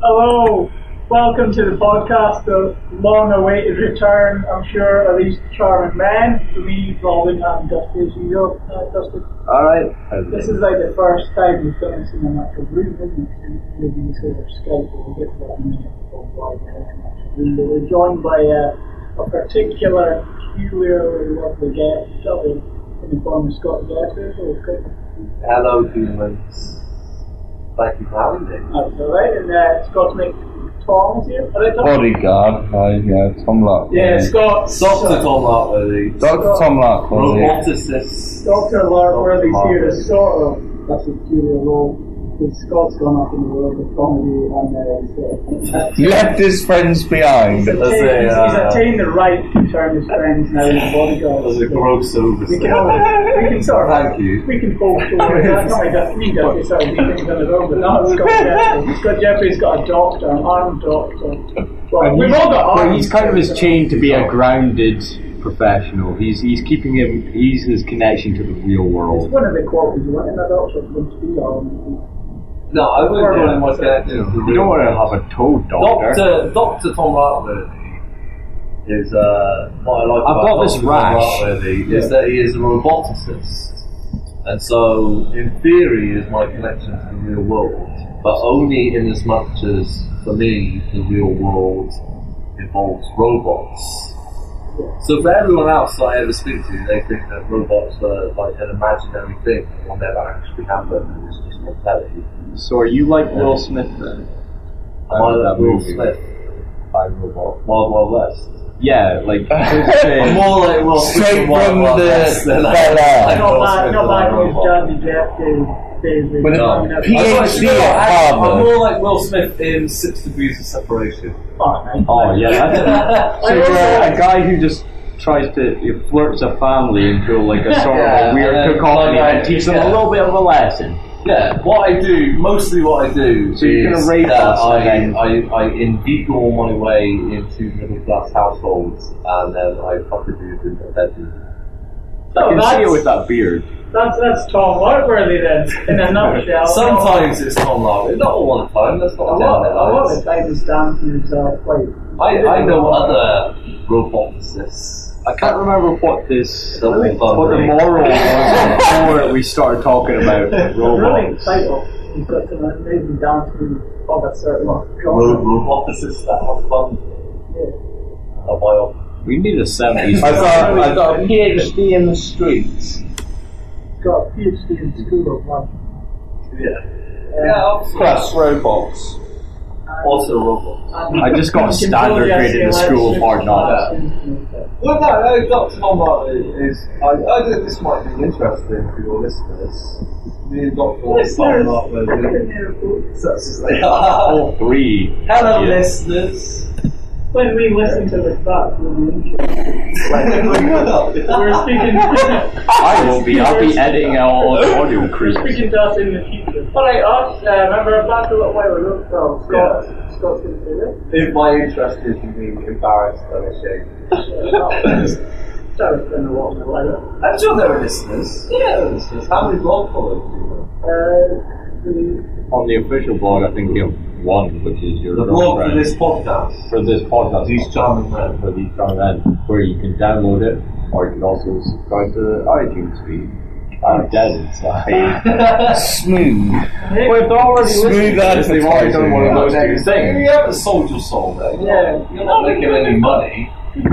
Hello, welcome to the podcast, the long-awaited return, I'm sure, of these charming men. Me, Robin, and Dusty as usual. Uh, Dusty, Alright. this is like the first time we've done this in an actual room, isn't it? We've been over Skype, we'll get to that in a minute. Before we go into an actual room. But we're joined by uh, a particular, peculiarly lovely guest, probably in the form of Scott. Hello, humans. Thank you for having me. That's alright, and uh, Scott's mate Tom is here. Are they Tom? Bodyguard by yeah, Tom Larkworthy. Yeah, Scott. Dr. Tom Larkworthy. Dr. Tom Larkworthy. Roboticist. Dr. Larkworthy's here to sort of, that's a peculiar role, because Scott's gone up in the world of comedy and uh, He left his friends behind. he's, attained, uh, he's attained the right to turn his friends now into bodyguards. That was a gross We can, oversight. we can sort of, Thank you. we can hope for that. Not like that, me Jeffrey sort of do things on his own, but not Scott Jeffrey. Scott Jeffrey's got a doctor, an armed doctor. Well, we've all got Well, he's kind of his chain to be a grounded professional. He's he's keeping him. He's his connection to the real It's world. one of the qualities you want in a doctor, to be armed. No, I wouldn't call him my connection. You don't want to have a toad doctor. Doctor, Doctor Tom Larkworthy is uh, what I like I've about got this Dr. Tom rash. Larkworthy is that he is a roboticist. And so, in theory, is my connection to the real world, but only in as much as, for me, the real world involves robots. So for everyone else that I ever speak to, they think that robots are like an imaginary thing that will never actually happen and it's just on. So are you like Will Smith then? Am I that Will movie? Smith? By robot. Wild Wild West? Yeah, like I'm more like Will Smith Straight from Wild Wild the West than I- Bel Air. like Not Will back, Smith not from back Wild with Wild Jazzy Jeff days. days with With a coming up. PhD West. PhD No, at I'm more like Will Smith in Six Degrees of Separation. Oh, man. oh yeah. That's so you're a guy who just tries to he flirts a family into like a sort Yeah, of a weird and then- cacophony like, and teach them yeah. a little bit of a lesson. Yeah, what I do, mostly what I do, So you're is gonna rape that us I, and then- I, I inveigle my way into middle class households and then I fuck a dude in the bedroom. I Oh, can see it that's- with that beard. That's that's Tom Larkworthy then, in a nutshell. Sometimes it's Tom Larkin, not all the time, that's a not lot, a lot generalised. of the time he's down to himself. Like, I, I know other roboticists. I can't remember what this Don't be fun, what the moral was before we started talking about It's really robots. title. He's got some amazing dance moves of a certain Ro- genre. that have fun. Yeah. Are my. We need a seventies. I got, I got a PhD in the streets. Got a PhD in school of life. Yeah. Yeah, Plus robots. Also robots. and I just got a standard totally grade in the school of hard knocks. Well, no, no, Dr. Tom is. I, I think this might be interesting for your listeners. Me and Dr. Tom Listeners, Martin, such as they are. All three. Hello, Yeah. listeners. When we listen to the back, we'll be interested. We're speaking. I will be. I'll be editing our audio We're speaking to us in the future. Alright, us, uh, remember back a little while ago, so Scott, Scott's going to say this. If my interest is in being embarrassed and ashamed. Sorry, it's been a while now, I don't- I'm sure there are listeners. Yeah, there are listeners. How many blog followers do you have? Uh, the, On the official blog, I think we have one, which is your The blog for girlfriend. this podcast. for this podcast. These charming men. for these young men, where you can download it, or you can also subscribe to the iTunes feed. Uh, I'm dead inside. Smooth. well, if they're already Smooth listening to this, they've already done one of those two You things. haven't sold your soul there. You're Yeah. not, you're not making any money. you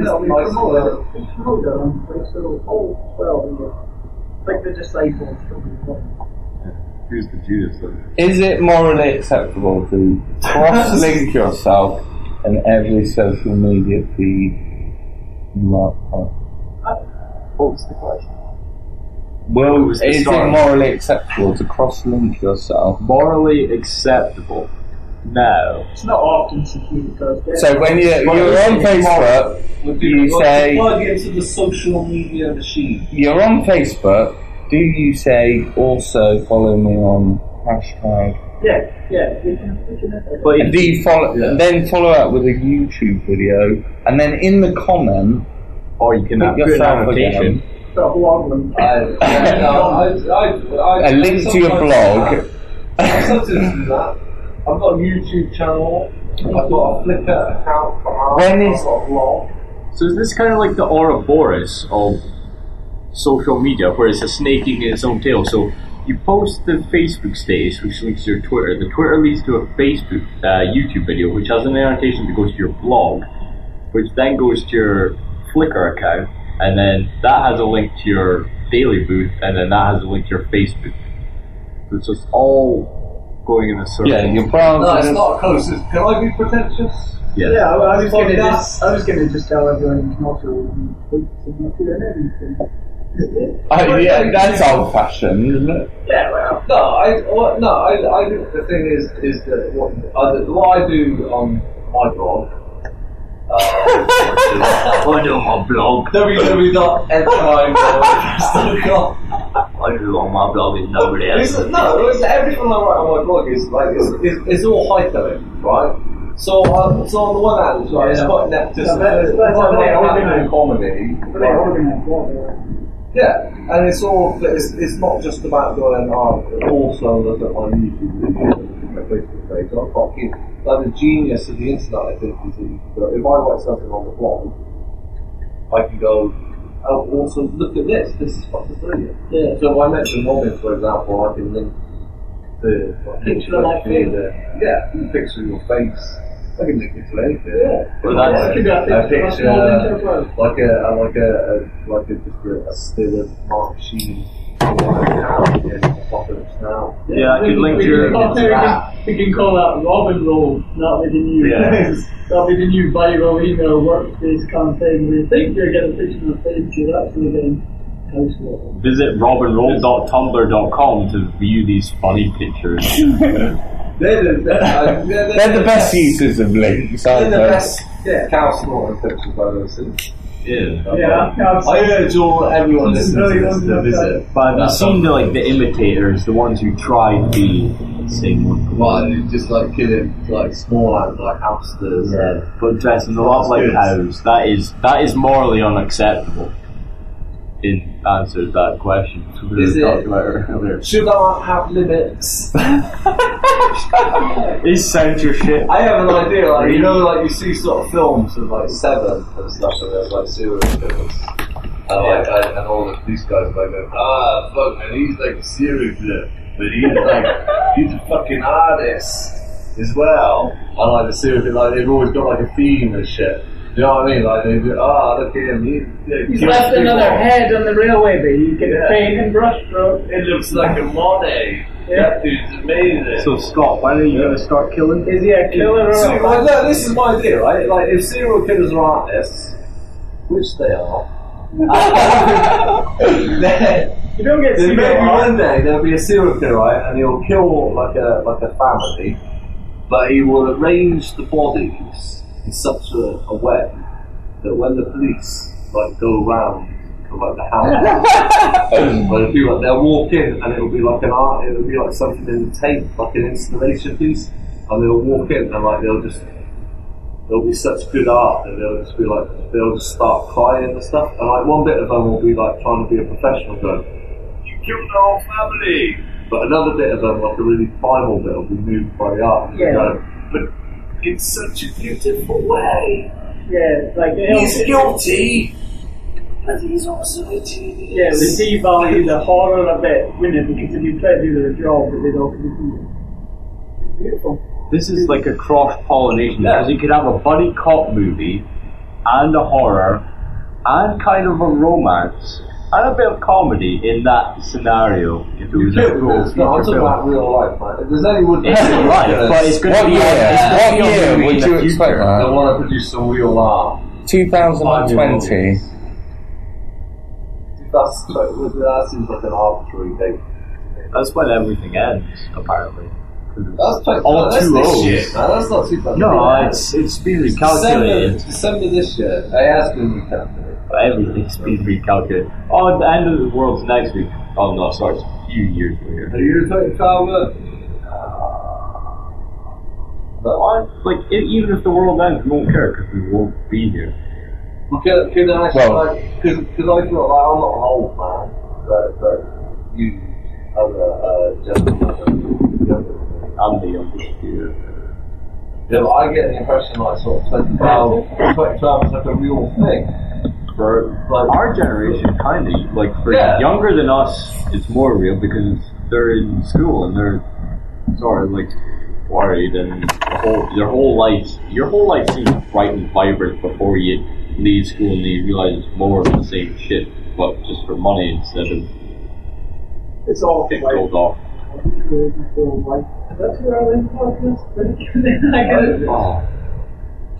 know, we Nice promote work. it. We promote it on like, so, oh, well, yeah. Like the disciples. Who's the Judas? then? Is it morally acceptable to cross-link yourself in every social media feed? No. What was the question? Well, was the is it start? morally acceptable to cross-link yourself? Morally acceptable? No. It's not often security guards. get So when you're, you're on Facebook, you, You like say- to plug into the social media machine? you're on Facebook, do you say also follow me on hashtag? Yeah, yeah. We can, we can, But And do you follow, Yeah. then follow up with a YouTube video, and then in the comment, or you can Pick put yourself annotation. again. put a link. To your blog. I sometimes do that. I've got a YouTube channel. I've got a Flickr account for. When is- I've got a blog. So is this kind of like the Ouroboros of social media, where it's a snake eating its own tail? So you post the Facebook status, which links to your Twitter. The Twitter leads to a Facebook uh, YouTube video, which has an annotation that goes to your blog, which then goes to your Flickr account, and then that has a link to your DailyBooth, and then that has a link to your Facebook. So it's just all going in a circle. Yeah, your browser. No, it's not close. Can I be pretentious? Yeah. Yeah, I, I was gonna just, I was gonna just tell everyone you can also read books and not do anything. Oh, yeah, that's old fashioned, isn't it? Yeah, well. No, I what, no, I, I think the thing is is that what I, do- what I do on my blog. Uh, I do on my blog. www.edtime.com. I do on my blog is nobody It's, no, it's, everything I write on my blog is like it's, it's, it's all hyperlink, right? So, um, so on the one hand, right, it's quite net just Yeah, that's- that's quite how they like organise. happening comedy. But they organise what they're Yeah, and it's all. It's, it's not just about going on. Also, look at my YouTube video, my Facebook page. Got keep like the genius of the internet. I think is that you can go, if I write something on the blog, I can go. Oh, also look at this. This is fucking brilliant. Yeah. So if I mention Robin, for example, I can link to like, Picture of my face. Yeah, picture of your face. I can link it to. Yeah. Well, that's- That a a picture, a picture, small picture as well. like a, a like a, a like a just a, a still of Mark Sheen. Apocalypse. Yeah, I We could can- link to can your- we can- can call that Robin Roll, that'll be the new, Yeah. that'll be the new viral email workspace campaign. We think you're getting a picture of a face, you're actually getting housework. Visit robinroll.tumblr.com to view these funny pictures. They're the, they're, uh, they're, They're the best users of links, They're the best yeah. cow slaughtering pictures I've yeah. Yeah, I've I seen- urge all everyone This is listening to really this to visit. But have you seen like the imitators, the ones who try to be the same one? Why just like killing like small animals like hamsters? Yeah, but dressing a lot like cows. That is that is morally unacceptable. In answer to that question, we Is it? earlier. Should art have limits? Is censorship? I have an idea, like you know, like you see sort of films of like Seven and stuff, and there's like serial killers, and like and, and all the police guys like go, ah, fuck, man, he's like a serial killer, but he's like he's a fucking artist as well. And like the serial killer, like they've always got like a theme and shit. You know what I mean? Like they do, ah, look at him, he, yeah, He's left people." another head on the railway, but you get Yeah. a paint and brush stroke. It looks like a Monet. Yeah. That dude's amazing. So Scott, when are you going to start killing? Is he a killer or So, a well, no, this is my idea, right? Like, if serial killers are artists, which they are, then, You don't get then serial maybe art. one day there'll be a serial killer, right? And he'll kill like a like a family, but he will arrange the bodies in such a, a way that when the police like go around to like the house, well, it'll be like they'll walk in and it'll be like an art, it'll be like something in the tape, like an installation piece, and they'll walk in and like they'll just there'll be such good art that they'll just be like they'll just start crying and stuff, and like one bit of them will be like trying to be a professional, going, "You killed the whole family," but another bit of them, like a really primal bit, will be moved by the art, and Yeah. going, but in such a beautiful way. Yeah, like He's guilty, but he's also a genius. Yeah, we devalue the horror a bit, wouldn't it? Because if you try to do their job, but they don't do it. Beautiful. This is like a cross pollination Yeah. because you could have a buddy cop movie and a horror and kind of a romance and a bit of comedy in that scenario. If it was a Yeah, full it's not, I'm talking about real life, man. If there's anyone It's real life, but it's going to What be year? a, it's What gonna be a year would you expect that? I want to produce some real art. 2020. That's that seems like an arbitrary date. That's when everything ends, apparently. That's like, All that's too this old. year, man. That's not too bad. No, it's it's been December, recalculated. December this year. It has been recalculated. Everything's been recalculated. Oh, the end of the world's next week. Oh no, sorry, it's a few years later. Are you a traveler? But I, like, e- even if the world ends, we won't care because we won't be here. Can, can I actually, Well- like, because I feel like I'm not an old man, but, but you, as a uh, gentleman, gentleman, I'm the youngest here. Yeah, but I get the impression like sort of 2012, 2012 is like a real thing. For Like, our generation, kind of like for Yeah. younger than us, it's more real because they're in school and they're sort of like worried and the whole their whole life, your whole life seems bright and vibrant before you leave school and you realize it's more of the same shit, but just for money instead of It's all getting like, told off. that's where I live podcast. I get it.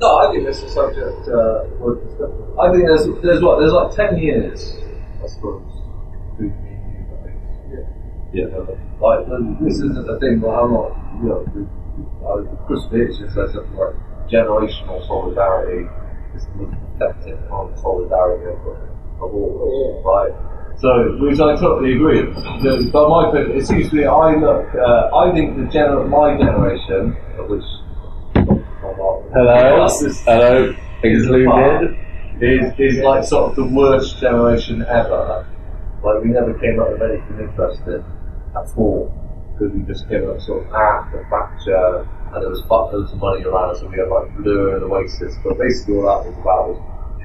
No, I think this is subject uh, for discussion. I think there's there's what there's like ten years, I suppose. between me and you guys. Yeah. Uh, Like and this isn't a thing that I'm not. You know, the, uh, Chris Beach says something like generational solidarity is the most effective kind of solidarity of, of all, right? So, which I totally agree with. But my opinion, it seems to me, I look, uh, I think the gener- my generation, which Hello? Is, Hello? Excluded? is like sort of the worst generation ever. Like we never came up with anything interesting at all because we just came up sort of after fracture and there was fuckloads of money around us and we had like Blur and Oasis. But basically all that was about was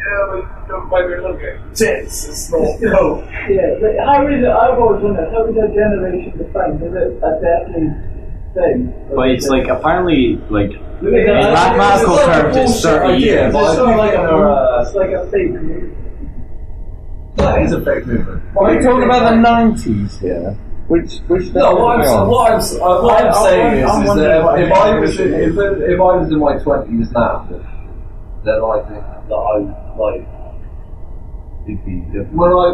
yeah, we don't buy your looking. Tits, it's not no. Yeah, but how is it? I've always wondered how is a generation defined? Is it a decade thing? But it's like apparently like in mathematical terms, it's 30 years. But I It's sort of like a, there uh, it's like a fake Movement. that is a fake movement. Are you talking about the 90s here? Which, which No, what I'm, decade are we on? what I'm, uh, what I'm I'm- saying I'm is, is wondering what that if I was in, generation if, if I was in my twenties now, then I think that I like it'd be different. When I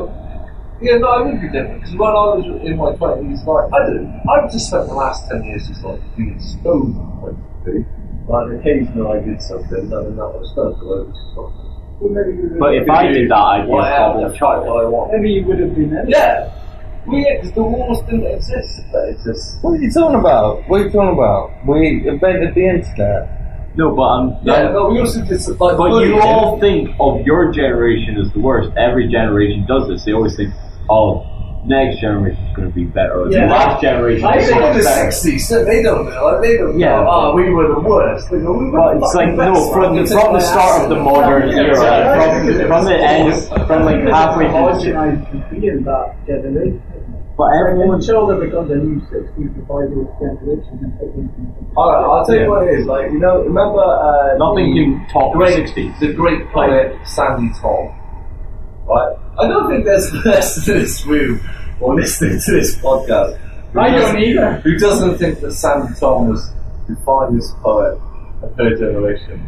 yeah, no, I would be different because when I was in my twenties, like I don't, I've just spent the last ten years just like being stoned like to Like occasionally I did something, and then that was stoned, so I was just like, Well, maybe you But if I did that, I'd be a whatever, problem child, what I want. maybe you would have been in. Yeah. Well, yeah, because the wars didn't exist. They exist. What are you talking about? What are you talking about? We invented the internet. No, but I'm Yeah, no, we also did some, like, But you all think of your generation as the worst. Every generation does this. They always think, oh, next generation is going to be better. Or Yeah. the last generation I is They think going in to the better. sixties, so they don't know. Like, they don't Yeah, know. but- Oh, we were the worst. They go, we were But it's like no, best. from the, from the start of the modern Yeah, era, exactly. from, from the end, from like halfway through. Homogenized to be in that generation. But everyone, Until there becomes a new 65 year generation. Alright, I'll tell you what it is. Like, you know, remember uh, nothing the can top the great, sixties. the great poet Sandi Thom. Right? I don't think there's a person in this room or listening to this podcast who I don't doesn't- either. Who doesn't think that Sandi Thom was the finest poet of her generation?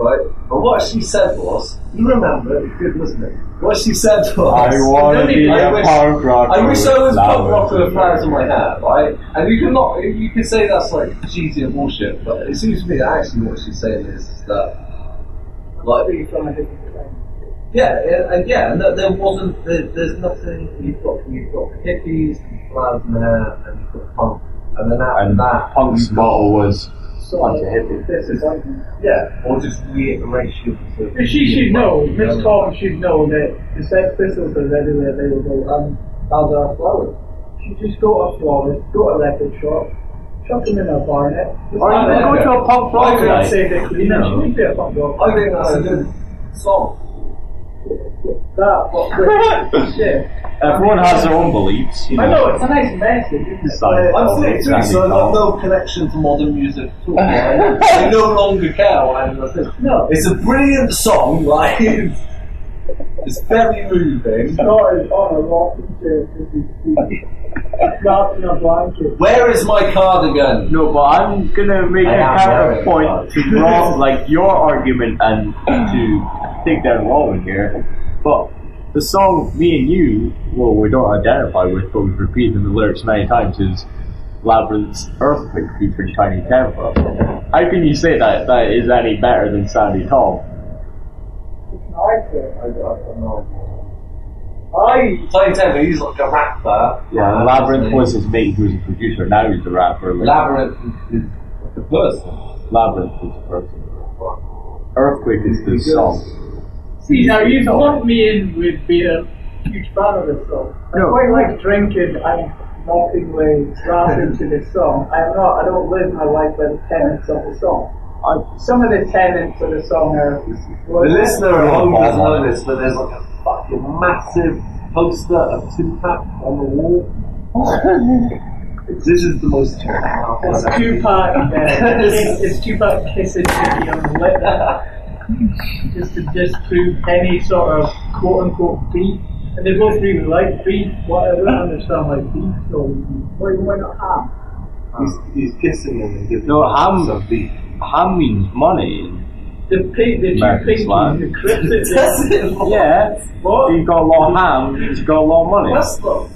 Right? But what she said was, you remember, if you're it? what she said was, I want to be I a wish- punk rocker. I wish I was with punk rocker with flowers. flowers in my hair, right? And you can not, you can say that's like cheesy and bullshit, but it seems to me that actually what she's saying is, is that, like, Be from a yeah, yeah, and yeah, and that there wasn't, there, there's nothing, you've got, you've got hippies, and flowers in the hair, and you've got punk, and then after And that, Punk's you've got- motto was So, bunch of hippies. this is like. yeah, or just reiteration. of- She should know, Miss Thom should know that the Sex Pistols are readily available and as are flowers. She just go to a florist, go to a record shop, chuck them in a barnet. Or you could go to a punk rock I night. say that clean No. She would be a punk rock. I think that's a good song. That, what, with, yeah. Everyone has their own beliefs. You I know. know, it's a nice message, isn't it? I'm 32, so I've got no oh. connection to modern music at all. right? I no longer care what anyone thinks. No, It's a brilliant song, like, it's, it's very moving. not as on a rocking chair as we speak. Wrapped in a blanket. Where is my cardigan? No, but I'm gonna make I a am wearing counterpoint to one. Rob, like your argument, and to take down Robin here. But the song "Me and You," well, we don't identify with, but we've repeated the lyrics many times, is Labrinth's "Earthquake" featuring Tinie Tempah. How can you say that that is any better than Sandi Thom? I. I, don't know. I Tinie Tempah, he's like a rapper. Yeah, Labrinth was his mate, who was a producer. Now he's a rapper. Like, Labrinth is, is the person. Labrinth is the person. Earthquake is the song. See, now you lump me in with being a huge fan of this song. I No. quite like drinking and mockingly rap into the song. I am not. I don't live my life by the tenets of the song. Uh, some of the tenets of the song are. The listener at home doesn't know this, but there's like a fucking massive poster of Tupac on the wall. this is the most Tupac album It's Tupac. Uh, kiss- it's Tupac kissing Biggie on the lip, just to disprove any sort of quote unquote beef. And they both really like beef. Whatever. I don't understand like beef. So why why not ham? He's, he's kissing him and giving No, him ham- some beef. Ham means money. The pig, the two American slang. pinkies, the cryptic. Yeah. What? You got a lot of ham, means you got a lot of money. That's not.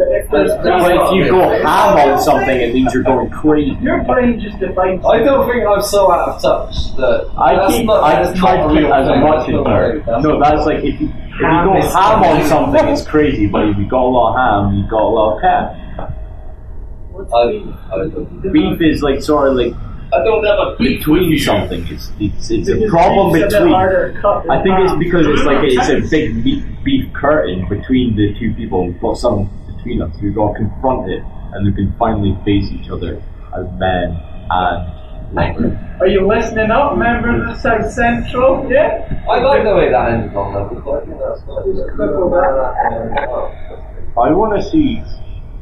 But if there's But if you go ham on something, it means you're going crazy. your brain just defines. I don't think I'm so out of touch that I that's keep, not, I that's try to a keep as much in That's there. No, that's like if you, if you go ham on something, it's crazy. But if you got a lot of ham, you got a lot of cash. What's I, beef? Beef is like sort of like I don't have a beef between you. something. It's it's, it's a problem beef's between. harder to cut than I think it's because it's like it's a big beef, beef curtain between the two people. We've got something between us. We've got to confront it, and we can finally face each other as men and lovers. Are you listening up, members of South Central? Yeah? I like the way that ended on that because I think that's nice. Just. I want to see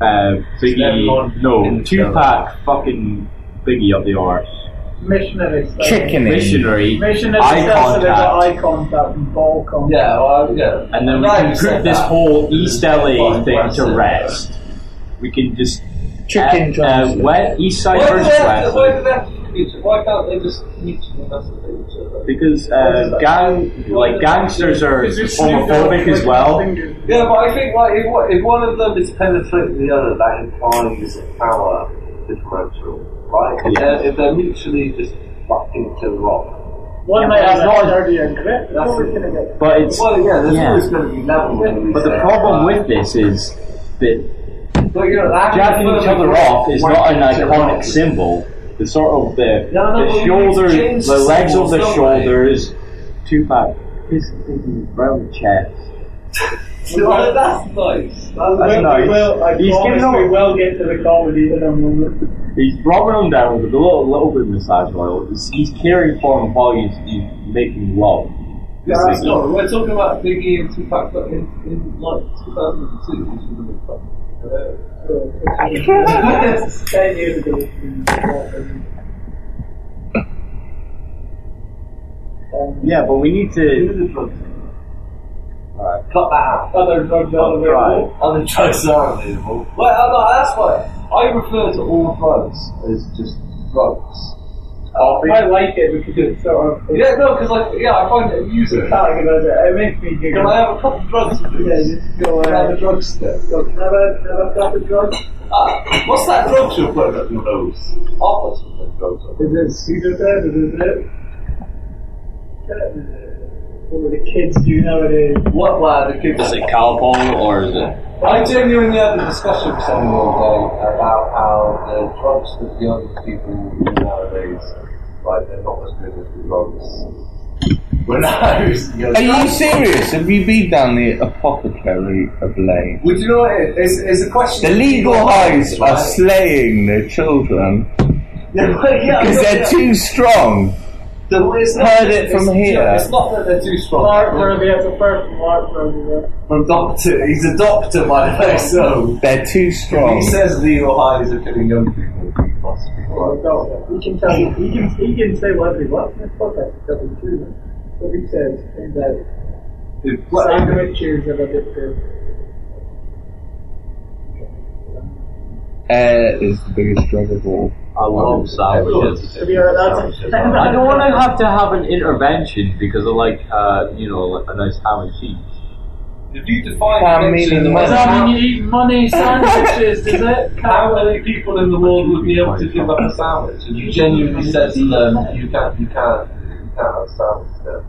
uh, Biggie, no, in the Tupac, fucking Biggie up the arse. Missionary style. Chickening. Missionary, Missionary eye style, so contact, eye contact and ball contact. Yeah, well, yeah. and then we can you put this that. whole East LA thing to it. rest. We can just Chicken uh, drums. wet East Why Side do versus they West. why do they have to meet each other? Why can't they just meet and masturbate each other? Because uh, gang, like gangsters are Because it's Snoop Dogg homophobic as well. Yeah, but I think like if, one- if one of them is penetrating the other, that implies power differential, right? Yeah. they're, if they're mutually just fucking each other off. One Yeah, might have it's a not- grip. That's what we're gonna get. But it's Well, yeah, there's Yeah. always going to be levels. but the problem things. with this is that But, you know, that jacking each other off is not an iconic symbol. The sort of the, Yeah, no, the but we shoulders, the legs of the don't we? shoulders, Tupac kissing Biggie around chest. Well, that's nice. That's That's nice. we I He's promise giving we will get to the comedy in a moment. He's rubbing them down with a little, little bit of massage oil. He's, he's caring for them while he's, he's making love. Yeah, that's not. We're talking about Biggie and Tupac but in, in like 2002. which is really fun. It's Ten years ago. Um, Yeah, but we need to. Alright, cut that out. other drugs are available. Other drugs are available. Well, no, that's why I refer to all drugs as just drugs. I like it because it's sort of Yeah, no, because like, yeah, I find it amusing. categorized. It makes me giggle. Can I have a couple of drugs? Yeah, just go Can I have a drug stick? Go, can I have a, can I have a cup of drugs? Ah, what's that drug you're putting up your nose? I'll put some of those drugs up. Is it Sudafed? Is it? What do the kids do nowadays? What, wow, the kids Is it Calpol or is it? I genuinely had a discussion with someone the other day about how the drugs that young people use nowadays, like, they're not as good as the drugs when I was young. Are you serious? Have you been down the apothecary of late? Would you know what it is? It's, it's a question. The legal highs are slaying their children Yeah, but yeah, because yeah, they're yeah. too strong. The- it's not Heard that- it from it's- here. It's not that they're too strong. Mark Kirby, that's the first one. Mark Kirby. From doctor, he's a doctor by the way, so They're too if strong. he says legal highs are killing young people, he must be right. God. He can tell you, he can, he can say whatever he wants in this podcast. It's nothing true. What he says is that If- well, sandwiches are addictive. Air is the biggest drug of all. I love sandwiches. To be honest, that's, I don't want to have to have an intervention because I like, uh, you know, like a nice ham and cheese. If you define Ham addiction, meaning Does that mean you eat money sandwiches, does it? How many people in the world would be able to give up a sandwich? And you genuinely said to them, you can't, you can't, you can't have a sandwich then.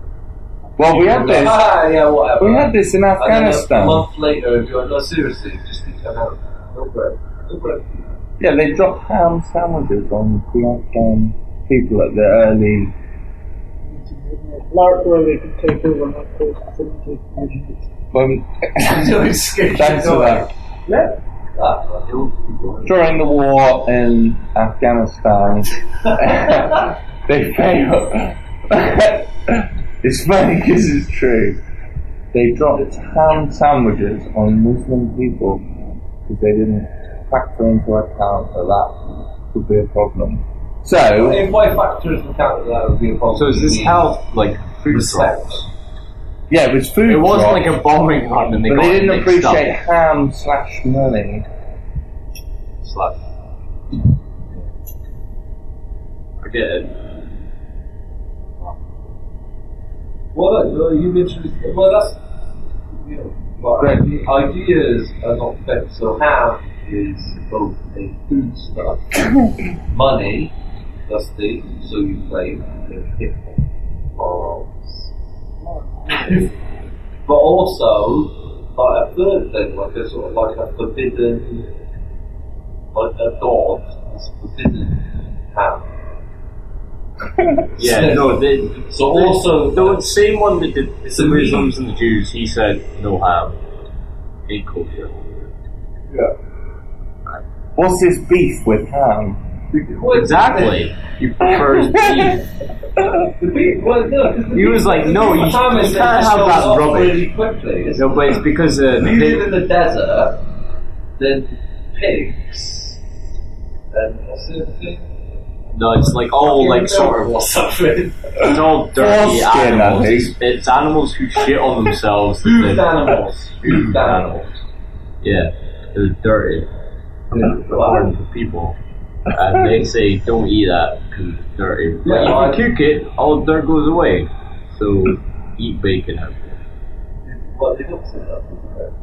Well, we had this. Ah, yeah, whatever. We had this in And then a month later, if you're no, seriously, just be come out. No bread. Yeah, they dropped ham sandwiches on the Afghan people at the early. Lark can take over facility. Um, thanks for that. Yeah. that. Killed people. During the war in Afghanistan, they failed. it's funny because it's true. They dropped ham sandwiches on Muslim people because they didn't factor into account that that would be a problem. So, If my factors account that would be a problem. So is this you how like food Respect. yeah, it was food. It wasn't drops, like a bombing run and they but got they didn't mixed up. appreciate ham slash money. Slash. I get it. Well, you mentioned. Well, that's. You know, but the ideas are not fixed. So ham is both a foodstuff, money, that's the so you claim in hip bombs. but also, like a third thing, like a sort of like a forbidden, like a god is forbidden ham. Yeah, no, they, So also, the same one that did It's the. Muslims and the Jews, he said no ham. Ain't kosher. What's his beef with ham? Exactly. You prefer beef. The beef, well, no, 'cause He was like, no, you, you can't have that off rubbish. really quickly. It's No, but it's because uh, you live in the desert, then pigs, and what's the thing? no, it's like all like sort of or something. it's all dirty Foreskin, animals. It's, it's animals who shit on themselves. that Food animals. Food animals. Yeah, they're dirty. According to people. And they say don't eat that because it's dirty. But Yeah, if you cook it, all the dirt goes away. So eat bacon. Well, they don't say that.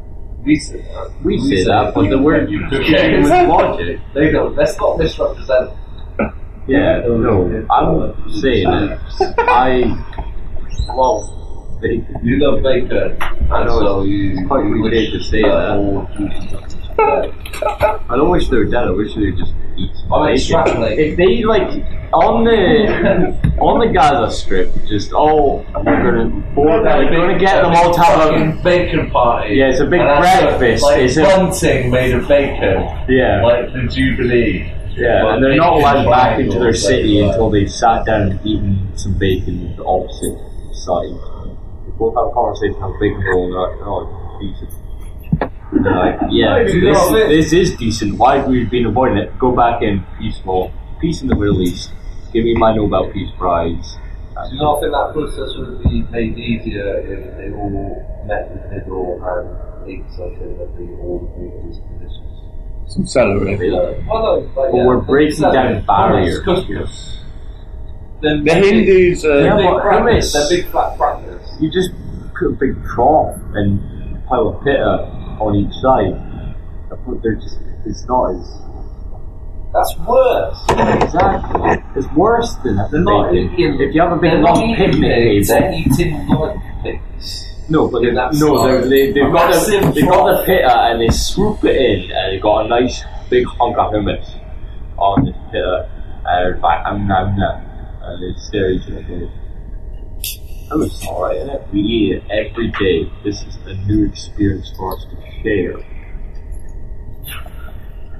We say that. We say that, but the word you cook it with logic. They don't. Let's not misrepresent. Yeah, no, I'm saying it. I love bacon. You love bacon, and know, so you. it's quite you cliche wish to say that. All Jews were dead. I don't wish they were dead. I wish they just eat some I'm extrapolating. If they like on the on the Gaza Strip, just oh, we're gonna we're gonna get them all to have a bacon party. Yeah, it's a big And that's breakfast. Like It's a- bunting made of bacon, yeah like the Jubilee. yeah, and they're Bacon not allowed back into their city like, until they've sat down and eaten some bacon with the opposite side. They both have a conversation, have bacon roll, and they're like, oh, decent. And they're like, yeah, this, this is decent. Why have we been avoiding it? Go back in peaceful, peace in the Middle East. Give me my Nobel Peace Prize. Do you not think that process would be made easier if they all met in the middle and ate something that they all agreed on these conditions? Some celery. Really? Well, no, like, But yeah, we're breaking exactly. down barriers. Couscous. Then The Hindus uh, They're are. Yeah, big but They're big flat crackers. You just put a big trough and a pile of pitta on each side. They're just, it's not as. That's worse. Exactly. It's worse than They're not eating. If you have a big long picnic. They're eating like pigs. No, but they, That's no, not- they're, they, they've got the, Massive they've got the pitta and they swoop it in and they've got a nice big hunk of hummus on this pitta uh, and it's like, nom, nom, and they stare at each other. And go, Hummus is alright, isn't it? We eat it every day. This is a new experience for us to share.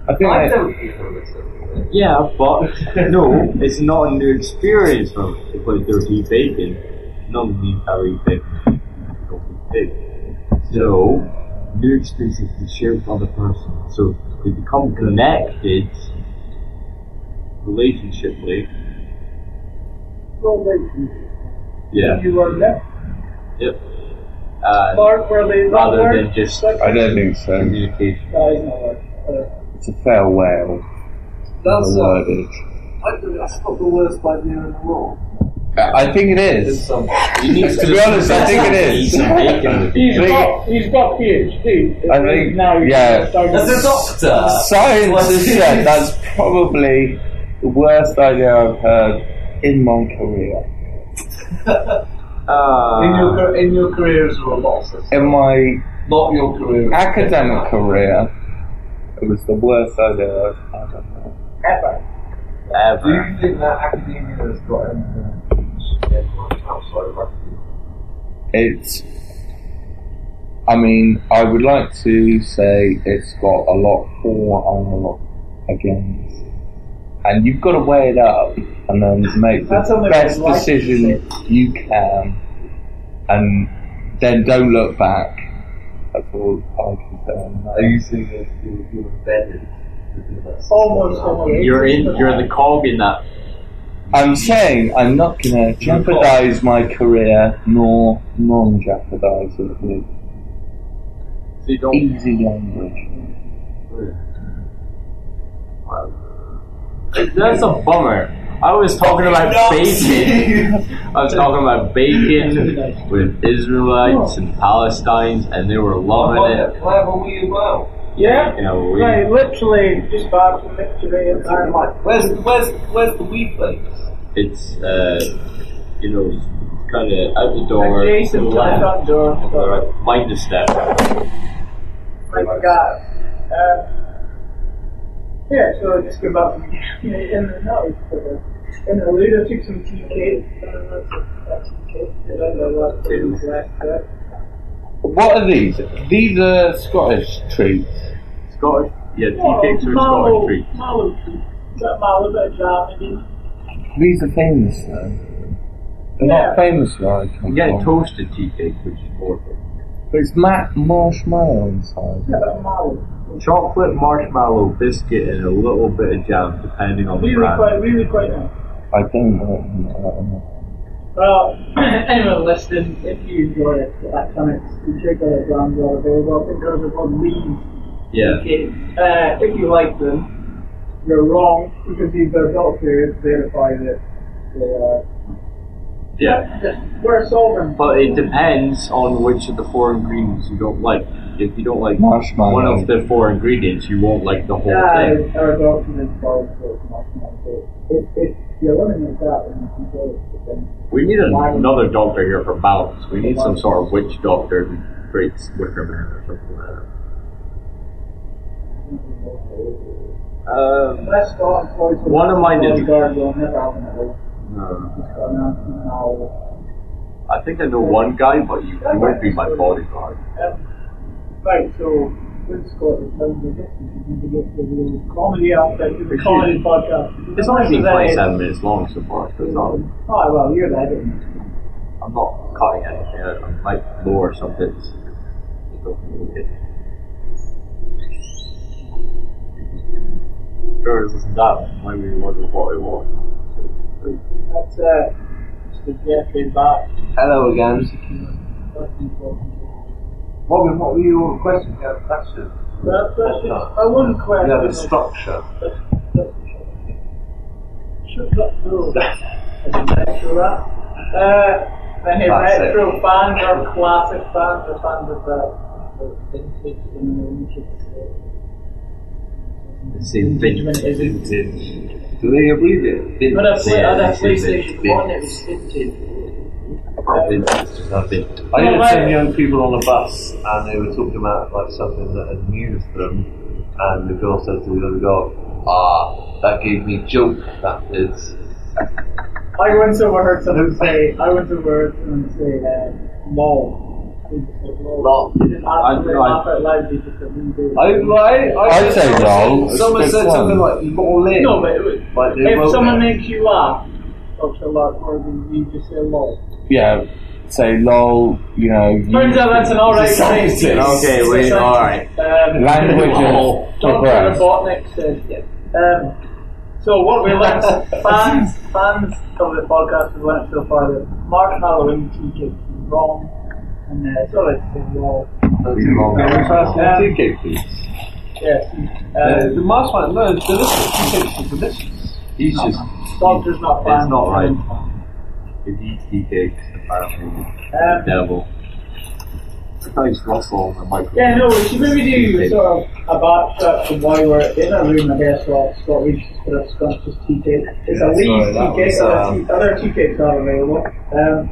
I think I they- don't eat hummus every day. Yeah, but no, it's not a new experience for us to put dirty bacon. None of these are eat bacon. Don't eat pig. So, new experiences to share with other person. So they become connected relationshiply. Relationship. Yeah. You are left Yep. Uh, part where they not rather than just I don't think so. communication. Uh, it's not work. Uh, It's a farewell. That's, the uh, wordage. I think that's not the worst idea in the world. I think it In is. some You need To be honest, I think it Eat is. some bacon with he's you. got he's got PhD. I think- now he's yeah. starting As a doctor, Science What's has it? said that's probably the worst idea I've heard in my career. Uh, in your in your career as a roboticist, In my not your career. academic career, it was the worst idea I've ever heard. ever. Do ever. you think that academia has got anything to teach anyone outside of academia? It's. I mean, I would like to say it's got a lot for and a lot against. And you've got to weigh it up and then make That's the best like decision you can. And then don't look back. That's all I can say on. Are you saying that you're, you're embedded within that system? Almost, almost. You're in. You're the cog in that. I'm saying I'm not going to jeopardize my career nor non jeopardize it with So you easy language. That's a bummer. I was talking about bacon. I was talking about bacon with Israelites and Palestinians, and they were loving it. Can I have a well? Yeah? You we, Right, literally just back from victory and Where's, where's, where's the wee place? it's uh, you know, kind of out the door. adjacent to the front door. All right, mind the step. I forgot. Uh, yeah, so just go back from in the uh, no, in the lead, I took some tea cake. Uh, that's tea cake. I don't know what it was left there. What are these? These are Scottish treats. Scottish, yeah, tea Oh, cakes are mallow- Scottish treats. Mallow treat. Is that mallow bit of jam? These are famous though. They're Yeah. not famous where I come You get from. toasted tea cake, which is more. But it's ma- marshmallow inside. Yeah, that's mallow. Chocolate marshmallow biscuit and a little bit of jam, depending on the Really brand. quite, really quite nice. I don't. I don't know. Well, anyone listening, if you enjoy it, that kind of particular brands are available. I think there's a one Leeds Yeah. cake. Uh, if you like them, you're wrong because these are adult periods verify that they are. Yeah. We're solving. But it depends on which of the four ingredients you don't like. If you don't like Marshmallow. one of the four ingredients, you won't like the whole Yeah, thing. our adult is called for marshmallow. If, if you're eliminate that, then you can go with. We need another doctor here for balance. We need some sort of witch doctor who creates Wicker Man or something like that. Um, Let's start employed for One of mine is- bodyguard will never have an award. no. He's got an answer now. I think I know one guy, but you, you won't be my bodyguard. Right, so with Scottish, how do we we get to the comedy aspect of the comedy podcast? It's only been Today- 27 minutes long so far, so it's not, Oh, well, you're the editor. I'm not cutting anything out. I might lower some bits. I don't need it. Sure, it wasn't that one. Maybe you wonder what it was. That's uh, Mr. Jeffrey Back. Hello again. That's. What were, what were your questions? You had a question. That question, I wouldn't question. You had a it. structure. That's- that's- Should not do. Retro that. Uh, retro fans are classic fans, are fans of the, the vintage and the ancient The same Vintage. vintage. Do they abbreviate? Vintage. But I play, Yeah, on a PlayStation vintage. 1, it was vintage. Or vintage, just not vintage. I No, had some young people on a bus and they were talking about like something that amused them and the girl said to the other girl, ah, that gave me joke, that is. I once overheard someone say, I once overheard someone say, uh, lol. Lol. Lol. They didn't I- I'd say lol. Someone said fun. something like, in. No, but was, But if someone it. makes you laugh, more than you just say lol. Yeah, say lol, you know. Turns out that's an alright thing. Okay, wait, alright. Um, Language Lol. Dr. Robotnik says, yeah. Um, so what we learned, fans, fans of the podcast have learned so far that marshmallow in tea is wrong, and uh, it's alright to say lol. That's wrong. Um, tea cake, please. Yes. Uh, Uh, the marshmallow, no, it's delicious. Tea cakes are delicious. He's just. doctor's not It's not right. If he eats tea cakes, apparently, Um, devil. Nice rustle on the microphone. Yeah, no, we should maybe do sort of a backtrack from why we're in a room, I guess, while Scott reaches for a scrumptious tea cake. It's a Yeah, Leeds sorry, tea cake, other, um, tea, other tea cakes are available. Um,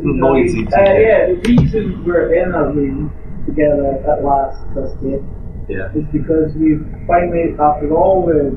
Noisy uh, cake. yeah, the reason we're in a room together at last this day Yeah. is because we've finally, after all the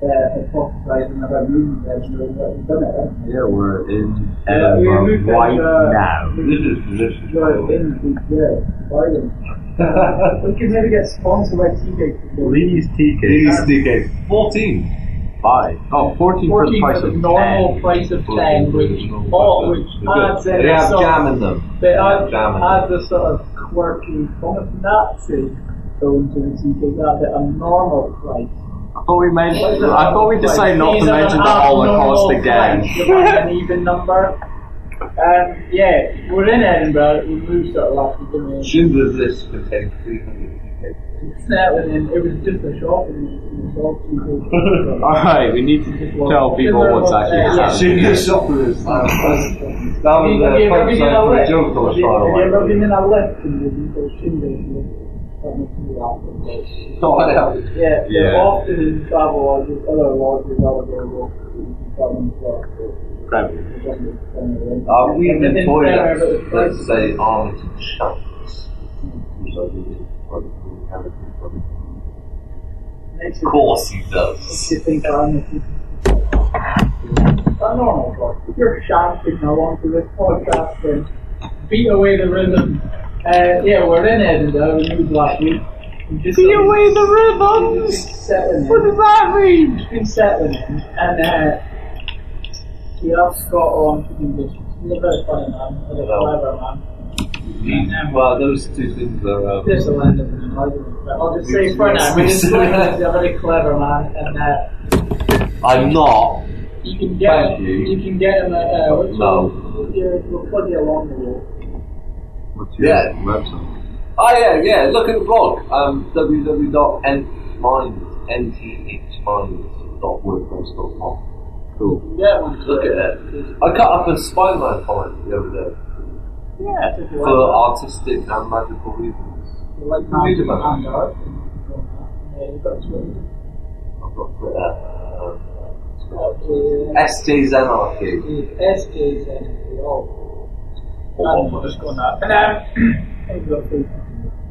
uh, hypothesizing about moving there, and we've done it, haven't we? Yeah, we're in Yeah, we Edinburgh moved right in, uh, now. This is position. We're in the yeah, Ireland. We could maybe get sponsored by TK. Please TK. These DK. 14. Five. Oh, 14 for the price at the of normal 10. price of 10, which, oh, which adds in They a have sort jam in them. they add, Jam in them. adds a sort of quirky, almost Nazi tone to the TK, that at a normal price. I thought we meant. I thought we decided not to mention the Holocaust again. price, you want an even number. Um, yeah, we're in Edinburgh. We moved sort of last week, didn't we? Schindler's List contains 300 DK. It was just a shop. and It was all TK. Alright, we need to tell people what's actually Yeah. happening. Schindler's Shoppers. That was Have you, have the you ever a punchline for a joke I was Have you, trying to have you ever write. been in a lift and you've been so Schindler's List? That makes me laugh. Oh, I know. Yeah, Yeah. often in travel lodges, other lodges are available. You can come and talk to Uh, we And then in in Premier, toilets but it's that like- say Armitage Shanks. Which Of course he does. you think I'm a normal you're shouting along to this podcast, beat away the rhythm. Uh, yeah, we're in Edinburgh. We moved last week. We just Beat away the rhythms! settling in. What does that mean? Been settling in, and uh, we have Scott on to do this. He's a very funny man, and a clever man. He- Well, those two things are. Um, This will end up in argument, but I'll just say for now, we just like him. he's a very clever man, and uh, I'm not. you can get Thank him, you. you can get him at uh, what's No. your- your- we'll plug you along the way. What's your Yeah. website? Oh yeah, yeah. Look at the blog. Um, www.nthminds, nthminds.wordpress.com. Cool. Yeah. Look at it. I cut up a Spider-Man comic the other day Yeah, for artistic and magical reasons. like Read about it. Yeah, you've got Twitter. I've got Twitter. Um, SJ's Anarchy. SJ's energy. Oh. I'm just going. And um, I've got Facebook.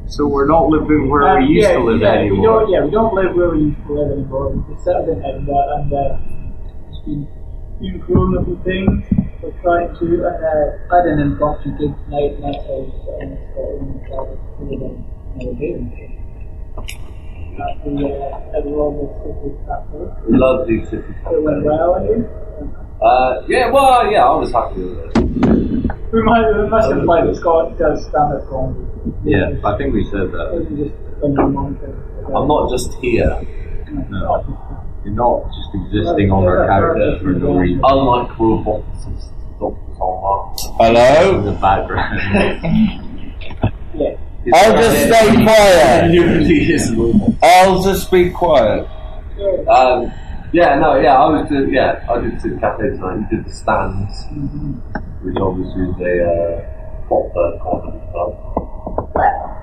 So we're not living where Um, we used yeah, to live yeah, We anymore. don't, yeah, we don't live where we used to live anymore. We just settled in Edinburgh and uh, just been, been growing up things. We're trying to, uh, I had an impromptu gig tonight, and that's how in Scotland and started in Navigating. At the, uh, Royal City Cafe. Lovely city. It went well, and you? Uh, yeah, well, yeah, I was happy with it. We might, we must imply that Scott does stand up comedy. Yeah, I think we said that. I'm not just here. No. You're not just existing on our character for no reason. Unlike roboticists, doctors on Mars. In Hello? the background. Yeah. I'll just stay quiet. Nobody is a robot. I'll just be quiet. Yeah. Um, yeah, no, yeah, I was doing, yeah, I did the cafe tonight. You did the stands, which obviously is a uh, proper comedy club.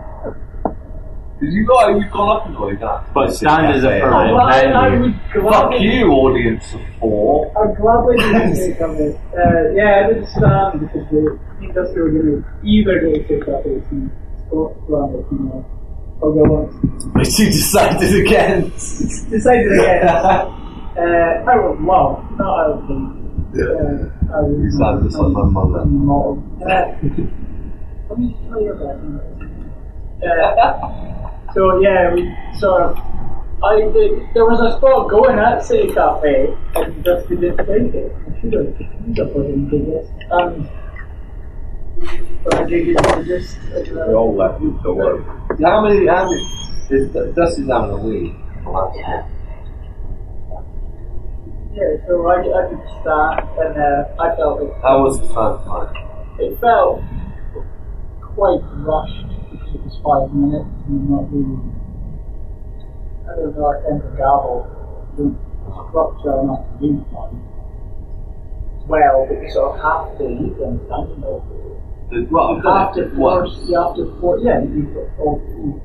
Because you got, you've gone up and going that. But stand is a Cafe. permanent Well, I, I would Fuck gladly, you, audience of four. I'd gladly do the take of it. Uh, yeah, I did stand because the industry were going to either go to take up or see Scotland or you know, or go on. But you decided against. Decided again. uh, I would love, not I would think. Uh, I would You sound just like my mother. Not, uh, let me tell you about it. Uh, So yeah, we sort of. I did. There was a spot going at City Cafe, and just we didn't take it. I should have. Should have put in this. Um, but I did it just. We all left the door. How many, how many, is, Dusty's having a wee. Yeah. Yeah, so I, I did start, and uh, I felt it. How was the first night? It felt quite rushed because it was five minutes and not really. I don't know, I tend to gabble. Don't structure enough to do fun. Well, but you sort of have to, you can understand, you know. The, well, You have to force, you have to force, yeah, you oh, you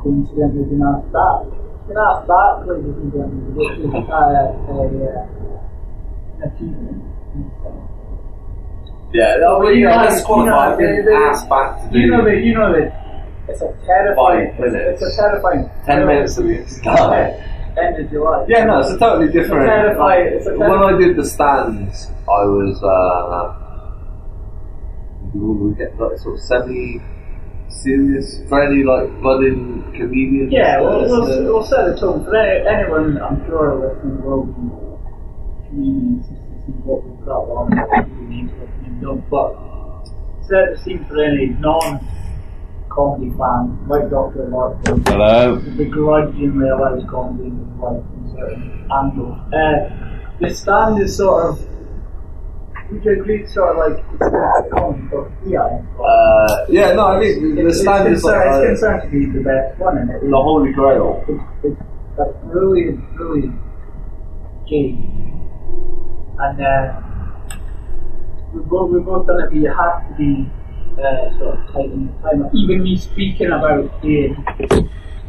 coincidentally been asked that. Been asked that, ladies and gentlemen, which is uh, a, uh, achievement. in a sense. Yeah, no, Well, you know, let's you know, I've been the- the- asked back to do You know that you know that it's a terrifying Five minutes. It's a terrifying ten minutes of Yeah. start. end of July. Yeah, no, it's a totally different. It's a terrifying- it's a when I did the stands, I was uh, we get like sort of semi serious fairly like budding comedian. Yeah, well, we'll, we'll set the tone for anyone, I'm sure, listening will be comedians just to see what we've got on, what we need what we've done. But set the scene for any non comedy fan, like Dr. Hello. who begrudgingly allows comedy in his life from certain angles. Uh, the stand is sort of, would you agree, it's sort of like, it's comedy, but yeah. Uh, yeah, no, I mean the It's, stand it's, is like uh, it's concerned to be the best one in it. the holy grail. it's, it's really, really gay. And uh, we both, we both done it, but you have to be uh, sort of tight your time. Even me speaking about being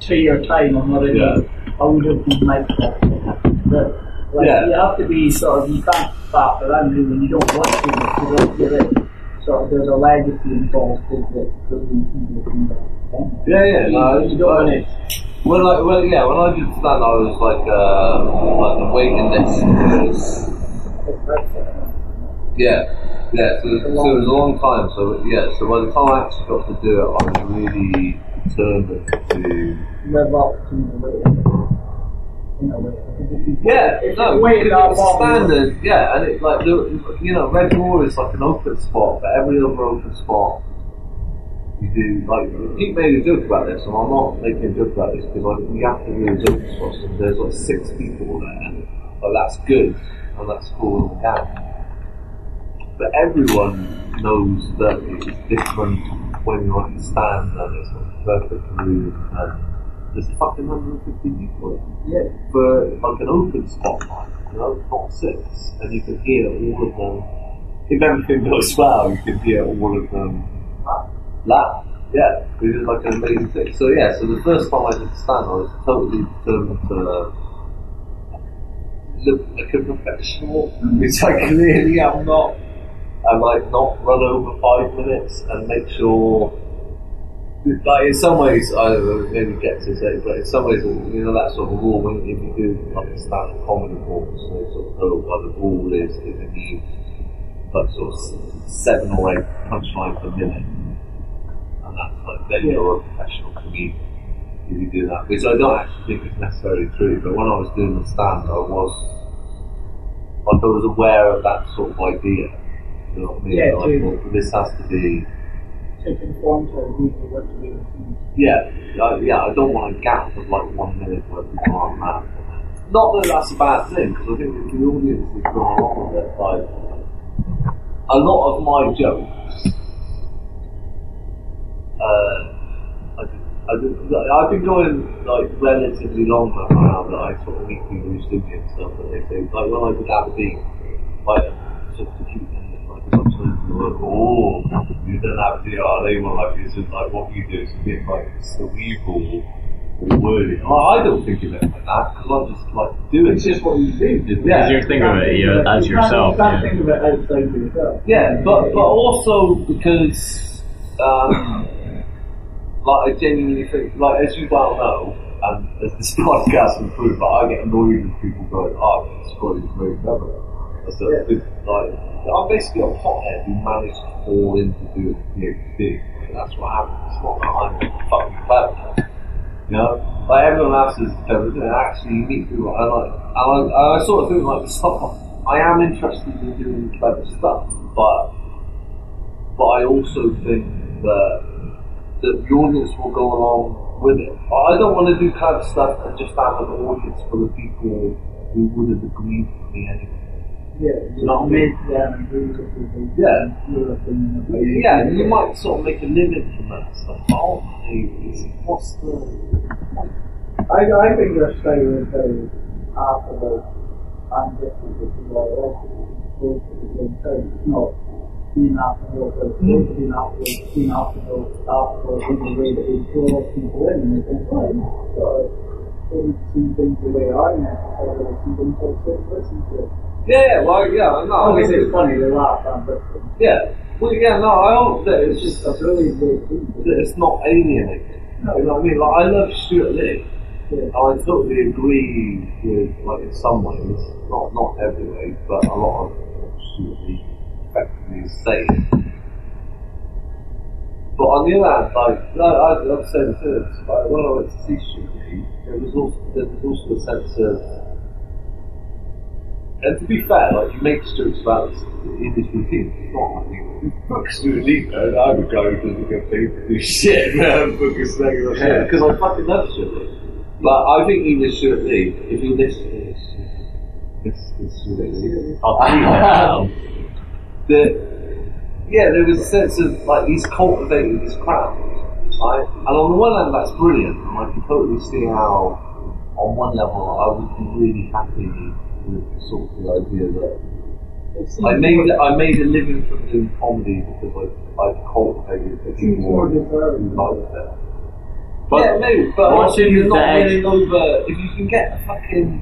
to your time, I'm not really, Yeah. I would have been microphone. But like, Yeah. you have to be sort of, you can't faff around really when you don't want to, you don't feel it. Sort of, there's a legacy involved with it, brilliant people do that. Yeah, yeah, no, you, don't want it. When I, well, yeah, when I did stand, I was like, uh, like the waiting list because, It's like, yeah, yeah, so, so it was a long time. So yeah, so by the time I actually got to do it, I was really determined to. live up to the a way. Because Yeah, no, it's long, standard, yeah, and it like the, you know, Red Raw is like an open spot, but every other open spot you do like Pete made a joke about this, and I'm not making a joke about this because like you have to do those open spots, and there's like six people there, but that's good and that's cool and down. But everyone knows that it's different when you understand on the stand and it's a perfect room and there's fucking 150 people yeah, for like an open spotlight, you know, not six, and you can hear all of them. If everything goes well, you can hear all of them laugh. Yeah, which is like an amazing thing. So yeah, so the first time I did stand, I was totally determined to look like a professional, which I clearly am not, and like not run over five minutes and make sure like in some ways, I don't know, maybe get to say, but in some ways, you know, that sort of rule when if you do like a stand-up comedy they sort of well, the rule is that you need like sort of seven or eight punchlines per minute, and that's like then you're a professional comedian if you do that, which I don't actually think is necessarily true. But when I was doing the stand, I was like I was aware of that sort of idea. You know Yeah, like, well, this has to be. to conform to what to do. Yeah, uh, yeah, I don't want a gap of like one minute where people aren't mad. Not that that's a bad thing, because I think if the audience is going along with it, like, a lot of my jokes, uh, I, I, I've been going like relatively long now that I sort of meet people who and stuff, and they say, like when I did Aberdeen, like, sort of cute and like, I'm trying to oh, you don't have the oh, they were like, this is like what you do is a bit like cerebral or wordy. Like, I don't think of it like that, because I just like do it. It's just what you do. Because you're thinking of it you know, as You yourself. You can't yeah. think of it outside yourself. Yeah, but but also because um, like I genuinely think like as you well know, and as this podcast will prove, like, I get annoyed with people going, "Oh, this Scotty is very clever." I said, it's like I'm basically a pothead who managed to fall into doing a PhD. Like, that's what happens. It's not that I'm fucking clever. You know, like everyone else is clever, and actually you meet people, and like, I, I sort of think like stuff. I am interested in doing clever stuff, but but I also think that that the audience will go along with it. I don't want to do clever stuff and just have an audience full of people who would have agreed with me anyway. Yeah, You know what I mean? make them um, agree with you. Yeah. Of it. Yeah, you might sort of make a living from that stuff. But ultimately, it's, what's the I, I think your style is very affable and different with people I like the time. It's not being affable, but it's both being affable, being affable, affable in the way that it draws people in and they think, oh, of didn't things the way I necessarily see them, so listen to it. Yeah, well, yeah, no, I Obviously, it's funny, they laugh but yeah, well, yeah, no, I that it's just a really it's not alienating. No. You know what I mean? Like, I love Stewart Lee, Yeah. I totally agree with, like, in some ways, not not every way, but a lot of what Stewart effectively is saying. But on the other hand, like, no, I, I've said this, like, when I went to see Stewart Lee, there was also, there was also a sense of, and to be fair, like, you make jokes about this in this routine, it's not like, fuck Stewart Lee, man, I would go guy who doesn't get paid to do shit, man, fucking snagging on shit, because I fucking love Stewart Lee. But I think even Stewart Lee, if you listen to this, this, this Stewart Lee, you. That yeah, there was a sense of like he's cultivated this crowd, right? And on the one hand, that's brilliant, and I can totally see how, on one level, I would be really happy with sort of the idea that I made more- I made a living from doing comedy because I I cultivated the seems more people deserved. who it. But yeah, maybe, but what's also you're not the- winning over if you can get a fucking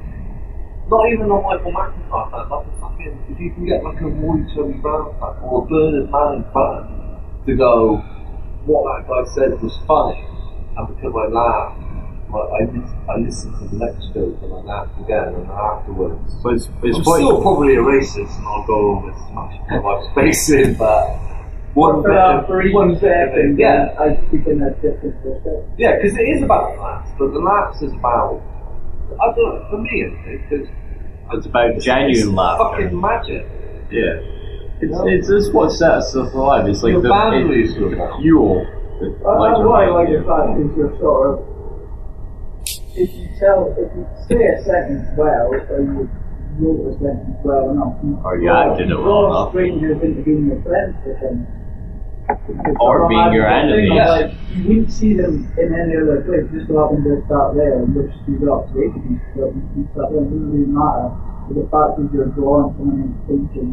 not even a Michael McIntyre fan, like a fucking if you can get like a Roy Tony Brown fan or a Bernard Manning fan to go, what that guy said was funny, and because I laughed, like, I listened, I listened to the next joke and I laughed again, and afterwards. But it's, it's I'm quite, still probably a racist, and I'll go over smashing my wife's face in, but one for bit that of- one bit of yeah, I speak in a different perspective. yeah, because it is about the laughs, but the laughs is about. I don't know, for me, it's, it's about it's, genuine it's laughter. fucking magic. Yeah. It's, it's just what sets us alive. It's like The the, boundaries it- are the fuel. that I, I, lights our what I like life. the fact is you're sort of if you tell if you say a sentence well or you wrote a sentence well enough, you Or you draw- acted it well enough. strangers into being your friends with them. It's Or being your a thing enemies. of, Like, you wouldn't see them in any other place. Just so happen just start there and you're screwed up. They could be screwed up. You start there. It doesn't really matter. But the fact is you're drawing someone into thinking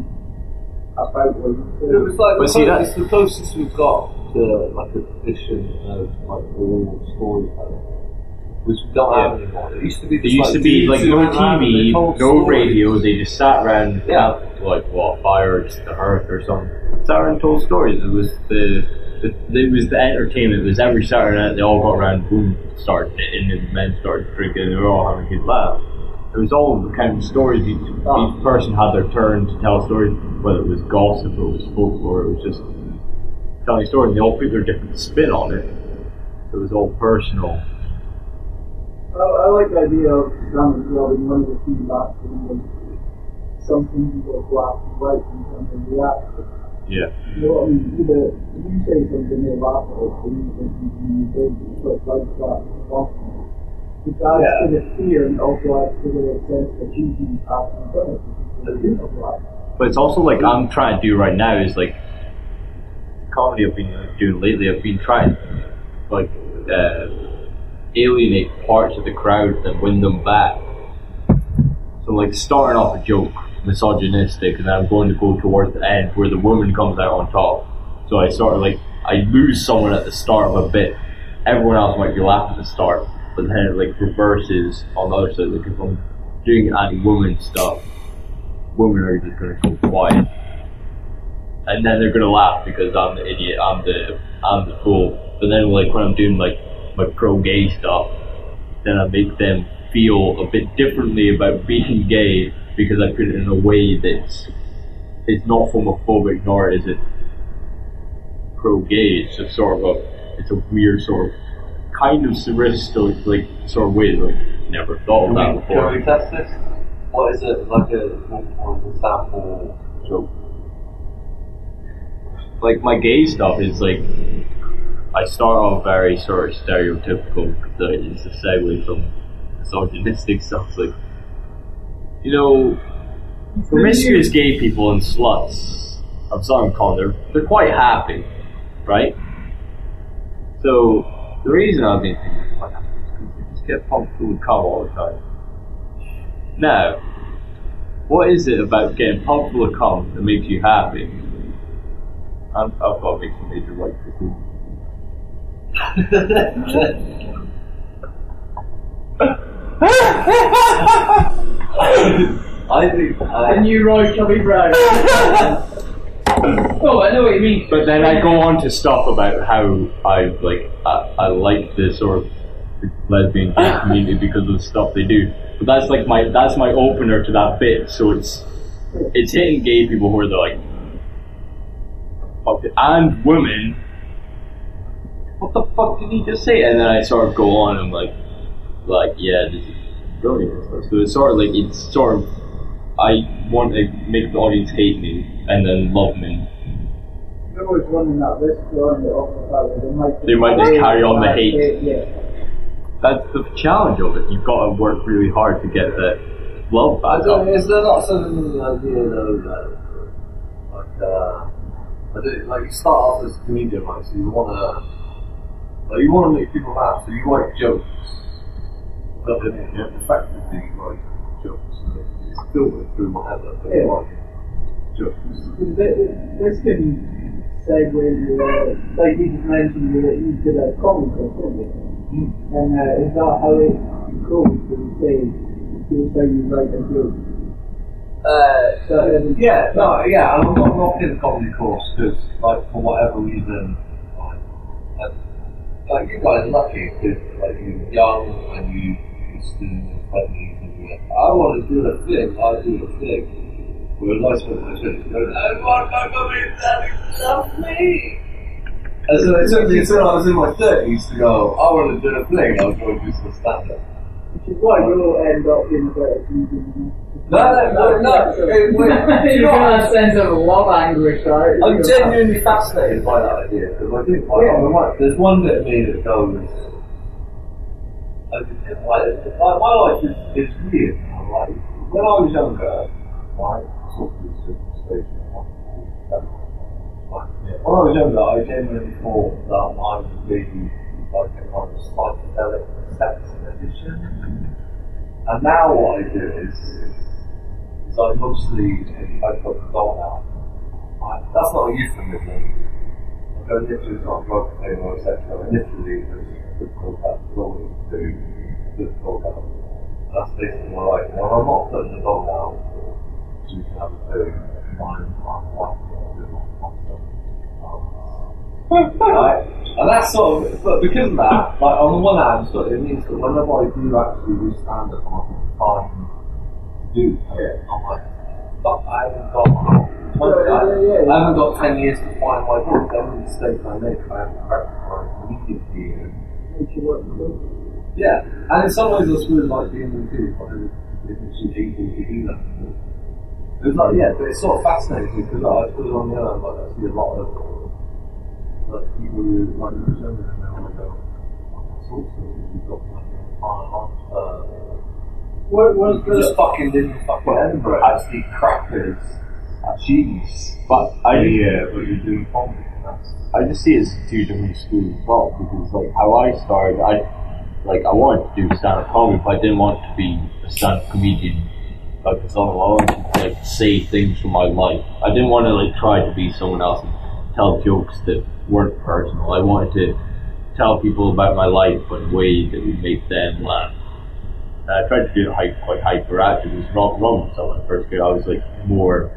about what you say. It was like But the see, closest, that- the closest we've got to like a tradition of like oral storytelling, which we don't have anymore. It used to be. Just, used to be like no who ran around and they TV, no radio. They just sat around, Yeah. like what fire just the hearth or something. Sat around and told stories. It was the, the it was the entertainment. It was every Saturday night they all got around, boom, started and the men started drinking, and they were all having a good laugh. It was all the kind of stories. Each, each person had their turn to tell stories, whether it was gossip or it was folklore. It was just telling stories. They all put their different spin on it. It was all personal. I, I like the idea of drama as well, being one of the few last things some things go black and white in terms of. Yeah. You know what I mean? Either if you say something they laugh at it, or you something you don't, but like that. Which adds Yeah. to the fear and also adds to the sense that you can pass in front of. But it's also like I'm trying to do right now is like comedy I've been doing lately. I've been trying like uh, alienate parts of the crowd and win them back. So like starting off a joke, misogynistic, and then I'm going to go towards the end where the woman comes out on top. So I sort of like I lose someone at the start of a bit. Everyone else might be laughing at the start, but then it like reverses on the other side. Like if I'm doing anti-woman stuff, women are just gonna go quiet, and then they're gonna laugh because I'm the idiot, I'm the I'm the fool. But then like when I'm doing like my pro-gay stuff, then I make them feel a bit differently about being gay because I put it in a way that's it's not homophobic nor is it pro-gay. It's just sort of a it's a weird sort of kind of sadistic like sort of way. that Like never thought of that we, before. can we test this? What is it like a a sample joke? like my gay stuff is like I start off very sort of stereotypical because it's a segue from misogynistic stuff. Like you know, promiscuous gay people and sluts. I'm sorry, I'm calling they're they're quite happy, right? So the reason I've been thinking like they just get pumped with cum all the time. Now, what is it about getting pumped full of cum that makes you happy? I'm, I've got to make some major right decisions. I think A uh, new Roy Chubby Brown. oh, I know what you mean. But then I go on to stuff about how I like I, I like the sort of lesbian gay community because of the stuff they do. But that's like my that's my opener to that bit. So it's it's hitting gay people who are like, and women. What the fuck did he just say? And then I sort of go on and like, like yeah, this is brilliant. So it's sort of like it's sort of I want to make the audience hate me and then love me. They're always running that risk, throwing it off the fact they might They might just carry on the hate. Yeah. That's the challenge of it. You've got to work really hard to get the love I back don't, up. is there not something in the idea though that, like, uh, I don't, like you start off as a comedian, right? So you want to, like, you want to make people laugh, so you write jokes. But then you fact effectively you write jokes, and it's filtered through whatever, but you Yeah. write jokes. This this can segue into, uh, like you just mentioned, you, you did a comic book, didn't you? And uh, is that how it goes? Do you say, here's how you write a joke? Uh, So, uh, yeah, no, yeah, and I'm not in the comedy course because, like, for whatever reason, like, like you guys are lucky because, like, you're young and you, you're still in and you're like, I want to do a thing, I'll do a thing. Whereas I spent my twenties going, I want my comedy to love me. And so it took me until I was in my thirties to go, I want to do a thing, I'll go do some stand up. which is why you'll end up in a better comedian. No, no, no, no. It, wait, you you know, got a sense of love anguish, right? I'm genuinely fascinated by that idea because I think like, Yeah. the there's one bit of me that goes, like, like, my life is, is weird. now, Like when I was younger, oh, right, sort of station, I wanted to do that. Like, yeah. When I was younger, I genuinely thought that I would be like a kind of psychedelic sex addiction. And now what I do is, I mostly I put the doll out. Right? That's not a euphemism. I go literally not drug cocaine or etc. I literally there's called out flowing to called out. That's basically my life. When I'm not putting the dog out, so we can have a poo, I'm. Right? And that's sort of, but because of that, like on the one hand, it means that whenever I do actually do stand up, time to do it. I'm like, fuck, I haven't got, I, I haven't got 10 years to find my voice. Every mistake I make, I have to rectify immediately. You yeah, and in some ways, it's really like being with you, like, if it's able to do that. It's like, yeah, but it's sort of fascinating because like, I put it on the other, like, I see a lot of like people who like the show and they want to go, oh, sorts of you've got like fine uh, What was you just fucking didn't fucking Edinburgh actually crackers cheese. But I yeah, but you're doing comedy. I just see it as two different schools as well because like how I started, I like I wanted to do stand up comedy, but I didn't want to be a stand up comedian like. I wanted to like say things from my life. I didn't want to like try to be someone else and tell jokes that weren't personal. I wanted to tell people about my life but in a way that would make them laugh. And I tried to do it hy- quite hyperactive. It was wrong, wrong with myself I first came. I was like more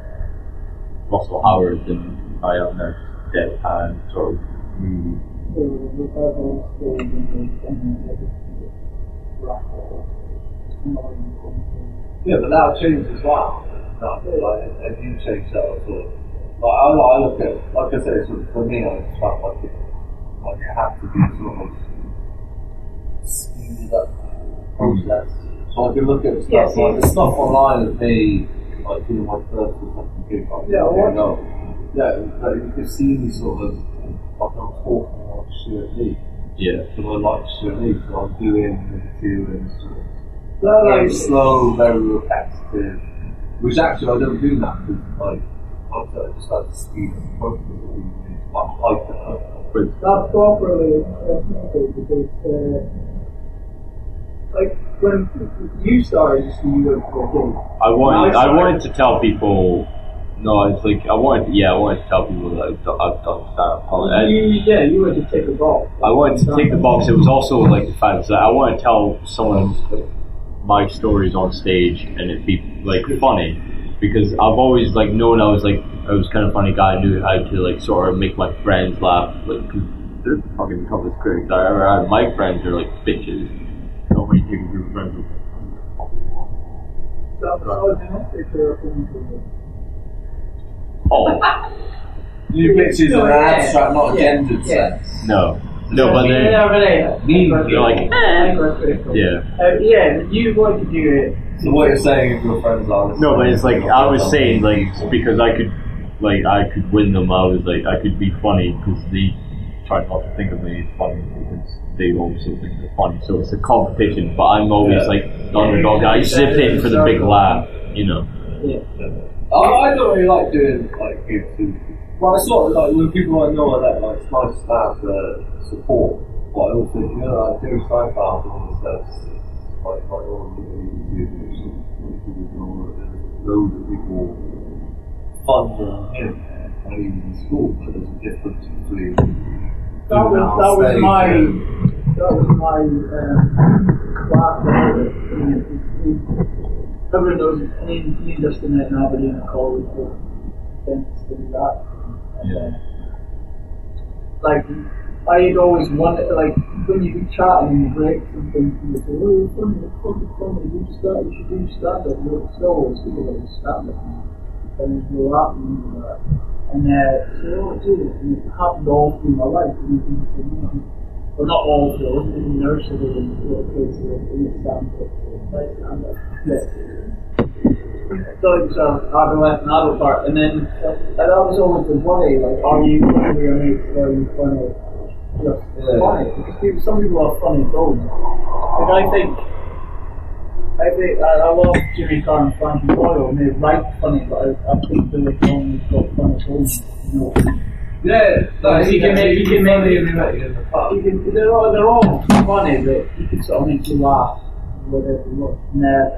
Russell Howard than I am now. Deadpan sort of moody. the recovery stage and and the rock yeah, but that'll change as well. No, like, if you change that sort of, like, I, I look at, like I said, sort of, for me, I just felt like it, like it had to be sort of speeded up process. So I can look at stuff, Yes, like yes. the stuff online of me, like doing my first or second gig, like, Yeah, okay, what- no. Yeah, like, you can see me sort of, like I'm talking like Stewart Lee. Yeah. So I like Stewart Lee, so I'm doing the doing sort of No, very like, slow, very repetitive. Which actually I don't do now because like I just like to speed up the process of being quite hyper. But not properly expressed because uh, like when you started just when you went to a. I wanted, I wanted to tell people. No, it's like I wanted. Yeah, I wanted to tell people that I've done, I've done stand up comedy. You, yeah, you went to take a ball. I wanted to take the box. It was also like the fact that I want to tell someone my stories on stage and it be like funny because I've always like known I was like I was kind of funny guy. I knew how to like sort of make my friends laugh. Like 'cause they're fucking toughest critics I ever had. My friends are like bitches. Nobody takes a group of friends with me. That was enough if you're a film creator. Oh, New pictures in No, an abstract, not a gendered Yeah. sense. no. No, but then, Yeah, but yeah. You're like, Hypercritical. yeah. Uh, yeah, you want to do it. So what you're saying is your friends are No, but it's like, I was saying, like, because I could, like, I could win them, I was like, I could be funny, because they try not to think of me as funny, because they also think they're funny, so it's a competition, but I'm always, Yeah. like, the underdog, I zip in for the big laugh, you know. Yeah. I, I don't really like doing like gigs. and- Well, it's sort of like when people I know are that like it's nice to have the support. But I also think you know like Jerry Seinfeld and all this stuff. Like like all the YouTubers, loads of people fun than him when he was in school. But there's a difference between That was, being that was my, that was my, um, class. Everyone knows, me and Justin met in Aberdeen at college, so tends to do that. And, uh, like, I had always wanted, like, when you be chatting in breaks and things, and you say, oh, you're funny, you're fucking funny, you do stand you should do stand up, so, it's people like stand up, and there's no that and that. And, uh, so, oh, dude, and it happened all through my life, and you think, you know, well, not all I wasn't in nursery and little kids were in the stand up, so, like, stand up, yeah. So it's uh, adolescent adult part, and then uh, that was always the worry, like, are you funny with your mates, or are you funny just Yeah. funny? Because people, some people are funny bones. Like, I think, I think, I, I love Jimmy Carr and Frankie Boyle, and they write funny, but I, I think Billy Cohen's got funny bones, you know. Yeah, like, You can make- you can make- funny if you met you in the pub. You can, they're, all, they're all funny, but you can sort of make you laugh, whatever you want. And, uh,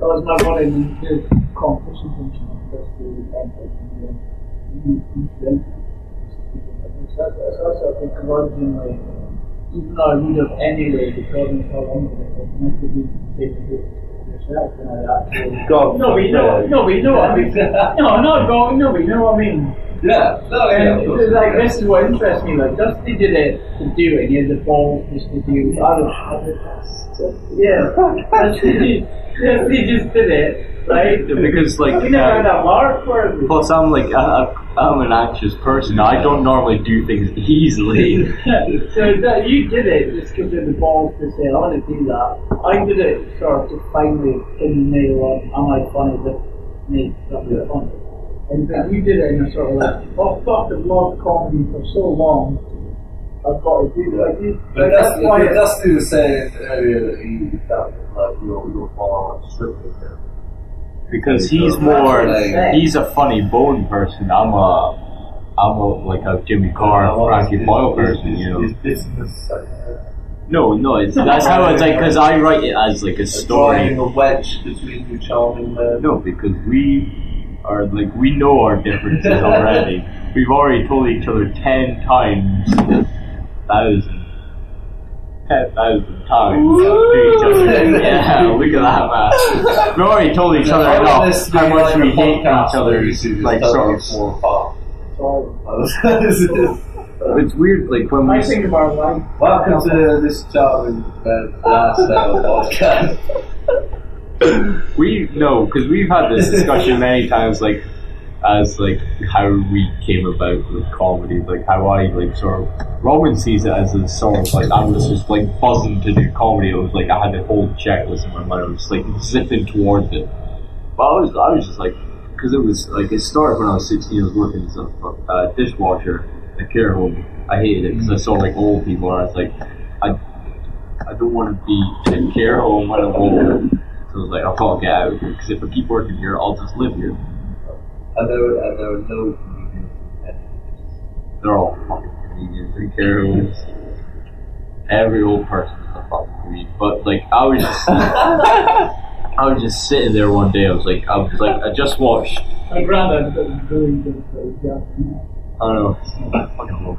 that was my one in the competition function. That's the end of the incident. That's also, I think, grudgingly, even though I would have anyway, because of how long it was, meant to be taken to yourself, and I. God no, but you know, no, but you know what I mean. No, not going, no, but you know what I mean. Yeah, no, yeah, And of like this is what interests me. Like Dusty did it to do it. He had the balls just to do. I don't. Yeah, Dusty, Dusty just did it, right? Because, like, you never uh, had a mark for it. Plus, I'm like, I, I, I'm an anxious person. I don't normally do things easily. so that you did it just because you had the balls to say, I want to do that. I did it sort of to finally pin the nail on, am I funny? That makes something funny. And but you did it in a sort of like, oh fuck, I've loved comedy for so long. I've got to do like you. But Like, that's, that's why. but Dusty was saying earlier that he felt like you're, you're far strict with him. because he's more, he's a funny bone person. I'm a, I'm a like a Jimmy Carr, Frankie Boyle person. You know. His business, No, no, it's that's how it's like because I write it as like a story. driving a wedge between you charming men. No, because we are like we know our differences already. We've already told each other ten times, thousand, ten thousand times to each other. Yeah, look at that man. We've already told each other I want this enough how much like we hate each other. where you two just Like sort of. more apart. Sorry. This is- It's weird, like when I we. think about life. Welcome to this charming uh, last sale podcast. We no, because we've had this discussion many times, like as like how we came about with comedy, like how I like sort of Roman sees it as a sort of like I was just like buzzing to do comedy. It was like I had a whole checklist in my mind. I was just like zipping towards it. But I was I was just like because it was like it started when I was 16. I was working as a uh, dishwasher at a care home. I hated it because I saw like old people, and I was like, I I don't want to be in a care home when I'm older. So I was like, oh, I can't get out here because if I keep working here, I'll just live here. And there were, and there were no comedians. and- They're all fucking comedians in care. Every old person is a fucking comedian. But like, I was just, I was just sitting there one day. I was like, I was like, I just watched. My granddad was really good for. I don't know. I fucking love.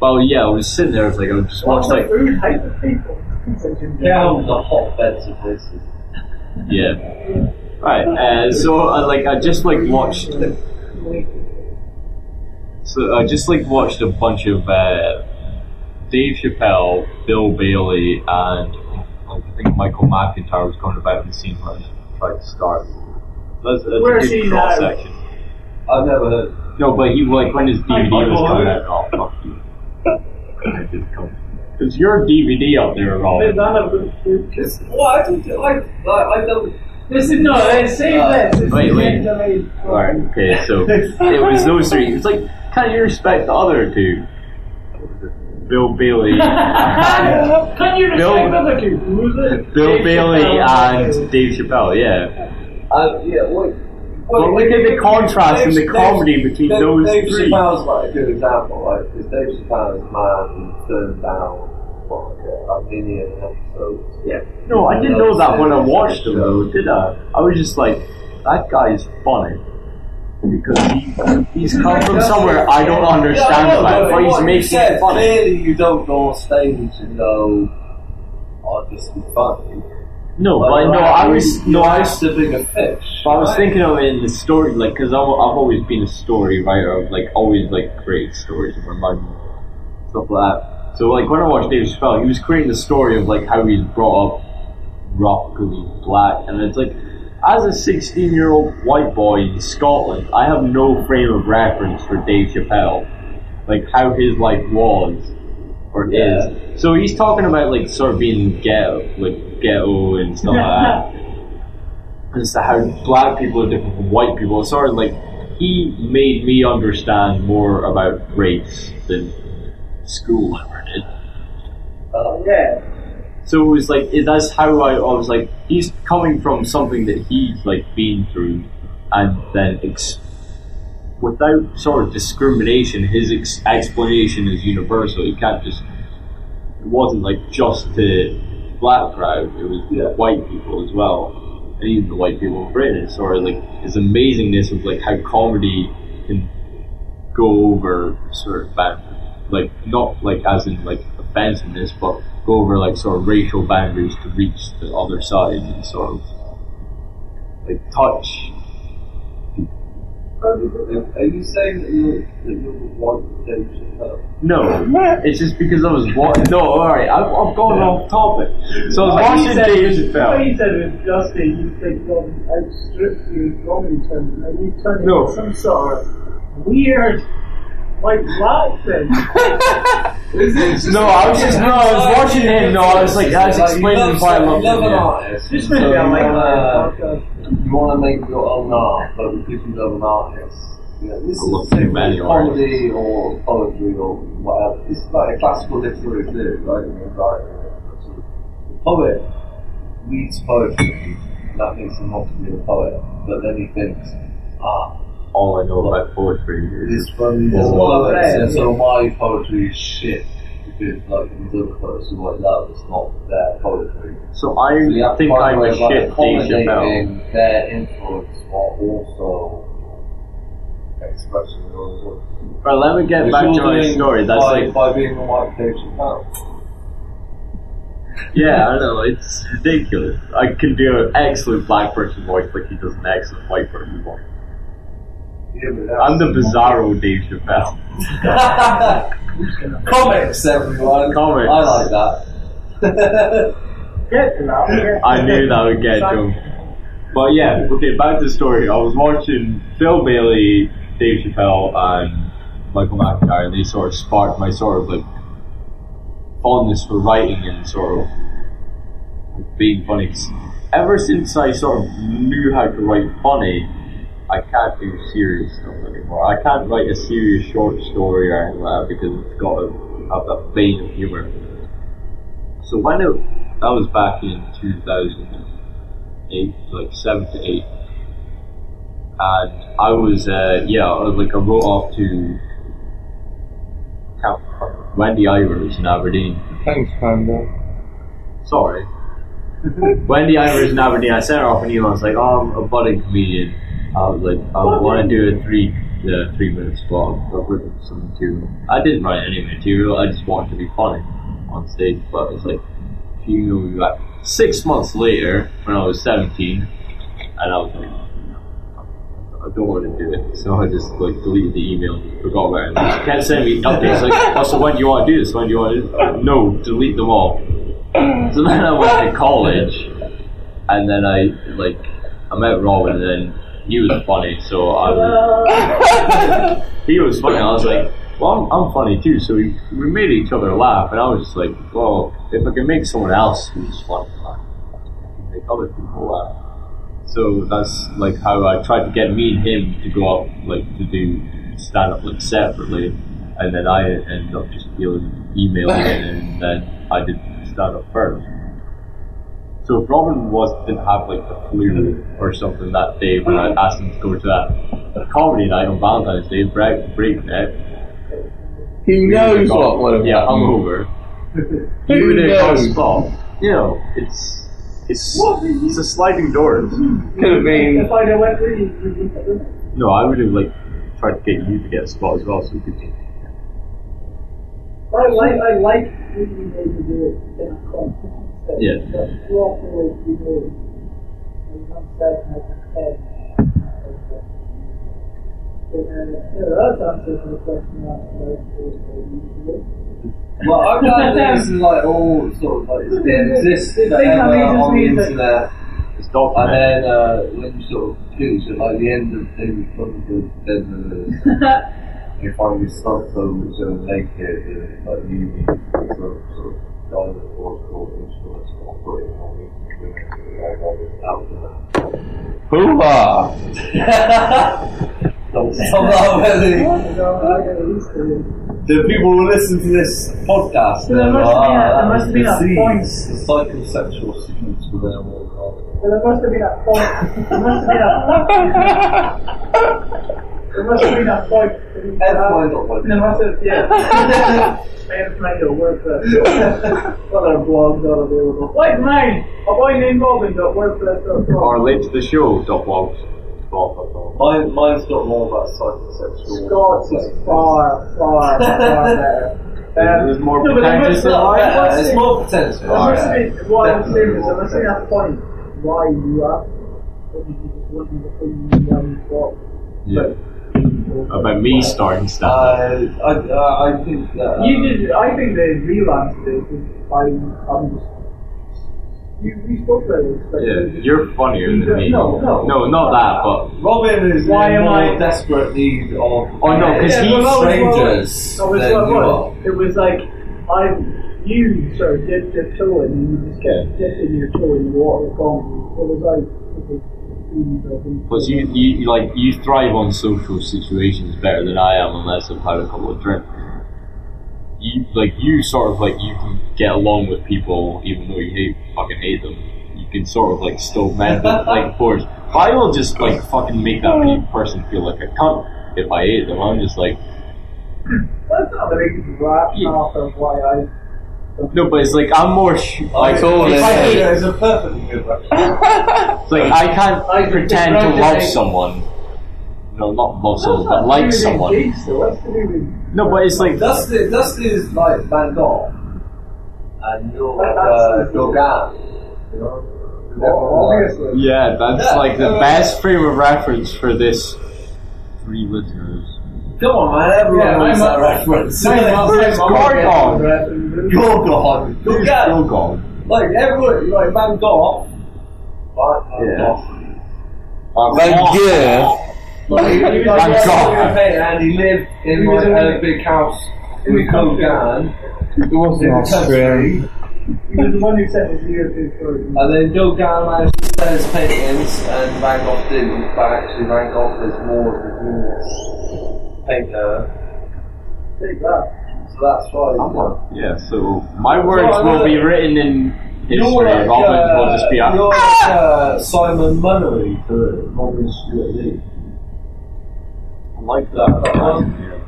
Well, yeah, I was sitting there. I was like, I was just watching like, food type of people. Care homes are hotbeds of racism. yeah. Right. Uh, so, I like, I just like watched. So I just like watched a bunch of uh, Dave Chappelle, Bill Bailey, and like, I think Michael McIntyre was going about in the scene where I tried to start. That's, that's Where's a good he cross now? section. I've never heard. No, but he like when his DVD was coming Howard. out. Oh fuck you! I didn't come. Because your DVD up there, Is Rob. that a good food? It's, well, I don't. I, I, I don't. This is no, save Uh, this. This wait, is wait. Alright, okay, so it was those three. It's like, can you respect the other two? Bill Bailey. Can you Bill- respect other two? Who's it? Bill Dave Bailey Chappelle. and Dave Chappelle, yeah. Uh, yeah, well, Well, look at the contrast in the comedy between Dave, those Dave three. Chappelle's like a good example, right? Because Dave Chappelle's man who turned down what, like a, a episodes. Yeah. No, I didn't know that when I watched them, though, did I? I was just like, that guy's funny. Because he, he's come from somewhere I don't understand Yeah, know, about, but he's making said, it funny. Clearly, you don't go on stage and go, "Oh, this is funny." No, but Like, no, I was, no, I was bigger fish. But I was right? thinking of it in the story, like, because I've, I've always been a story writer. I've like always like create stories in my mind, stuff like that. So like when I watched Dave Chappelle, he was creating the story of like how he's brought up rough because he's black, and it's like as a 16 year old white boy in Scotland, I have no frame of reference for Dave Chappelle, like how his life was or Yeah. is. So he's talking about like sort of being ghetto, like ghetto and stuff like that as to how black people are different from white people. It's sort of like he made me understand more about race than school Uh, Yeah. So it was like it, that's how I, I was like he's coming from something that he's like been through, and then ex- without sort of discrimination, his ex- explanation is universal. You can't just it wasn't like just the black crowd; it was the Yeah. white people as well, and even the white people in Britain. Sort of like his amazingness of like how comedy can go over certain boundaries, like not like as in like offensiveness, but go over like sort of racial boundaries to reach the other side and sort of like touch. Are you saying that you're, that you're the one Dave Chappelle? No, it's just because I was watching. No, all right, I've, I've gone off topic. So I was What he watching said Dave was- What Chappelle. he said was just that you think God outstripped you in comedy terms, and you turned No. into some sort of weird white black thing. No, I was just no, I was watching him. No, I was like, I was explaining why I love him. an Yeah. artist. Just so I you like wanna- that podcast. you want to make your own art, but because you love an artist, you know, this I love is the same many comedy or poetry or whatever. It's like a classical literary theory, right? You know, like, the poet reads poetry, and that makes him not to be a poet, but then he thinks, ah, All I know about poetry is this funny is poet, right, and so my poetry is shit. Because like these other poets who write that, it's not their poetry. so I So you have to think I'm a way a of, like, shit Dave Chappelle. their influence while also expressing your own work. Right, let me get Which back to my story. That's by, like, by being a white Dave Chappelle. yeah, I know it's ridiculous. I can do an excellent black person voice like he does an excellent white person voice. Yeah, but that's- I'm the bizarro Dave Chappelle. Comics, everyone. Comics. I like that. Get to that. I knew that would get to him. But yeah, okay, back to the story. I was watching Bill Bailey, Dave Chappelle, and Michael McIntyre, and they sort of sparked my sort of like fondness for writing and sort of being funny. Ever since I sort of knew how to write funny, I can't do serious stuff anymore. I can't write a serious short story or anything like that because it's got to have that vein of humour. So when it, that was back in 2008, like 7 to 8. And I was, uh, yeah, I was like, I wrote off to Camp Wendy Ivers in Aberdeen. Thanks, Panda. Sorry. Wendy Ivers in Aberdeen, I sent her off an email. I was like, oh, I'm a budding comedian. I was like, I want to do a three, uh, three minute spot. I've written some material. I didn't write any material. I just wanted to be funny on stage. But it's like, if you know me back six months later, when I was 17, and I was like, I don't want to do it. So I just like deleted the email, forgot about it. She kept sending me updates like, oh, so when do you want to do this? When do you want to do this? Uh, no, delete them all. So then I went to college, and then I like I met Robin, and then he was funny, so I was, he was funny. I was like, well, I'm, I'm funny too, so we, we made each other laugh, and I was just like, well, if I can make someone else who's funny laugh, I can make other people laugh. So that's like how I tried to get me and him to go up, like to do stand up like separately, and then I ended up just dealing emailing it, and then I did stand up first. So if Robin was didn't have like the flu or something that day when I asked him to go to that comedy night on Valentine's Day, break break breakneck, He knows what would have yeah, happened. hungover, Who you would have got a knows? spot. You know, it's it's it's a sliding door. Could have been. If I'd have went with you, you wouldn't have done it. No, I would have like tried to get you to get a spot as well, so we could. I like, I like being able to do it in a competition setting. Yeah. But too often what we do is, we don't set as a head. But, yeah, that's answers the question asked about the Well, I'm glad that this is like all sort of like it's been exist The thing that forever on the internet. It's And then uh, when you sort of choose at like the end of David Cronenberg's Dead Movies, you find these stunt films that are naked and like you sort of sort of gynecological instruments operating on these women who are all this out. Hoo-ha! Somehow, really, the people who listen to this podcast, So there they're must like, be a- "Ah, there must be a disease, point." the psychosexual seeds for them all. Well, there must have been a point. There must have been a. There must have been a point. For you to That's have- why not one. There must have, yeah. Man, trying to work that. Other blogs are available. Like mine, a boy named Robin got WordPress.com. Or late to the show, dot blogs. dot com. Mine, mine's got more about psychosexual. Scott's is far, far, far better. Um, There's more no, but pretentious than mine. there must it's more potential. There must be, what I'm saying is, there must be a point why you are. What you just wasn't the thing you why you thought. Yeah. About me starting Uh, stuff. I, uh, I think that. Uh, You did. I think they relapse is. I, I'm just. You, you spoke about it. but- Yeah, you're funnier than me. No, no. No, not that, but Robin is Why am I- desperate need of. Oh, no, 'cause Yeah, he's well, strangers what- that was than what it was. Like I, you sort of dipped your toe in, and you just kept dipping your toe in the water comedy. It was like. Plus, you, you like you thrive on social situations better than I am, unless I've had a couple of drinks. You like you sort of like you can get along with people even though you hate fucking hate them. You can sort of like stoke mental like force. I will just like fucking make that pe- person feel like a cunt if I hate them. I'm just like That's not rational for why I. no, but it's like I'm more sh- like all if this I is- It's a perfectly good reference. it's like I can't I pretend to love congratulate- someone. No, not love That's someone, not but like to do with someone. engaged, though. That's to do with. No, but it's like Dusty, Dusty is like Van Gogh, and you're like uh, Gauguin. You know? Oh, obviously. Yeah, that's Yeah. like the best frame of reference for this three listeners. Come on, man, everyone Yeah, knows that mum- reference. My mum- Where's my mum Gorgon? gets the reference. Gauguin. Who's Gauguin. Like everyone, like Van Gogh. Van Yeah. Gogh. Van Gogh. Like, he was Van Gogh. and he lived in He like a- a big house with Gauguin It wasn't in the Austrian. He was the one who sent his ear to for And then Gauguin managed to sell his paintings and Van Gogh didn't, but actually Van Gogh is more of a genius Take that. So that's why. Yeah, so my words No, will be written in You're history. like, Robin uh, will just be you're like uh, Simon Munnery for Robin Stewart Lee. I like That, one. Yeah.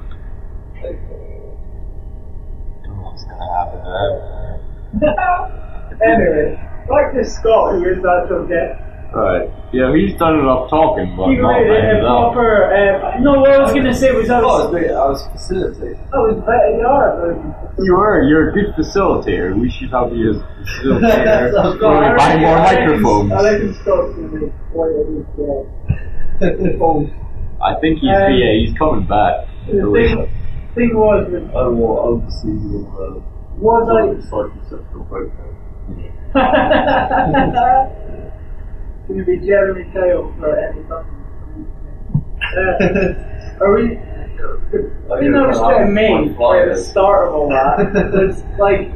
don't what's gonna happen to anyway, back to Scott, who is that to get. that. Alright. Yeah, he's done enough talking, but He not made ended a proper. Uh, no, what I was going to say was I Oh, was. wait, I was facilitating. I was better. You are. You are, you're a good facilitator. We should have you as facilitator. That's When we right. buy more I microphones. I reckon Scott's going to make quite a good job. I think he's Um, yeah he's coming back. The thing, thing was, with, I will oversee your uh, was I psychosexual breakdown. going to be Jeremy Kyle for any time. Uh, are we? The thing I was trying to make right at the start of all that was like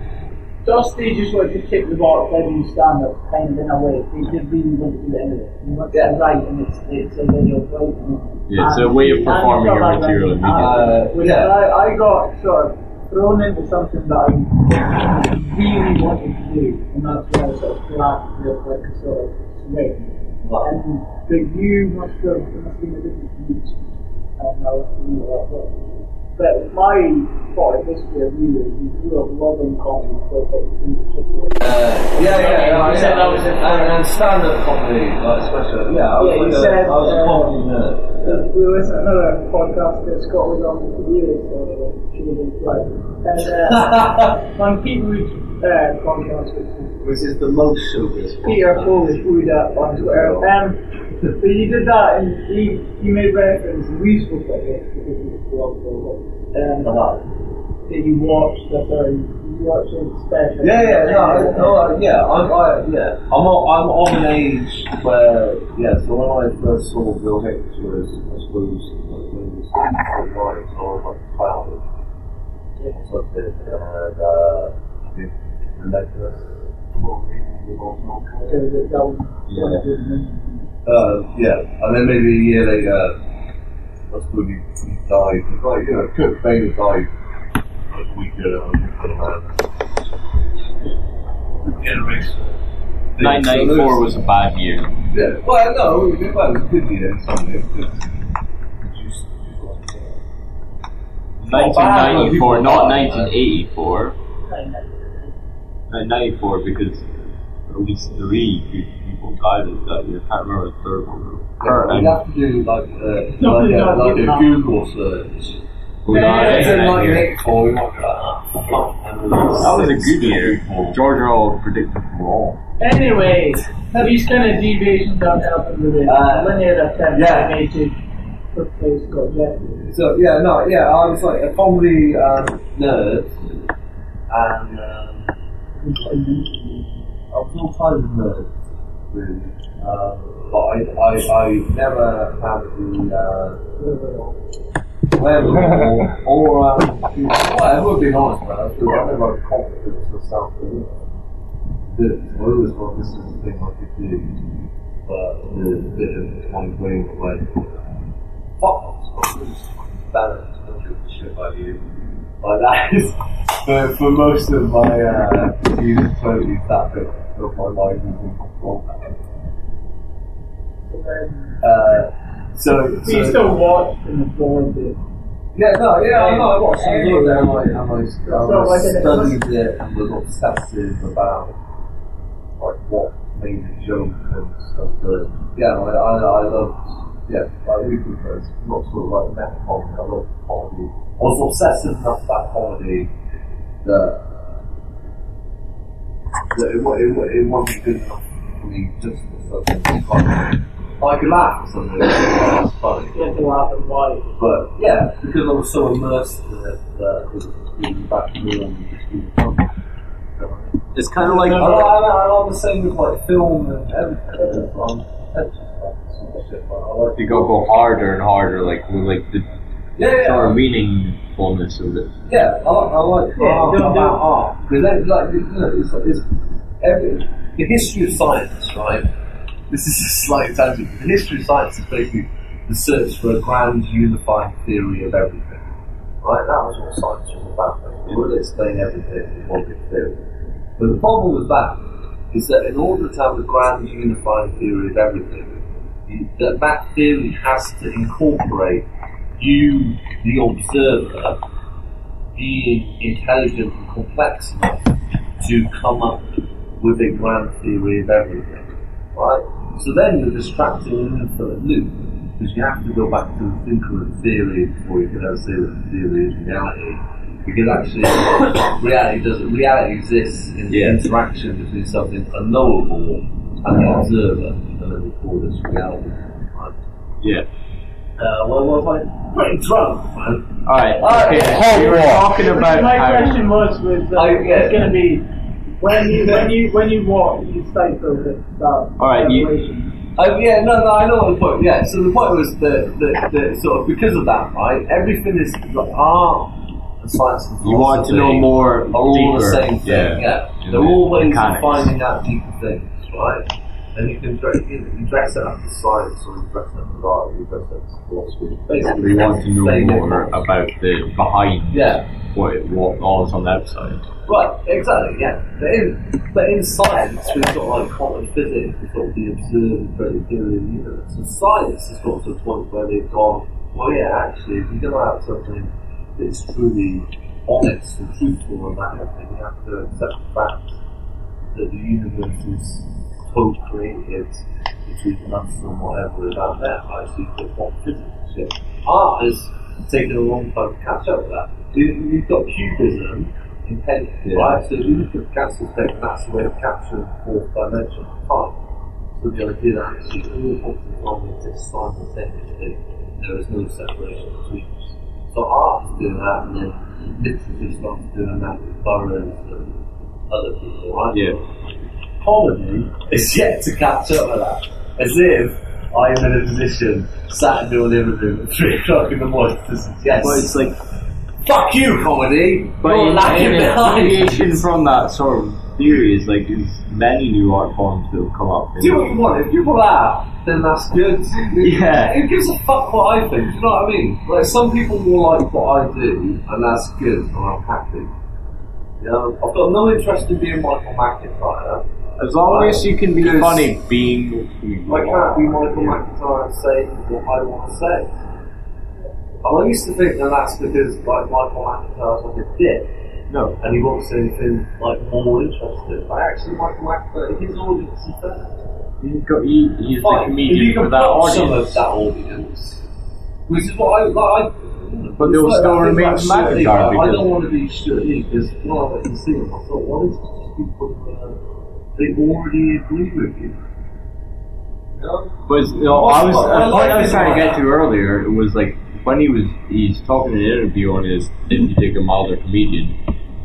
Dusty just wanted to kick the ball at you stand up kind of in a way. He did really want to do it anyway. He wants Yeah. to write and it's it's a video of writing. Yeah, it's a way of performing your like material immediately. Uh, Which yeah. I, I got sort of thrown into something that I really wanted to do, and that's why I sort of classed with like a sort of swing. And but you must have must have been a different. Um, that. But my part of history of you is you grew up loving comedy, so but in particular. Uh, yeah, yeah, yeah. You said that was it. and, and stand-up comedy, like especially. Yeah, I was, Yeah, you like a- said, I was a uh, comedy nerd. We listened to another podcast that Scott was on for years, so uh, she was in flight. And uh, on Peter's uh, podcast, which is Which is the most showbiz. Peter Polish Buddha on Twitter. Um, but you did that, and he, he made reference, and we spoke about this because we just love the um, that you watched the third, you watched a special. Yeah, yeah, no, no, yeah, I'm, I, yeah, I'm, I'm of an age where, yeah. So when I first saw Bill Hicks was, I suppose, like when he was I was like twelve or something, and uh, I think Relentless. probably was also So good. that, that was Yeah. one of the main- Uh, yeah, and then maybe a year later, I suppose he, he died. Like, you know, Kurt Cobain died like a week ago. Generation. Nine ninety four was a bad year. Yeah, well, no, it was, well, it was a good year in some ways. 'cause Nineteen oh, ninety four, not nineteen eighty four. kind of- Ninety four because at least three good people died that year. I can't remember the third one. Kurt You'd have to do like, uh, No, like, you're a, like getting a that. Google search. who Yeah, died yeah, It's in in that like year. eight four, you might be like, That was a good year. George Orwell predicted them wrong. Anyway, these kind of deviations don't help with the Uh, linear attempt yeah. I made to replace Scott Jeffrey. So yeah, no, yeah, I was like a comedy um, nerd, and um, I was all kinds of nerds, really. Um, but I, I, I never had the uh, wherewithal or um, well, I would be honest about it, I never had confidence or self belief. I always thought this is the thing I could do, but the bit of my brain went fuck off, balance, don't give a shit about you. Like that is, for, for most of my uh, and twenties, that bit of my life is in control. Uh, so, So you so still watched and absorbed it. yeah, no, yeah, I know, I watched it, and I, and I, I, So, like, it studied it and was obsessive about like what made the joke and stuff. But yeah, I, I, I loved, yeah, like Weekly Friends, not sort of like meta comedy, I love comedy. I was obsessive enough about comedy that, that it, wa- it, wa- it wasn't be good enough for me just for something funny. I could laugh at something that's funny. You to laugh and why. But yeah, because I was so immersed in it that it was back to me and fun. It's kind of like I, I, I love the same with like film and everything. Um, shit, but I like you go go harder and harder, like like the yeah, sort yeah, of meaningfulness of it. yeah. I like, I like Yeah, art don't about art because then, like, you know, it's, it's every, the history of science, right? This is a slight tangent. The history of science is basically the search for a grand unifying theory of everything. Right? That was what science was about. It would explain everything in one big theory. But the problem with that is that in order to have a grand unifying theory of everything, you, that, that theory has to incorporate you, the observer, being intelligent and complex enough to come up with a grand theory of everything. Right? So then you're distracting an infinite loop because you have to go back to the thinker of theory before you can ever say that the theory is reality. Because actually, reality doesn't. Reality exists in the Yeah. interaction between something unknowable and the observer, and then we call this reality. Right? Yeah. Uh, well, was like pretty drunk, man. Alright, Uh, okay, Cold we were talking about My how- question was was uh, Oh, yeah. it's going to be when you when you when you walk you stifle the start. All right, you- Oh yeah, no, no, I know what the point. Yeah, so the point was that, that, that sort of because of that, right? Everything is like art and science and You want to know more are all deeper. the same thing. Yeah, In they're the all ways mechanics. of finding out deeper things, right? And you can dress, you, you dress it up as science or you dress it up as art, you dress it up as philosophy. Basically, We want to know more about the behind Yeah. what what is on the outside. Right, exactly, yeah. But in, but in science, we've got like quantum physics, we've got the observed theory of the universe. And science has got to a point where they've gone, well, yeah, actually, if you're going to have something that's truly honest and truthful about everything, you have to accept the fact that the universe is co-created between us and whatever is out there. Right? So you've got quantum physics shit. Art has taken a long time to catch up with that. You've got cubism in painting, Yeah. right? So if you look at Gansel's painting, that's the way of capturing the fourth dimension of time. So the idea that actually all points in time exist simultaneously, there is no separation between us. So art is doing that, and then literature starts doing that with Burroughs and other people, right? Yeah. Comedy is yet to catch up with that. As if I am in a position, sat in your living room at 3 o'clock in the morning to suggest, But it's like fuck you, comedy! But You're in, lacking in behind. deviation from that sort of theory is like there's many new art forms that have come up. Do what you want. If people laugh, then that's good. Yeah. Who gives a fuck what I think? Do you know what I mean? Like, some people will like what I do, and that's good, and I'm happy. You know, I've got no interest in being Michael McIntyre. As long as you can be Because- funny being who you I are. can't be Michael McIntyre and say what I want to say. I used to think that that's because like Michael McIntyre's like a dick No. and he won't say anything like more interesting. But actually Michael McIntyre, his audience is there. He's, got, he, he's the Fine, if comedian you for can that put some audience. of that audience, which is what I like. I, But they'll it's still I think remain about Stewart Lee, McIntyre I, because- don't want to be Lee because went to see I thought, what is? Just people uh, they already agree with you. You? But you know, I was a point I was trying to get to earlier. It was like when he was he's talking in an interview on his if you take a milder comedian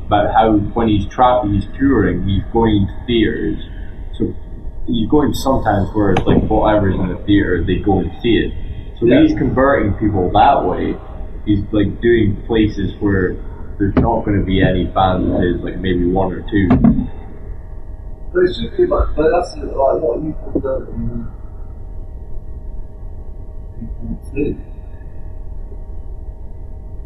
about how when he's trapped and he's touring, he's going to theaters. So he's going sometimes where it's like whatever's in the theater, they go and see it. So Yeah. he's converting people that way. He's like doing places where there's not going to be any fans of like maybe one or two. But it's just too much. But that's like what you can do. People do.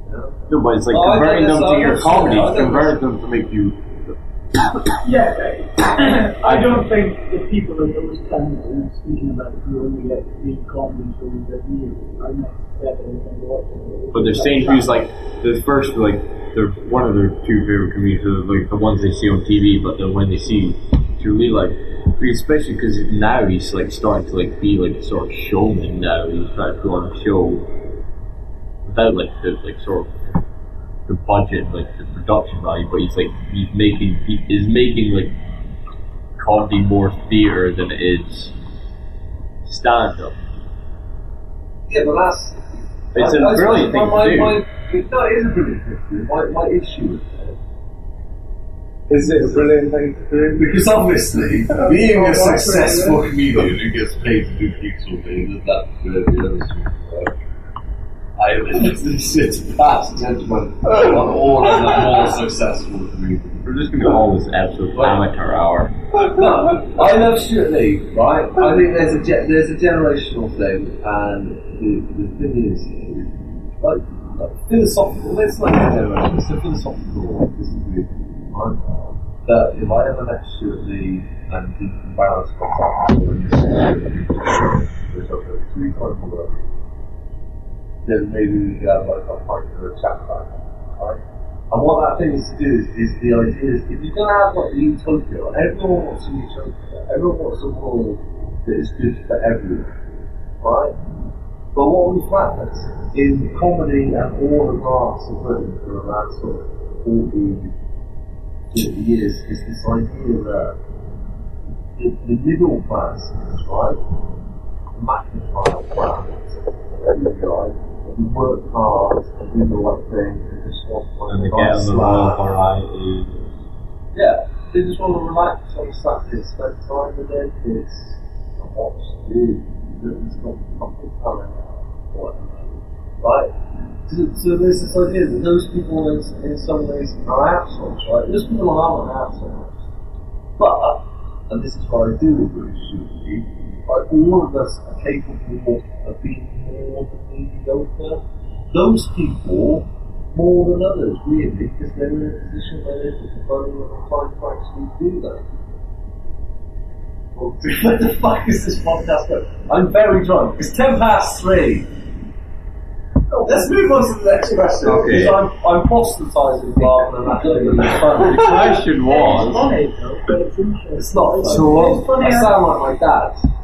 Yeah. No, but it's like Oh, converting them to your comedy, don't know. convert them to make you Yeah, I don't think the people in those towns are speaking about it, you only get three comedy shows a year. I might definitely think watch it. But they're saying who's like the first, like they're one of their two favorite comedians, are, like the ones they see on TV. But then when they see Julie, like especially because now he's like starting to like be like a sort of showman. Now he's trying to put on a show without like the like sort of the budget, like the production value. But he's like he's making he is making like comedy more theater than it is stand up. Yeah, but that's. It's a brilliant thing my, to do. my, no, it is a brilliant thing. My, my issue Is it a brilliant thing to do? Because obviously, oh, being a successful comedian who gets paid to do gigs all day, does that good the other stuff. I am in this past judgment on all of the more successful comedians. We're just gonna call this episode amateur hour. No, I love Stewart Lee, right? I think there's a ge- there's a generational thing, and the, the thing is, like, like philosophical. Let's not get generation. It's a philosophical disagreement, right? That if I ever met Stewart Lee and did balance contact with him, which I've three times already, then maybe we could have like a pint or a chat about right? And what that thing is to do is, is the idea is if you're going to have like the utopia, everyone wants a utopia, everyone wants a world that is good for everyone, right? But what we found in comedy and all of arts in Britain for around sort of 40, 50 years is this idea that the, the middle class, right? The McIntyre class, these guys who work hard and do the right thing and just want And to they get the variety. Yeah, they just want to relax on Saturday, spend time with their kids and watch the it's got fucking whatever. Right? So, there's this idea that those people in, in some ways are assholes, right? Those people aren't assholes. But, and this is where I do agree with Susie, like all of us are capable of being more than mediocre. Those people more than others, really, because they're in a position where they've got the time to actually do that. Well, what the fuck is this podcast about? I'm very drunk. It's ten past three. Let's move on to the next question. Okay. Because I'm, I'm proselytizing rather than actually being funny. The question It's was, funny though, but it's interesting. It's not. It's, So it's funny. I sound like my dad.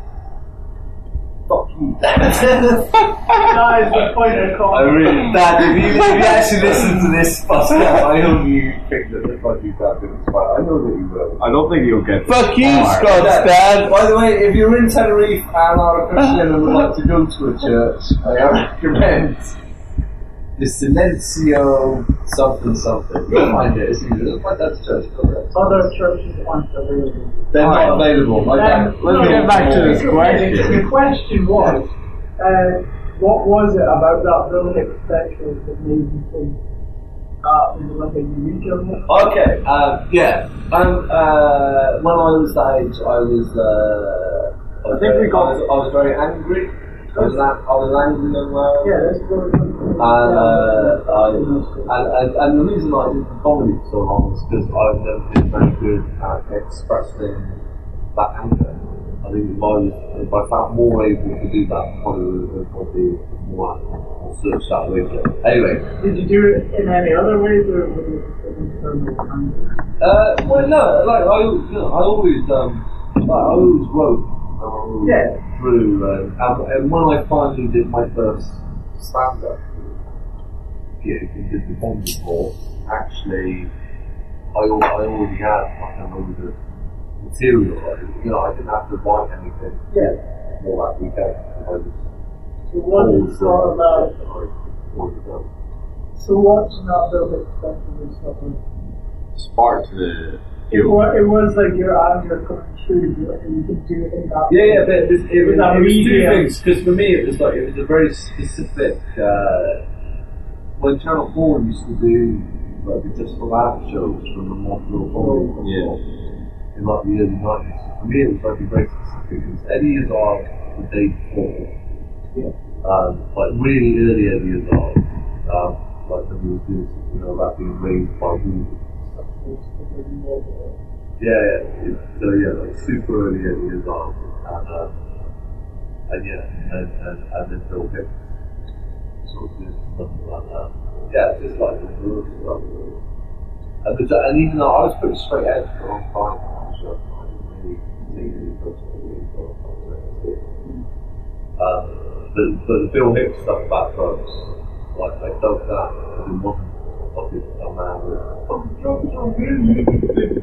Fuck you, dad. That is the point of I really, Dad, if you, if you actually listen to this podcast, I hope you think that the fuck you dad is fine. I know that you will. I don't think you'll get Fuck you, far. Scott's dad. By the way, if you're in Tenerife and are a Christian and would like to go to a church, I recommend the Silencio something something. You'll find it. It's easy. It's my dad's church. go. Other churches aren't available. They're not available. My Um. Let's get back to this the- question. The question was, uh, what was it about that Bill Hicks special that made you think, uh, was it like a unique element? Okay, um, yeah. Um, uh, when I was that age, I was. Uh, I, I think very, we got- I was, I was very angry. I was, an, I was angry young man. Yeah, that's And, uh, I, and, the reason I did the comedy for so long is because I've never been very good at expressing that anger. I think if I, was, if I felt more able to do that, probably would probably more searched that later. Anyway, Did you do it in any other ways, or was it internal anger? Uh, well, no, like I, you know, I always, um, like, I always wrote, and Yeah. drew, and, um, and, and when I finally did my first stand-up gig and did the comedy course, actually, I, I already had like a load of material. I, you know, I didn't have to write anything Yeah. for that weekend. I was So what is always sort of already done. so watching that Bill Hicks special was sort of the it was, it was like your anger coming through, you and you could do it in that. Yeah, yeah, but it was, it was, it was two things. Because for me, it was like it was a very specific. Uh, when Channel Four used to do like just for laugh shows from the Montreal Comedy Yeah. in like the early nineties, for me it was like very specific. It was Eddie Izzard the day before, um, like really early Eddie Izzard, um, like when he was doing you know about being raised by who. Yeah, yeah. So yeah, like super early at years old, and um, and yeah, and and, and then Bill Hicks sort of doing stuff like that. Yeah, just like the stuff. And, the, and even though I was pretty straight edge for a long time, so I didn't really see any. Um, but but the Bill Hicks stuff about drugs, like I felt that, I didn't want fucking a man with fucking drugs are really good.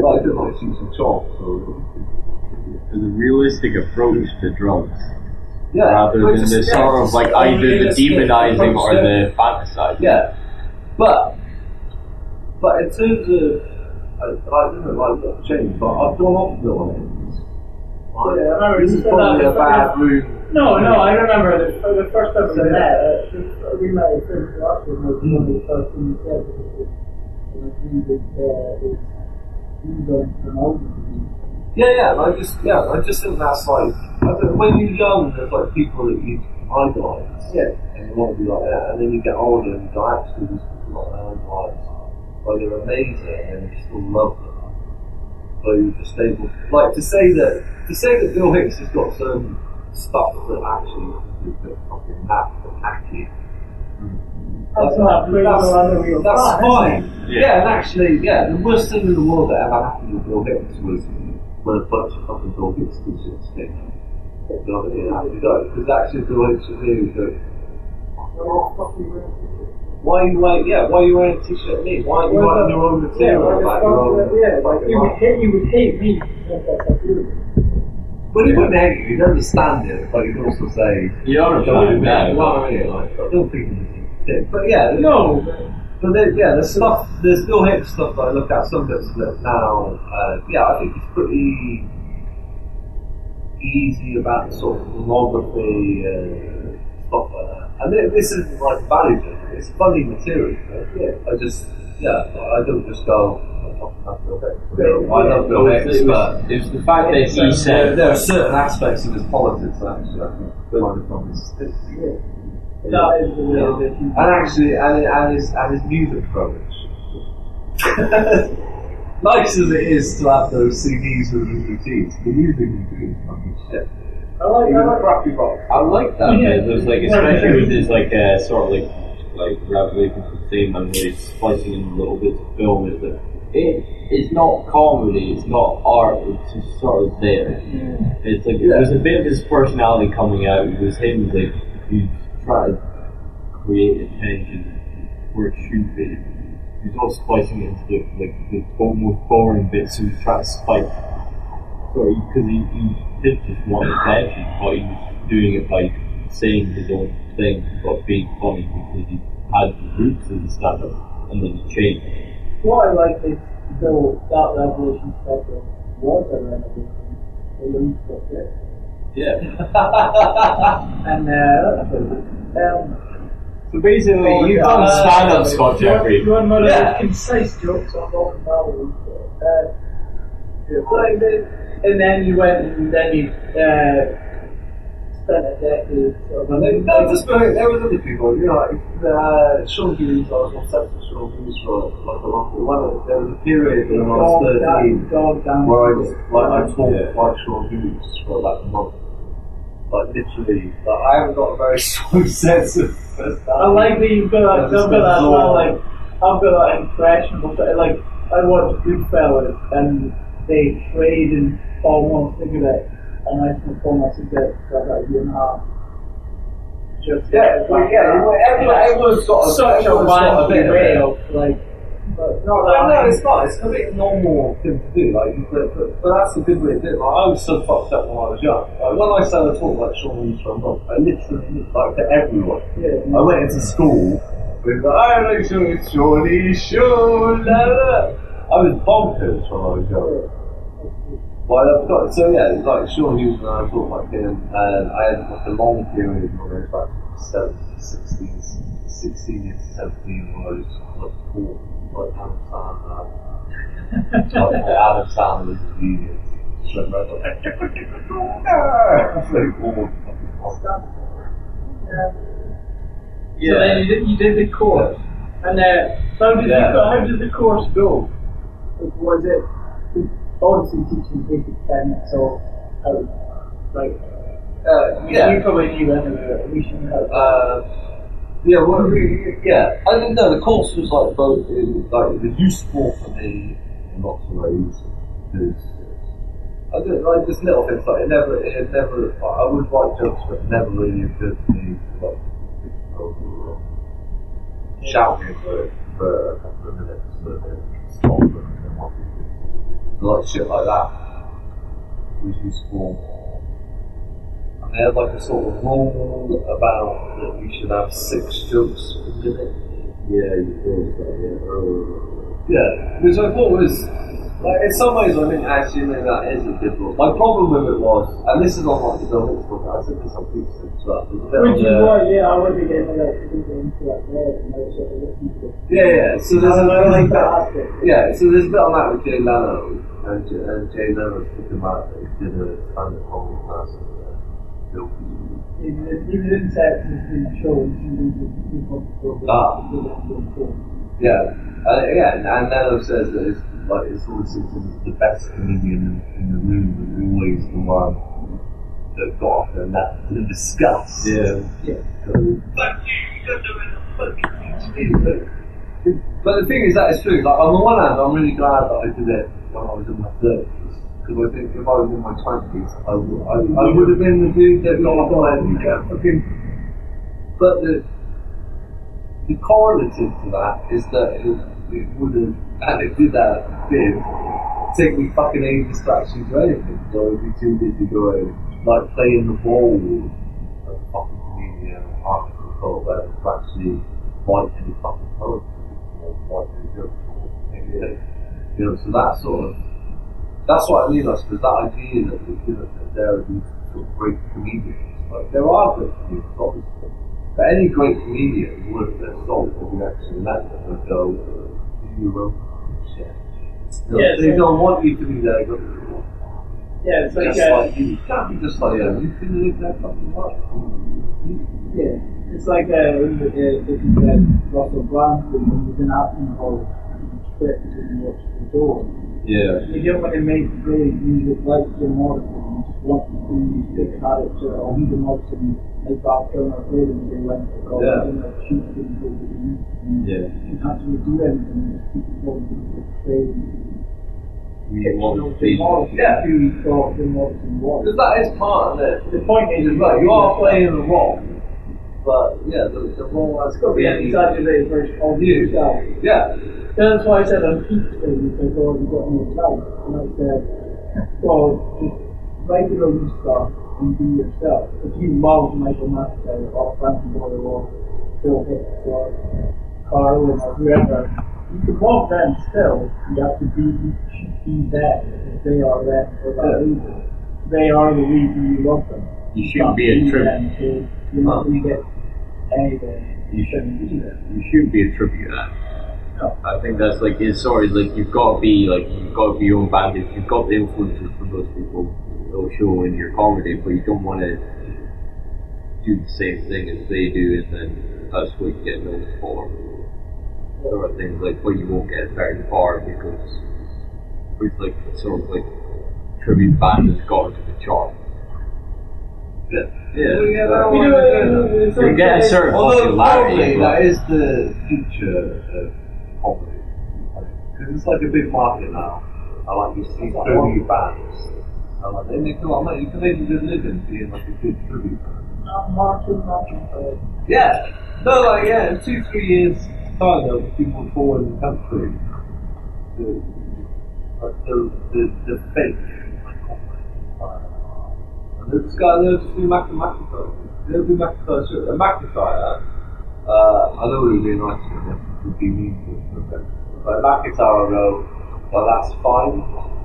I didn't like see some chalk, so There's a realistic approach to drugs yeah. rather than the yeah, sort of like either the demonizing or the fantasizing. Yeah, but but in terms of I, I don't know like what changed, but I've gone off the lines. Right? Yeah, I remember this is said probably a bad room. No, no, I remember the, the first time we met, uh, just- we met at Christmas last year, and one of the first things you said was that it was really good, uh, is you going to an. Yeah, yeah, and I just yeah, I just think that's like I don't, when you're young, there's like people that you idolise. Yeah. And you want to be like that, and then you get older and you go, actually, these people that I idolise, well, they're amazing, and you still love them. So you're just able, like to say that to say that Bill Hicks has got some stuff that actually is a bit fucking naff and hacky. That's not that's, well other real that's fine. Yeah. Yeah. and actually, yeah, the worst thing in the world that ever happened with Bill Hicks was when a bunch of fucking Bill Hicks t-shirts came out. You know what I mean? Because actually Bill Hicks was here and go, why are you wearing, yeah, why are you wearing a t-shirt me? Why aren't you writing your own material yeah, about your own? yeah, like, you would hate, you would hate me. if that's what you But he wouldn't hate you, he'd understand it, but he'd also say, You are don't doing do that. that. You know what I mean? Like, I don't think he's a dick. But yeah, No, But there, yeah, there's stuff, there's still hip stuff that I look at, some bits that now, uh, yeah, I think it's pretty easy about sort of pornography and stuff like that. And thi- this isn't like value judgment, it's funny material. Yeah, I just, yeah, I don't just go, I fucking love Bill Hicks. I love Bill Hicks, but it was the fact that he there, said there are certain aspects of his politics that actually I think kind of from his that is the way that you. and actually, and, and his and his music approach. nice as it is to have those CDs with his routines, the music is fucking shit. I like, I like crappy rock. I like that Yeah. bit. There's like, especially with his like uh, sort of like like revelations of theme and where he's splicing in little bits of film. Is that it? It's not comedy. It's not art. It's just sort of there. It's like Yeah. there's a bit of his personality coming out. It was him like he's trying to create attention where it should be. He's all spicing it into the like the most boring bits. So he's trying to spike. Sorry, because he, he did just want attention, but he was doing it by saying his own thing, but being funny because he had the roots of the stand-up, and then he changed. What I like is though that Revelation special was a revelation. The young stuff there. Yeah. And uh. Um, So basically, Oh, you've yeah. done stand-up, Scott Jeffrey. You want one of Yeah. those concise jokes on Dalton Valley. Uh, like the- and then you went and then you uh, spent a decade sort of And then, no, just uh, there was other people, you know, like uh, Sean Hughes, I was obsessed with Sean Hughes for like a long time. There was a period when I dog, was 13 dog down. where I was like I talked Yeah. like Sean Hughes for about a month. Like literally, like I haven't got a very strong sense of personality. I like that you've got that, Yeah, just you've got that as well, like, I've got that impressionable, like, I watched Goodfellas and they trade in Paul Moore cigarette, and I smoked Paul Moore cigarette for about a uh, year and a half. Just Yeah, uh, well, yeah, well, everyone, everyone's got a, such a a bit of like, but not No, that no, it's not. It's a bit normal thing to do. Like, but, but, but that's a good way to do it. Like, I was so fucked up when I was young. Like, when I started talking like Sean Reeves from Rock, I literally like to everyone. Yeah. I went into school with like, I like Shawnee, Shawn, la la. I was bonkers when I was young. But I've got so yeah, like Sean Hughes and I talked like him, and I had like a long period where I was like 17, 16, 16 into 17 where I was like poor, like Adam Sandler, like the Adam Sandler's genius. So I was like, it's like all So then you did, you did the course. And uh, so how did, Yeah. you, how did the course go? Was it obviously teaching basic tenets or how, like, uh, yeah. you probably knew anyway, at least you knew how to Uh, yeah, well, we- yeah. I didn't know the course was like both like it was useful for me in lots of ways because I did like just little things like it never it never I would write jokes but it never really occurred to me like shout for for a couple of minutes and then stop and then like shit like that was useful. And they had like a sort of rule about that you should have six jokes per minute. Yeah, you told us that yeah, earlier. Yeah, which I thought was, like, in some ways I think actually maybe that is a rule. My problem with it was, and this is on like the building book, I said this on Peterson as well. there's a bit Which is why, yeah, I would be getting like into like there and I was sort of listening to it. Yeah, yeah, so there's a bit like that. Yeah, so there's a bit on that with Jay Leno, and, J- and Jay Leno talking about that he did a class in uh, Bill He he was in Texas show he was Ah. Yeah, uh, yeah, and, and Nello says that it's like it's always the best comedian in, in the room, and always the one that got off their nut to discuss. Yeah. Yeah. Fuck you, you're doing a fucking PhD. But the thing is, that is true. Like on the one hand, I'm really glad that I did it when I was in my thirties. Because I think if I was in my twenties, I would, I, I would have been the dude that got off you fucking. But the the correlative to that is that it, it would have, and it did that, did, take me fucking to actually do anything. So I'd be too busy going, like playing the ball with a fucking comedian or article club and to actually write any fucking poetry or write any jokes or maybe, you know, so that sort of, that's what I mean, I suppose, that idea that, you know, that there are these sort of great comedians. Like, there are great comedians, obviously. But any great comedian would their soul if you actually met and go, do your own fucking. You know, Yeah, they so- don't want you to be there. Go, Yeah, it's like, just uh, like you. You can't be just like them. You can live their fucking life. yeah, it's like uh, the, uh, looking at Russell Brand when he was in alcohol and tripped and watched the door. Yeah. You don't want to make great music like Jim Morrison. You just want to be this character or Jim Morrison as Bob Kilmer played and they went to go Yeah. and like shoot over the and Yeah. You can't really do anything. Just keep going to the crazy. We want to Jim be. Morrison, Yeah. who he thought Jim Morrison was. Because that is part of it. The point is, like, you are playing the role. But, yeah, the, the role has got to be exaggerated version of You. yourself. Yeah. That's why I said on peak thing, because oh, you got no time. And I said, well, just write your own stuff and be yourself. If you love Michael McIntyre or Frankie Boyle or Bill Hicks or Carlin or whoever, you can love them still. You have to be, you should be them because they are them for that reason. They are the reason you love them. You shouldn't be a tribute. to- You're not going to get anything. You shouldn't be that. You shouldn't be a tribute act. No. I think that's like it's sort of like you've got to be like you've got to be your own bandit. You've got the influences from those people that'll show in your comedy, but you don't want to do the same thing as they do, and then that's what you get known for. Sort of things like, but you won't get very far because it's like sort of like tribute band has got into the chart. Yeah. Yeah. Well, yeah, that You one- know, it's You get a certain popularity. that is the future of comedy. Because it's like a big market now. I like you see tribute bands. They a lot money. You can make a good living being like a good band. Not Martin, Martin, uh, Yeah. No, like yeah, in two, three years time there'll be people touring the country. The like the the, the fake and this guy they'll just do Mac McIntyre. They'll do McIntyre. And McIntyre, uh, I know we were being nice to him, would be mean to him. But McIntyre wrote, well that's fine,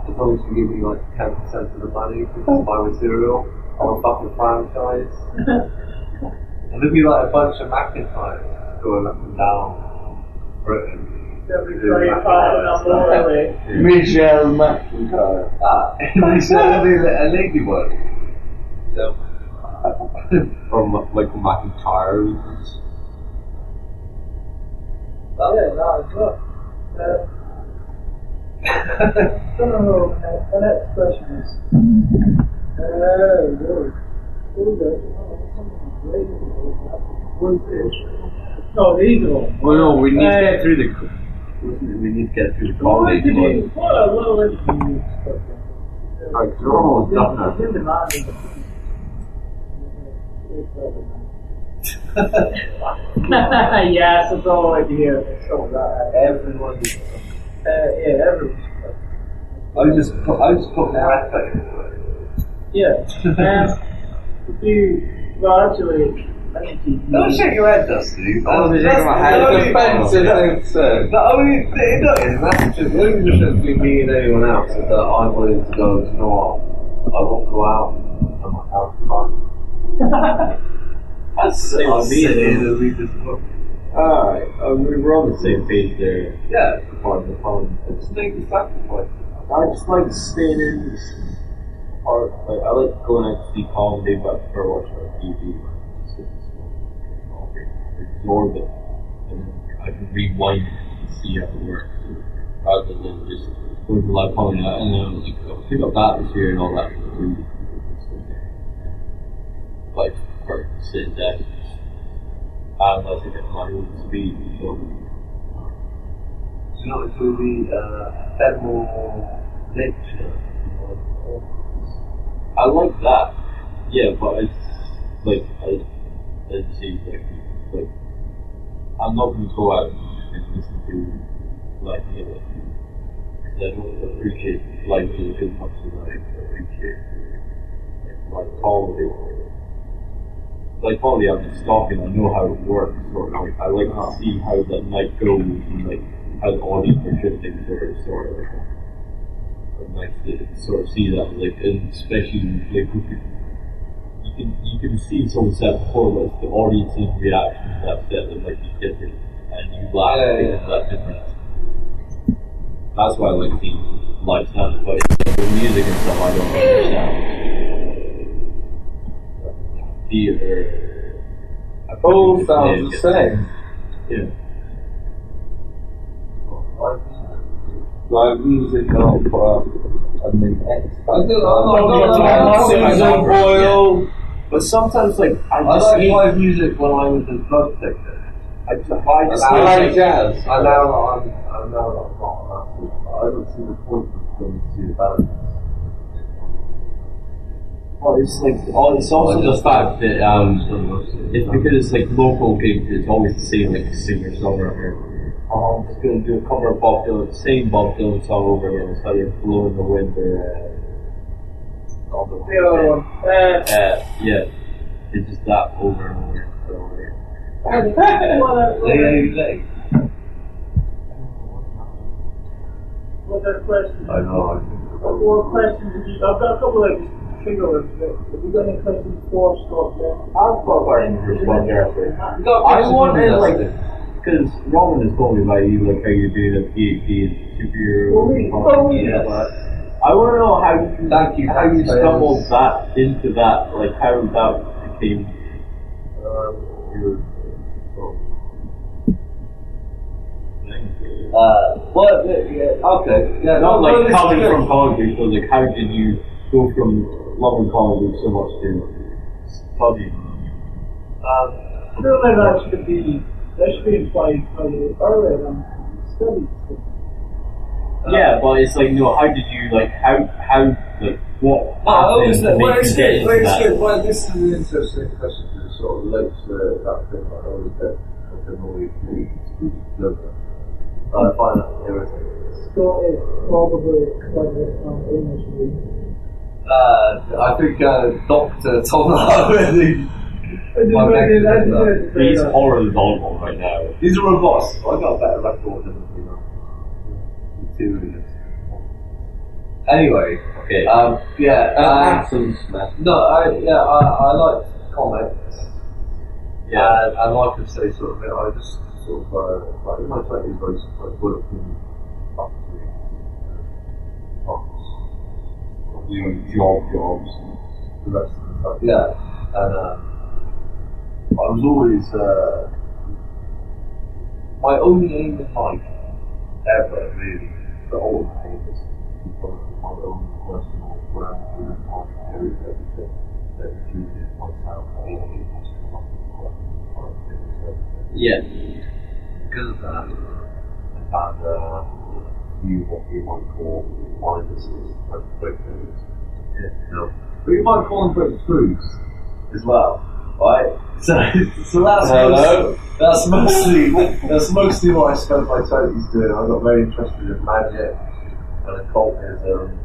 as long as you give me like ten percent of the money because it's my material. I'm a fucking franchise. And there'd be like a bunch of McIntyres going up and down Britain. every doing very McIntyre fine stuff. number away. Michelle McIntyre. Ah, and he's only a ladybug. So, Or Michael McIntyre. who's- Yeah, that is good. Uh, Know, uh, the next question is, uh, Lord, no, these are all. Well, no, we need to Uh, get through the. We need to get through the What did you, what a little interview. Right, so we're almost done now. It's in the mind. yes, that's all I hear. So that, everyone. Uh, yeah, everyone. I just put, I just put more effort into it. Yeah. Um, if you, well, actually, I think you. Don't shake your head, Dusty. Oh, That's, you're that's shaking my the head. only- Offensive thing to say. The only thing, no, it's that's just, the only difference between me and anyone else is that I'm willing to go, you know what, I won't go out, I'm not out fun. That's the same I'll with me. sit in though. and read this book. Alright, uh, we we're on the same page there. Yeah, Part of the fun. just make the sacrifice. I just like staying in this part. Like I like going out to see comedy, but for watching on TV, like, just sit and smoke, absorb it, and I can rewind it and see how it works, rather than just going to live comedy and then like I'll pick up that this year and all that. Like for sit down, I get my own speed. So. You know, it will be uh, ephemeral nature. I like that. Yeah, but it's like I, I see like like I'm not gonna go out and listen to like you know like, I don't appreciate live music as much as I appreciate like comedy. Like comedy, I'm just talking. I know how it works. Sort of like I like to uh-huh. see how the night goes and like how the audience are shifting. Sort of, sort of. Uh, like, nice to sort of see that, like, and especially like who could- you can you can see someone set like the audience's reaction to that set that might be different, and you laugh Yeah, because yeah. that difference. That's why I like seeing live sound, but the music and stuff I don't understand. Theater. I All think sounds the it's- same. Yeah. Live music and opera and the X I don't know, Factor. I'm not- Yeah, I'm not yeah, Boyle. But sometimes, like, I I just like live music when I was a drug addicted. I just, I just I like jazz. I know I'm, I know I'm not a massive, I don't see the point of going to see the band. Well, it's like, oh, it's also the fact that um, it's because it's like local gigs. It's always the same like singer songwriter. Oh, I'm just gonna do a cover of Bob Dylan, same Bob Dylan song over again. It's either "Blow in the Wind" or uh, all the The other one. Uh, Uh, yeah, it's just that over and over and over again. what are- what are- Lay, what are questions? I know. What more questions I've got a couple of trigger words. but Have you got any questions for Scott? Yeah. I've got questions for Scott Jeffrey. Uh, I wanted like because Robin has told me about you, like how you're doing a PhD in superhero. Really? Oh, yes. I want to know how you, Thank you, how you stumbled that into that, like how that became. Um, you Uh, well, yeah, okay, yeah, Not no, like this is coming from comedy, but like how did you go from loving comedy so much to studying? Um, Surely that should be that should be implied further earlier than studies. Uh, yeah, but it's like no. How did you like how how like what Oh, happened it's, to well, make it's good. Well, it's good. Well, this is an interesting question because it sort of relates to uh, that thing that I always get like annoyed with. I find that irritating. Scott is probably cleverest on English reading. Uh, I think uh, Doctor Tom already. My neck is. He's horror normal right now. He's a robot. I got a better record than you know. Materialist. Anyway, Okay. um, yeah, uh, Atom no, I, yeah, I, I like comics. Yeah. And, and like I say, sort of, I just sort of, uh, like in my twenties, I used to like work in factory, Doing job jobs. the rest of the stuff. Yeah, and um, I was always uh, my only aim in life, ever really, the whole aim is to develop my own personal brand with my every everything that included myself being able to come up with my own everything. Yeah. Because of that, I found uh, few what you might call minuses and breakthroughs. You know, but you might call them breakthroughs as well, right? So, so that's Hello? most, that's mostly that's mostly what I spent my twenties doing. I got very interested in magic and occultism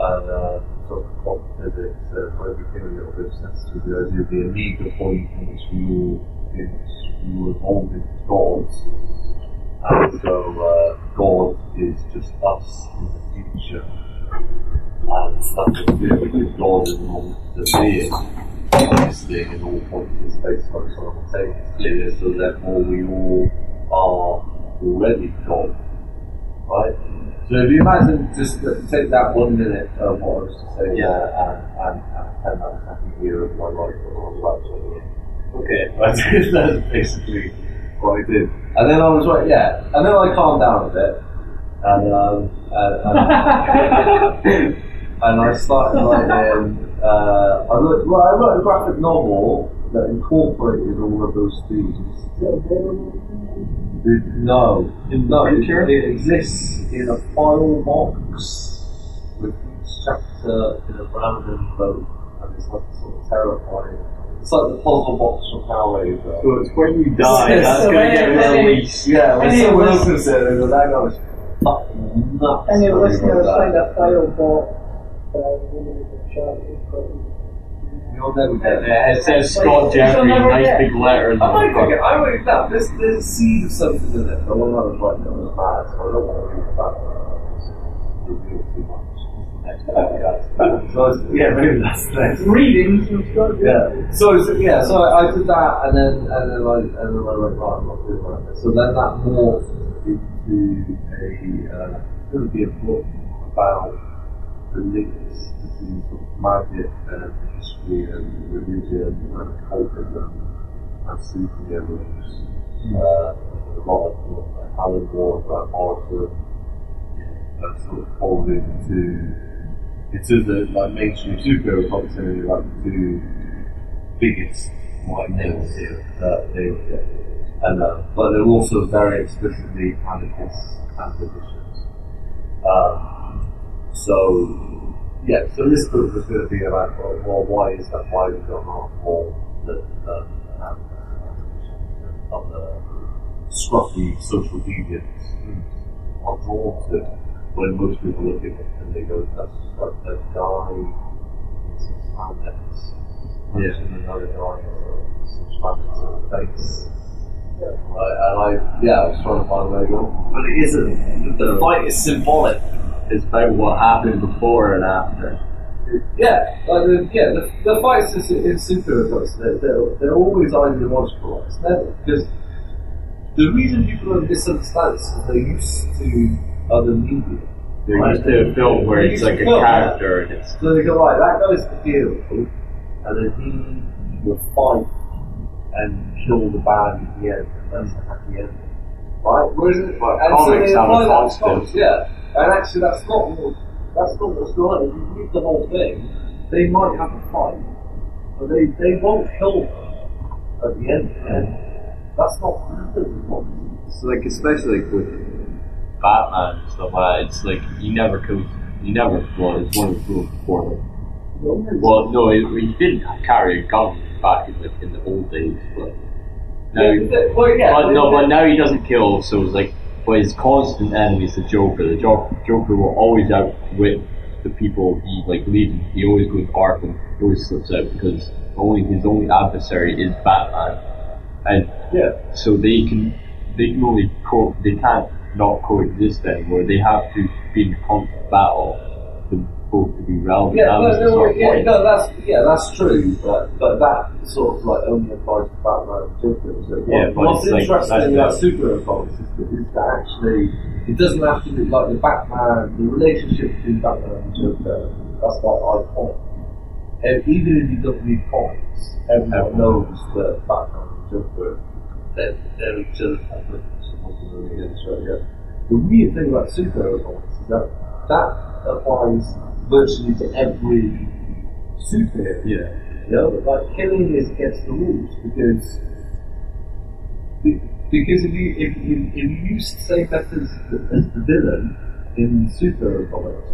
and uh, sort of quantum physics. And I became a little bit sensitive to the idea of the Omega point in which we all in which we were gods. So uh, God is just us in the future. And stuff to do because God is not the being existing in all points in space time. So therefore we all are already God. Right? So if you imagine just take that one minute of what I was to say Yeah. and, and, and pretend that second year of my life I was actually in. Okay. That's, that's basically what I did. And then I was like, yeah. And then I calmed down a bit. And, um, and, and, and I started writing, uh, I wrote, well, I wrote a graphic novel that incorporated all of those themes. It- No, no, it, it exists in a file box with each chapter in a brand envelope, and it's like sort of terrifying. It's like the puzzle box from Hellraiser. So it's when you die, Yes, that's so gonna get released. Yeah, when Any someone of us- opens it, they go, that guy's fucking nuts. And your when he listeners wrote find that. a file bought by individual charities. You'll never get it. It says Scott you'll Jeffrey, never nice get- big letters. I on might the take it. I wrote it down. There's, there's a seed of something in it, but when I was writing it, I was mad, so I don't want to read about So, it's- yeah, maybe that's. Readings from Yeah. So, yeah, so I, I did that, and then and then I and then I went right, I'm not doing like this. So then that morphed into a uh, going to be a book about the links between sort of magic and history and religion and cultism and superheroes. Uh, a lot of uh, Alan Moore, Grant Morrison, uh, sort of folded into into the like mainstream superhero comics and like the two biggest like names here. Uh, they, and uh, but they're also very explicitly anarchist and. Um, so yeah, so this book was going to be about well, well why is that? Why we got not more that um, scruffy social deviants are drawn to when most people look at it and they go, that's like a guy in some spandex. Yeah. And another guy in some spandex on the face. Right, and I, yeah, I was trying to find a way to go, but it isn't. The fight is symbolic. It's about what happened before and after. Yeah, like the, yeah, the, the fights in, in superhero fights, they're, they're, they're always ideological. It's never, because the reason people don't misunderstand is because they're used to other media. They're used to a film where it's like a character and it's So they go, right, that guy's the hero, and then he will fight and kill the bad at the end, and that's a happy ending. Right? Whereas, Well, and comics they have a apply that to constant. Yeah, and actually that's not what, that's not what's going on. If you read the whole thing, they might have a fight, but they, they won't kill them at the end, and that's not happening. It's like especially like with Batman and stuff like that, it's like he never kills he never well it's one of the rules before them. Well no he, he did carry a gun back in the in the old days but now Yeah, well, yeah, but no but now he doesn't kill so it's like but his constant enemy is the Joker. The jo- Joker will always outwit the people he like leads. He always goes Arkham. He always slips out because only his only adversary is Batman, and Yeah. so they can they can only co they can't not coexist anymore. They have to be in constant battle for both to be relevant. Yeah, that no, no, of yeah, no, that's yeah, that's true, but but that sort of like only applies to Batman and Joker. So Yeah, what- but what's interesting about superhero comics is that, is that actually it doesn't have to be like the Batman, the relationship between Batman and Joker. That's like iconic. And even if you don't read comics, everyone knows that Batman and Joker they're, they're each other's complements and working really good each other. Yeah. The weird thing about superhero comics is that that applies virtually to every superhero. Yeah. You know, like killing is against the rules because because if you if, if, if you use the same as the villain in superhero comics,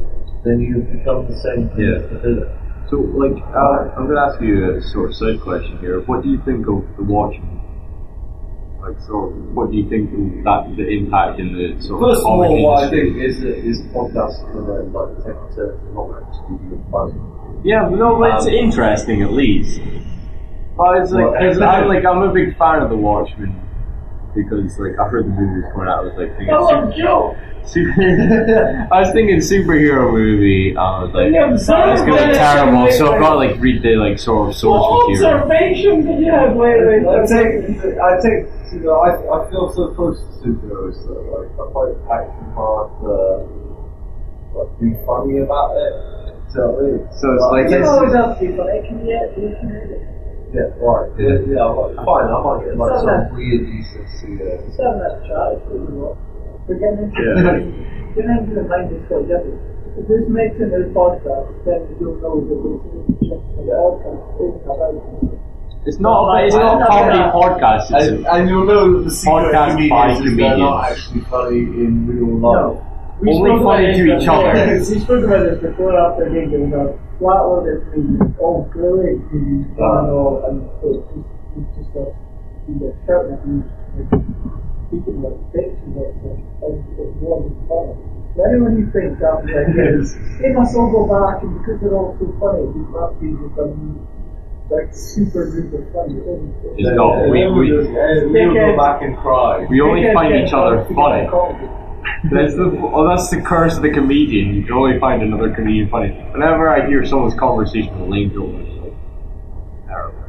then you become the same thing Yeah. as the villain. So, like, uh, I'm going to ask you a sort of side question here. What do you think of the Watchmen? Like, sort of, what do you think of that the impact in the sort First of of all, what I think is that is podcasts are going to like take to not actually be funny. Yeah, no, but it's Um, interesting at least. Well, it's like, Well, cause I'm like, I'm a big fan of The Watchmen because, like, I heard the movie was coming out. I was like, thinking, Oh, super, Joe! super, I was thinking superhero movie. I was like, Yeah, it's gonna be but- terrible. So I've got to like read the like sort of source What material. observation did you have lately? I take, I take, you know, I, I feel so close to superheroes that like I find it acting hard to like be funny about it. So, So it's like You it's- always have to be funny. Can you, you it. yeah, right, yeah, yeah, like, fine. I might get like So some weird decency. Uh, Just having that chat, it's really what. We're getting into the mind. Getting into the is quite different. If this makes it a podcast, then you'll know that this is just a podcast. It's about It's not. It's not a comedy podcast. It's and, and you'll know that the secret Podcast by is they're not actually funny in real life. We Only spoke about funny this to each before. other. We spoke about this before after a gig and we got flatloaded comedians, all brilliant comedians, and all, and it's just, it's just a, you're shouting at me. speaking about fiction, it's, it's, it's wasn't funny. So anyone who thinks after that years, they must all go back and because they're all so funny, these must be become like super duper funny. It isn't. It's not. We, we, We'll go back and cry. we only find each other funny. comedy. That's the well, that's the curse of the comedian. You can only find another comedian funny. Whenever I hear someone's conversation with Lane Jones, it's like terrible.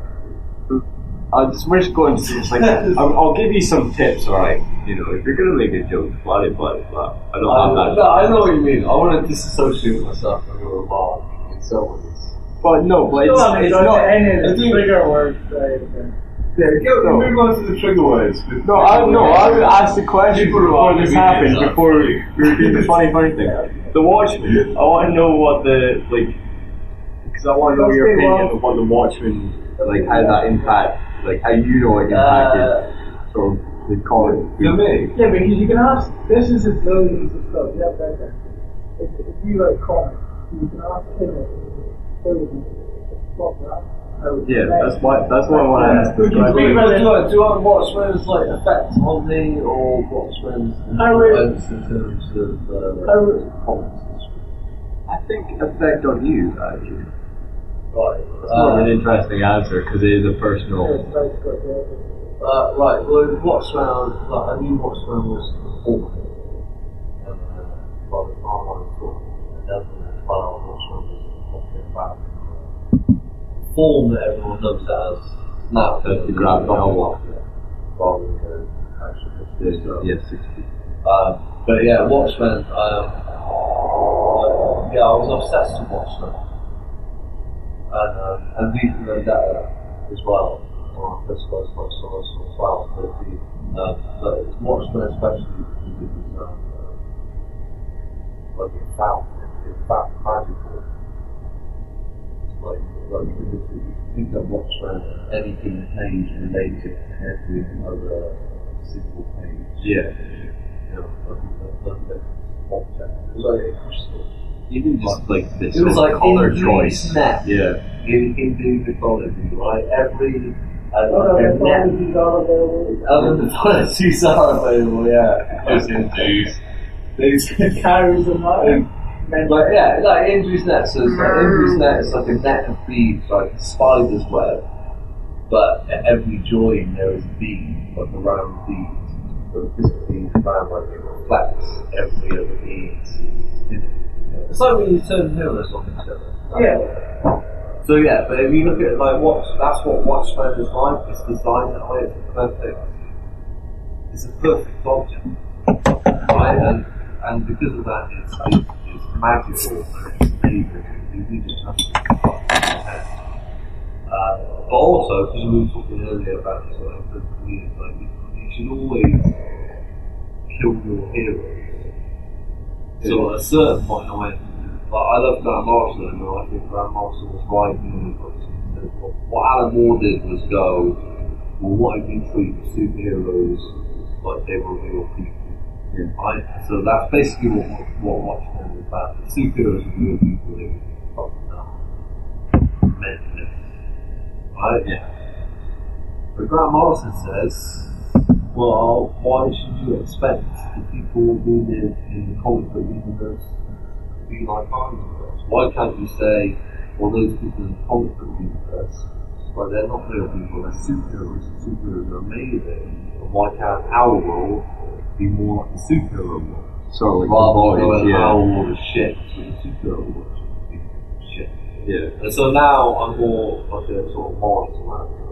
I'll just we're just going to it's like I'll, I'll give you some tips, alright? You know, if you're gonna make a joke, blah blah blah. I don't I, have that. no, I know what you mean. I want to disassociate myself from your remark in some ways. But no, but it's, Still haven't it's got not. to any of the it's- trigger words. Yeah, go, No. move on to the trigger words. No, I no, I would ask the question People before this happened, are- before we were doing the funny funny thing. The Watchmen. I want to know what the like, because I want to know your opinion well- of what the Watchmen like how that impact, like how you know it impacted Uh, sort of the comic. For me, Yeah, because you can ask. This is a brilliant piece of stuff. Yeah, right there. If, if you like comics, you can ask him. Brilliant. Stop that. I would Yeah, that's why that's why I want to ask. We this can question. speak about do it. you want, do you want Watchmen's like effect on me or Watchmen's I would- influence in terms of uh, I? I think effect on you actually. Right. It's more of an Uh, interesting answer because it is a personal. it's nice, but, yeah. uh, right. Well, Watchmen, like I knew Watchmen was awful. And uh, by the time I was sort form that everyone knows it as now. The graphic novel. Rather than uh, actually sixty. Um, but yeah, Watchmen. Um, I- yeah, I was obsessed with Watchmen, and um, and V for Vendetta as well. I first first first as well. But the um, but Watchmen especially because it was um, uh, like it felt it felt magical. It's like like literally, you think of Watchmen, any given page related to every other single page Yeah. you know, like a perfect object. It was like a crystal. Even just like this It was like color choice. net Yeah. in Hindu mythology, right? Every Other like a net. are. Other mythologies are available, yeah. Those Hindus. These Carries them out. Like yeah, like Indra's net. So it's like Indra's mm. net is like a net of beads, like a spider's web. But at every join there is a bead, like a round bead. But this bead found like it reflects every other bead. It's like when you turn mirrors on each other. Yeah. So yeah, but if you look at like what that's what Watchmen is like. It's designed that way. It's a perfect. It's a perfect object, right? And and because of that, it's it's, it's magical just have to fuck in your head. Uh, but also, because we were talking earlier about this, like the like you, should always kill your heroes. So at a certain point, I went, like, I love Morrison, and I think Morrison was right. What, what Alan Moore did was go, well, what if you treat superheroes like they were real people? Yeah. Right? So that's basically what, what Watchmen is about. The superheroes are real people, they were fucking. Right? Yeah. But Grant Morrison says, well, why should you expect the people who live in the comic book universe to be like our universe? Why can't you say, well, those people in the comic book universe, well, they're not real people, they're superheroes, superheroes are amazing. Why can't our world be more like the superhero world? Sort of like Rather the than boys, going, our yeah. world is shit, so the superhero world shit. Yeah. And so now I'm more like a sort of moralist man.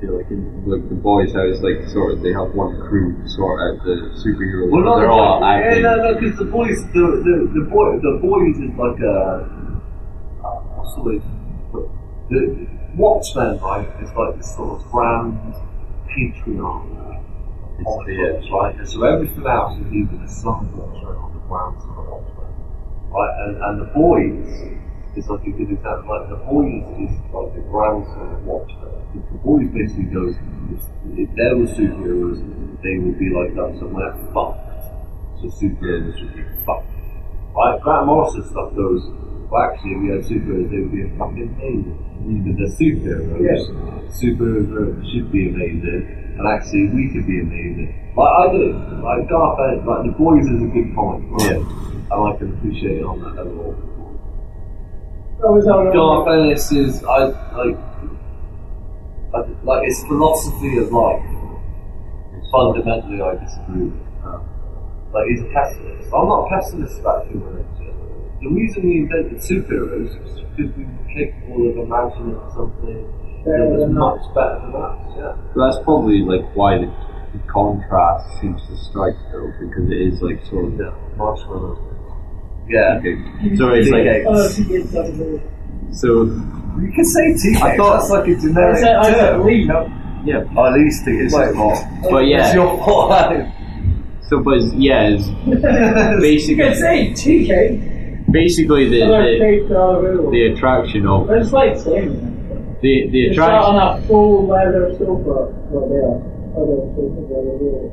Yeah, like in like the boys' house, like sort of they have one crew sort out the superheroes. Well, not they're the all boys. Yeah, no, no, because the boys, the, the, the, boy, the boys is like a, uh, what's the way to put it? The Watchmen, right, is like this sort of grand patriarch It's- the uh, yeah. books, right? And so everything else is either the son of Watchmen or the grandson of Watchmen, right? And, and the boys is like a good example. Like the boys is like the grandson of Watchmen. The, the boys basically goes, if, if there were superheroes, they would be like us, and we're fucked. So superheroes should be fucked. Right? Grant Morrison stuff goes, well, actually, if we had superheroes, they would be fucking amazing. Because they're superheroes. Superheroes should be amazing. And actually we could be amazing. Like I do. Like Garth Ennis, like the boys is a good point. Right? Yeah. And I can appreciate it on that level. That was our Garth Ennis is I like I, like his philosophy of life. Fundamentally, I disagree with. Like he's a pessimist. I'm not a pessimist about human nature. The reason we invented superheroes was because we were capable of imagining something that was much better than us. Yeah. So that's probably like why the, the contrast seems to strike though, because it is like sort of Yeah. Marshmallow. Yeah. okay. So it's like Oh, she gets that away. so You can say T-Rex. I thought- that's like a generic said, I oh, said term. Lee, no. yeah. At least it's Like, not. But It's yeah. your fault. So but yeah, it's basically. You can basically say TK. basically the Other the, tapes are available. the attraction of But it's like saying the the It's not attraction. on a full leather sofa. Well, there. Other sofas are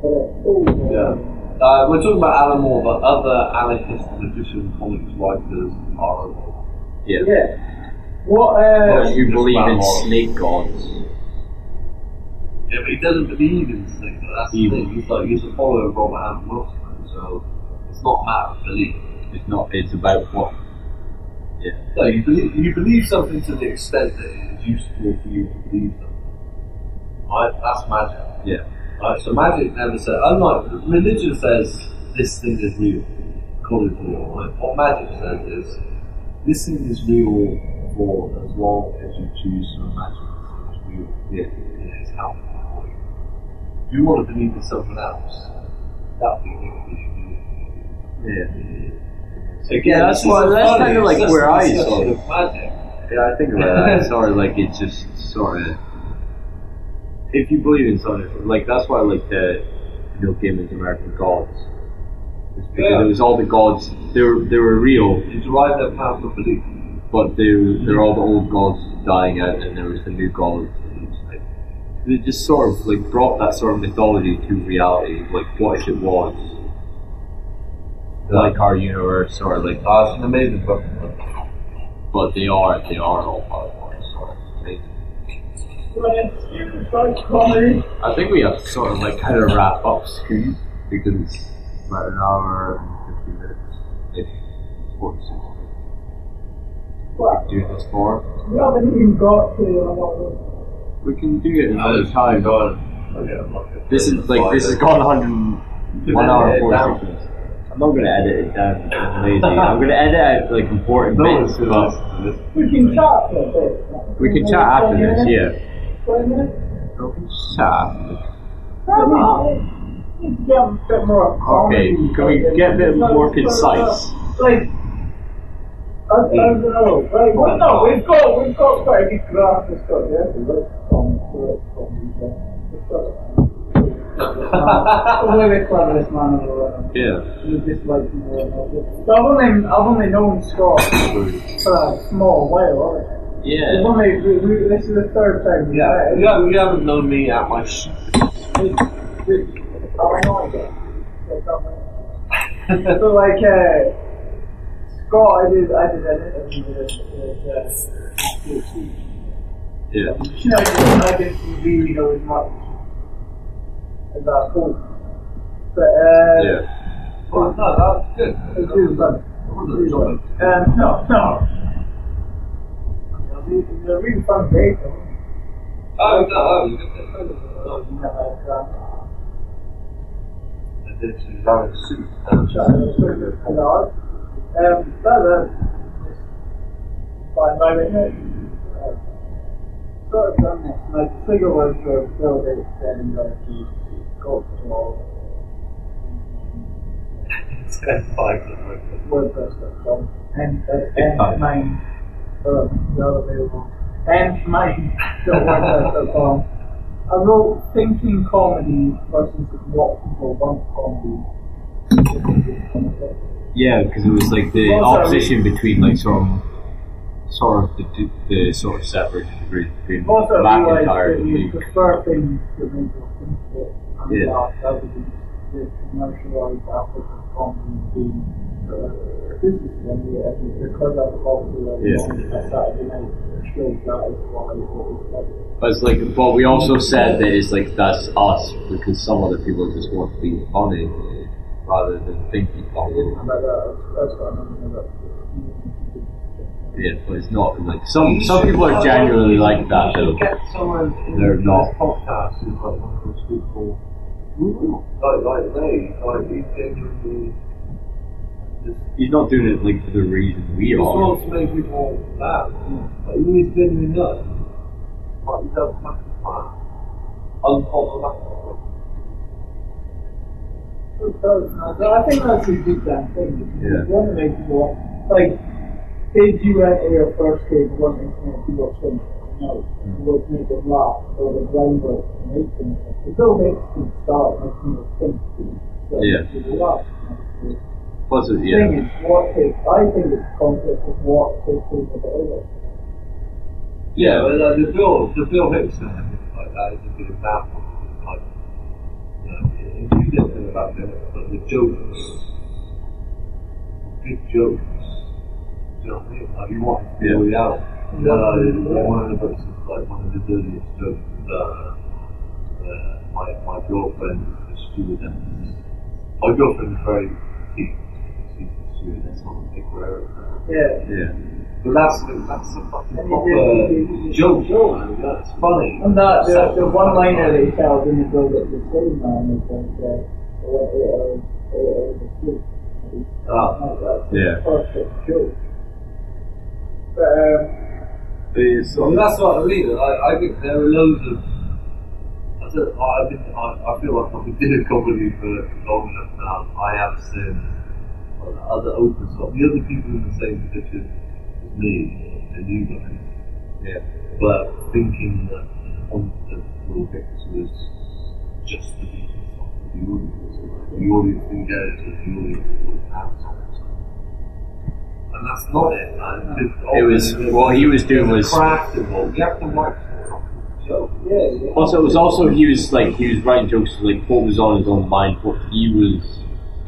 but a full. Yeah. Uh, we're talking about Alan Moore, but other anarchist magician comics writers are. Yeah. Yeah. What, uh, You believe in snake gods. Yeah, but he doesn't believe in things. That's the Evil. thing. He's like he's a follower of Robert Anton Wilson, so it's not a matter of belief. It's not. It's about what. Yeah. No, you believe you believe something to the extent that it is useful for you to believe something. Right? That's magic. Yeah. Right, so magic never says, unlike religion says this thing is real, God is real. Right? What magic says is this thing is real for as long as you choose to imagine this thing is real. Yeah, it is helpful for you. If you want to believe in something else, that'll be equally real. Yeah. So again, Yeah, that's this why- that's kinda like where a I discussion saw it. of magic. Yeah, I think about that. It's sort of like it's just sort of. If you believe in something, like that's why I like the Neil Gaiman's American Gods. It's because Yeah. it was all the gods. They were they were real, You derive their power from belief. but they were- they're all the old gods dying out, and there was the new gods. And it's like, it just sort of like brought that sort of mythology to reality. Like, what if it was like our universe, or like, Uh, it's an amazing book. But they are they are all part of one. So it's amazing. comedy. I think we have to sort of like kind of wrap up soon because it's about an hour and 50 minutes, maybe 46 minutes. What? Do this for. We haven't even got to We can do it another time. This is like this has gone 100 one hour and 46 minutes. I'm not gonna edit it down. I'm lazy. I'm gonna edit out like important bits, but we can chat for a bit. we can chat after this. Yeah, Twenty minutes? we can chat after this. Come on. Need to Get a bit more Okay, comedy. can we get a bit more concise? Like, I, I don't hmm. know. Right, well, no, we've got we've got quite a good graph and stuff. Yeah, we like comedy, we like comedy. yeah. We've uh, got it. Probably the cleverest man in the world. Yeah. You just like him or not. So I've only I've only known Scott for a small while. haven't I? Yeah. We've only we, we, this is the third time. we've Yeah, met. you haven't, you haven't known me that much. sh- We- we- How I know again? So like uh, Scott, I did I did an interview with with uh, Yeah. You know, I didn't, I didn't really know as much I thought. But uh, Yeah. Well, no, that's good. it was really fun. I wasn't enjoying it. Um, no, no. It was a really fun day. though. Oh, no, oh, you did You know, like, uh. Did a suit? Trying to sort of pull out. Um, but uh, fine by me. Uh, sort of done this. My figure was to build it and uh, he got to all It's fine. WordPress.com and that's and mine. Uh, not available. And mine. WordPress.com. I wrote thinking comedy versus what people want comedy. Yeah, because it was like the Also, opposition between like sort of, sort of the, the, the sort of separate degree between Also, I McIntyre and you Luke. prefer things that make you think that and Yeah. laugh rather than the commercialized aspect of comedy being uh, This is one year, and because I'm popular, Yeah. I Saturday night shows that is why it was like. But it's like, but we also said that it's like that's us because some other people just want to be funny rather than thinking I didn't funny. remember that. That's what I remember. Yeah, but it's not like some some people are genuinely like that though. Get someone in They're this not. podcast who's like one of those people. Like, like they, like he genuinely just, He's not doing it like for the reason we just are. wants to make people laugh. Like, he is genuinely nuts. Like, he does fucking fun. Unpopular. I think that's a good damn thing. Yeah. You want to make people like, if you enter your first kid wanting to make people think, no, you would make them laugh, or the groundwork to make them think. It still makes them start making them think. So Yeah. laugh. Plus, it, thing yeah, is, what takes, I think it's a conflict of what takes people other. Yeah, but like, the Bill, the Bill Hicks thing, I think, like that is a good example. Like, you know, if you didn't think about it, but the jokes, good jokes. You know what I mean? Like, you want to feel it out. Uh, like one of the books is like one of the dirtiest jokes. is, Uh, uh, my my girlfriend is a stewardess. My girlfriend is very petite. She's a stewardess on a big railroad. Yeah. yeah. But that's that's a fucking And proper you did- you did- joke, man. That's funny. And that, the, the one liner that he tells in the book at the same man is like, uh, I went eight hours, eight hours of sleep. Ah. Yeah. perfect joke. But, um, It's, Well, that's what I mean. I, I think there are loads of. I, don't, I, think, I, I feel like I've been doing comedy for long enough now. I have seen well, the other open source, the other people in the same position as me and you guys. yeah. But thinking that the content Bill Hicks was just to be the audience. The audience engaged with the audience will have something. And that's not it, man. It was- what he was doing was- craft involved. You have to write for a joke. yeah, yeah. Also, it was also he was like he was writing jokes like what was on his own mind, what he was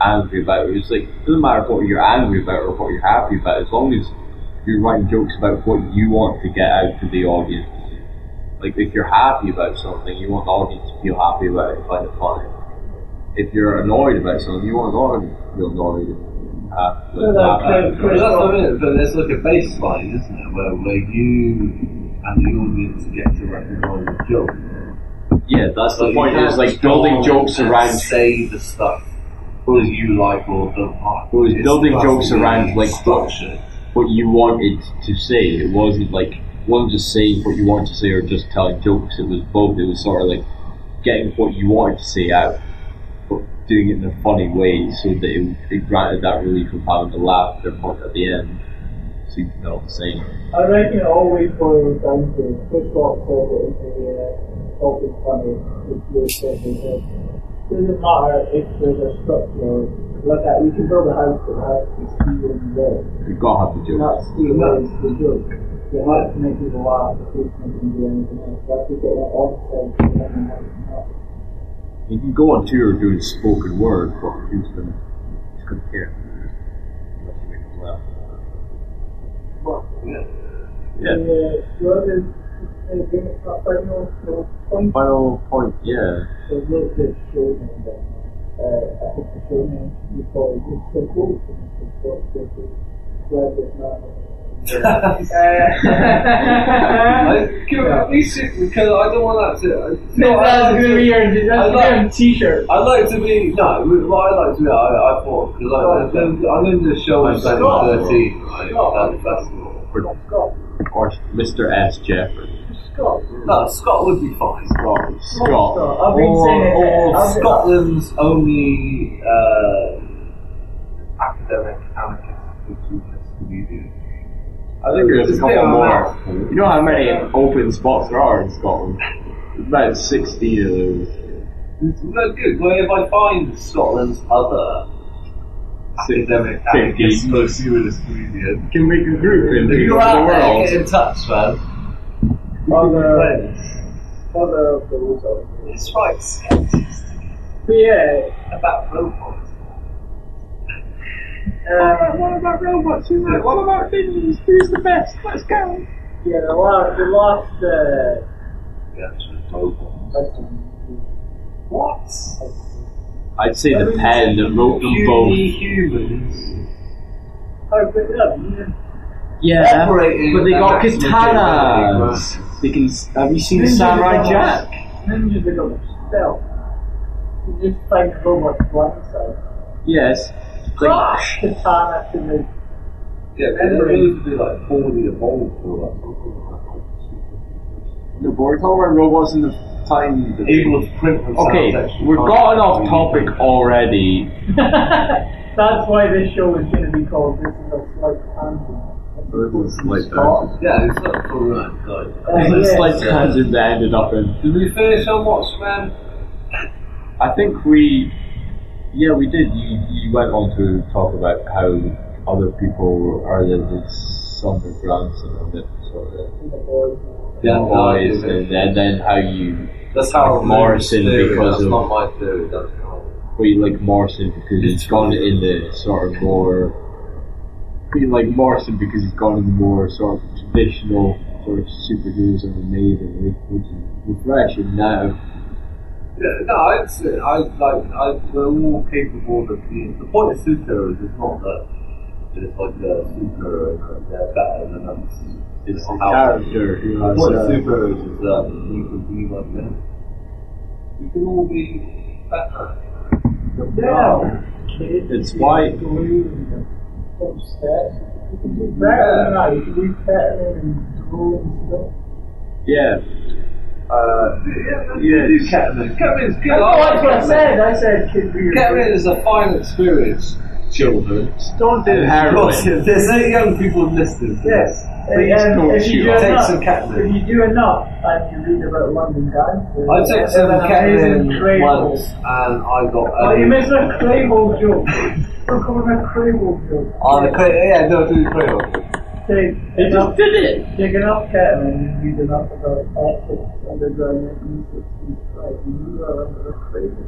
angry about. It was like it doesn't matter what you're angry about or what you're happy about, as long as you're writing jokes about what you want to get out to the audience. Like if you're happy about something, you want the audience to feel happy about it, find it funny. If you're annoyed about something, you want the audience to feel annoyed. And happy- So that. Chris- But that's what I mean. But there's like a baseline, isn't it, where, where you and the audience get to recognise the joke. yeah, that's the point. can't It's like building jokes around say the stuff that you like or don't like. It was It's building jokes around, like, structured. what you wanted to say. It wasn't like wasn't just saying what you wanted to say or just telling jokes. It was both. It was sort of like getting what you wanted to say out, but doing it in a funny way so that it, it granted that relief of having to laugh at their point at the end. So you felt the same. I reckon it always boils down to Chris Rock said it in the uh, Open Funny, which was said it doesn't matter if there's a structure like that. You can build a house that has to be steel and wood. You've got to have the that jokes. steel is the joke. You have to make people laugh if you can do anything else. You have to get it on stage and then everything else. You can go on tour doing spoken word, but who's gonna who's gonna care? Unless you make them laugh. Well, yeah. Yeah. Uh, uh, a final uh, point. Final point. Yeah. So look at show name then. Uh, I think the show name you call it is so cool for me to talk to you. Glad it's not. I, can we at least because I don't want that to. No, I like to- that's gonna be t-shirt. I'd like to be no. What I like to be, I, I thought because I, I'm going to show in Scott. 2013. Right, Scott. that festival. Scott. Or Mr. S. Jeffrey. Scott. No, Scott would be fine. Scott. Scott. I've been saying it. or, or I've been- Scotland's only uh, academic anarchist cartoonist comedian. I think there's a It's a bit couple more. You know how many open spots there are in Scotland? About 60 of those. It's very good. Well, if I find Scotland's other academic anarchist Fifty. cartoonist comedian, You can make a group in if the you're out there, world. get in touch, man. Other, Friends. other of those. are- It's right sexist But yeah, about robots. Um, what about robots? Who's that? What about ninjas? Who's the best? Let's go. yeah, the last, the last, uh, Yeah, robot. What? I'd say the pen that wrote them both. humans. Oh, but yeah, Yeah, Operating but they got at katanas. They can. Have you seen the Ninjas Samurai are Jack? Ninjas are going to stealth. You just find robots blindside. Yes. Like, Katana to the Yeah, but they're to be like fully evolved for that. no, but we're talking robots in the time. that- Able to print. Okay, we're gotten off topic already. That's why this show is going to be called This is a Slight Tangent. Yeah, it's not for right. Uh, It's yes. like tangent that ended up in. Did we finish on Watchmen? I think we, yeah, we did. You you went on to talk about how other people are the, the son or grandson of it, sort of Yeah, boys, and, and then how you That's how Morrison theory, because that's of- not my theory. That's how. but you like Morrison because he's gone in the sort of more. but You like Morrison because he's gone in the more sort of traditional sort of superheroes are made and which is refreshing now. Yeah, no, I'd say I like I we're all capable of being. The point of superheroes is not that it's like a superhero and they're better than us. It's a how- character who The has point of uh, superheroes is that you can be like them. You can all be better. Yeah. Kids, It's you why- can glue and some. You can do better than that. You can do better and glue and stuff. yeah. Uh, yeah, yeah, do Catman. Catman's good. Oh, that's what I said. I said kids be Catman is a fine experience, children. Don't do And it. There's eight young people listening. Yes. this. Please and don't if you shoot do. Take enough, some Catman. if you do enough and you read about London Gangsters, I took some an Catman once, and I got. Oh, you um, missed a Crable joke. We're calling a Crable joke. Oh, the cra- yeah, no, do the cradle. Take They enough, just did it. take enough Catman and read enough about ethics underground 1960s right, and you are under a Crable.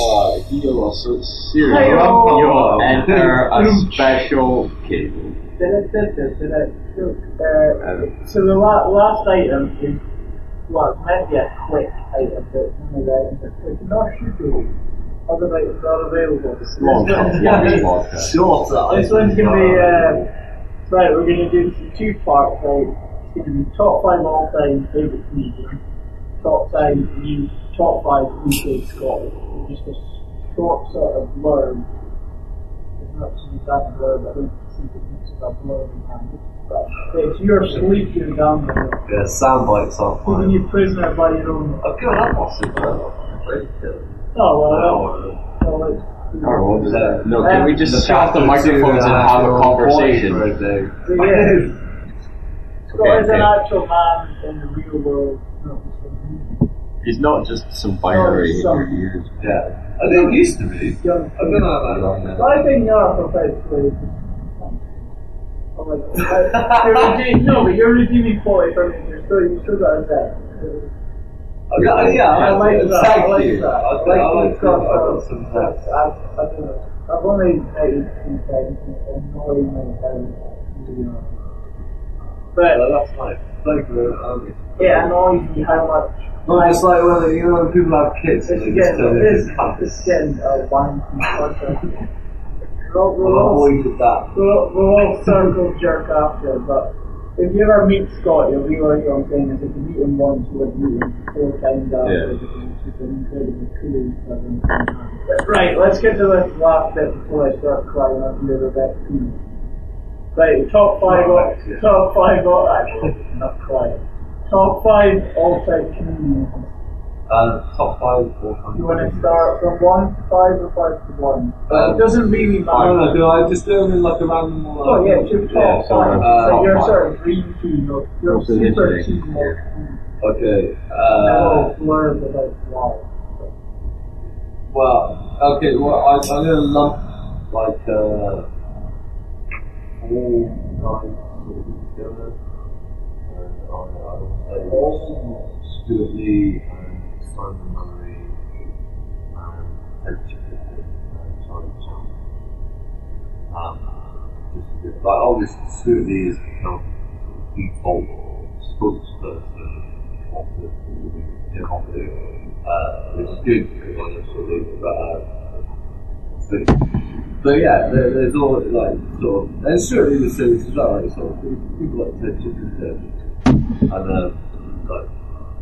Wow, you are so serious. Hi-yo. You enter a special cable. So, uh, so the la- last item is, well, it's meant to be a quick item, but none of the items are quick. Nor should be. Other items are available. This Long one's- time, long podcast. Short. This one's going to be, uh, right, we're going to do some two parts, right? It's going to be top five all time favourite comedians, top time new, top five UK Scotland. Just a short sort of blurb. Much as you can blurb, I don't think it's much of a blurb in hand. But it's your sleep you're down there. Yeah, sound bites are fine. you prisoner by your own. I've given up on super. Oh, well, well, it's. Or what was that? No, can we just shut the microphones and have a conversation? So, yeah. Scott is an actual man in the real world. not just a. He's not just some binary in some- your ears. Yeah. I think it used to be. Young I don't know that long now. I think you're perpetually. I'm like, I- you're redeeming, no, but you're redeeming quality from it. You're still, you still got a got, yeah, I like that. I Thank like you. that. I, like I like. I got some I, facts. I, I don't know. I've only met two and It's me know. But Well, that's nice. Thank you. Um, it annoys me how much. not just like when you know when people have kids. It's getting, turn into it's, it's getting uh, wanky podcast. We're all, we're I've all, avoided that. we're all, we're all circle jerk after, but if you ever meet Scott, you'll realize what oh, I'm saying is if you meet him once, you would meet him four times after Yeah. he's an incredibly cool person. Right, let's get to this last bit before I start crying on the other bit. Right, top five, yeah. top five, all, actually, not crying. Top five all-time comedians. Uh, top five all time. You want to start from one to five or five to one? Um, it doesn't really I matter. don't know. Do I just do them in like a random order? Oh yeah, it's your top Yeah, so, five. uh, so top your five. sort of dream team, your, your Most of super engineering, team. yeah. of- Okay. That Uh, will blur about why. well, okay. Well, I, I'm gonna lump like uh, four guys sort of together. And I, I will say Stewart Lee and and Ted Chippett and like has become default spokesperson of the hip hop uh, which good because but uh, but yeah, there, there's all like sort of, and Stewart is serious as well, like people like Ted Chippington and um, like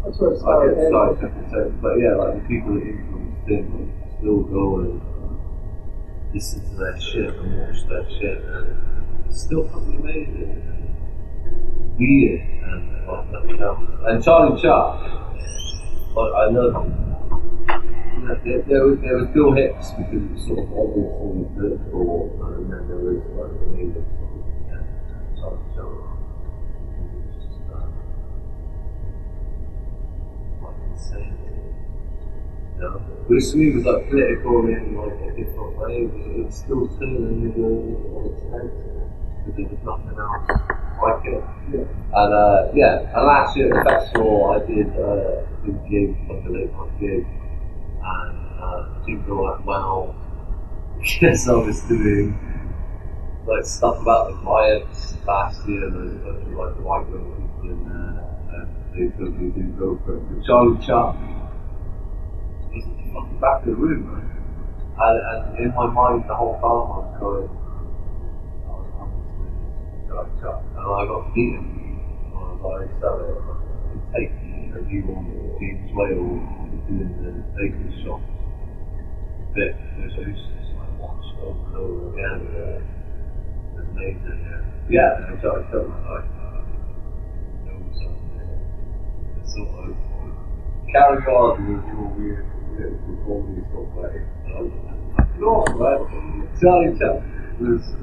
That's what I it started. get started second but yeah, like the people that influenced him like, still go and uh, listen to their shit and watch their shit and it's still fucking amazing and weird and like else. And Charlie Chuck, like I. Know, there, there, was, there was Bill Hicks because it was sort of obviously political and then there was like the name like. You know? But it's me was like political in like a different way, but it was still turning the on its head because there was nothing else like it. And uh, yeah, and last year at the festival I did uh, a big gig, like a late night gig, and uh, didn't go that well because I was doing like stuff about the riots last year. There was a bunch of like white women people in there, and they totally didn't go for it. But Charlie Chuck was at the fucking back of the room, man. And, and in my mind, the whole time I was going, oh, I'm Charlie Chuck, and I got to meet him. And I was like, so it take me a view on James Whale doing the bakery shop which I just like watch over and over again. Uh, it was amazing, yeah. Yeah, and Charlie Chuck was like, uh, carry on with your weird weird performing stuff like no, right? Charlie Chuck was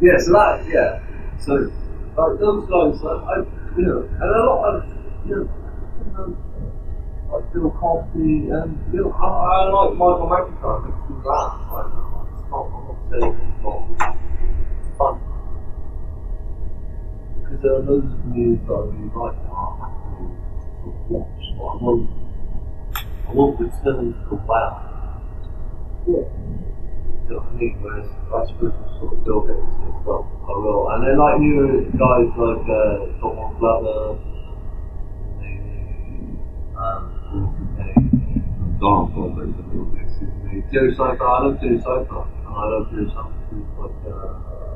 yeah, so that yeah. So those guys I you know and a lot of you know, like Bill Cosby and you know I, I like Michael McIntyre because he's that like, it's not I'm not saying it's not fun. Because there are loads of movies that I really like I won't I return to the wow Yeah. you know what I mean? Whereas I suppose sort of Hicks and stuff, I will. And then like newer guys like uh, Donald Glover, um? Donald Glover. Bill Hicks, his name. Joe Cypher, I love Cypher. And I love Cypher because like, uh,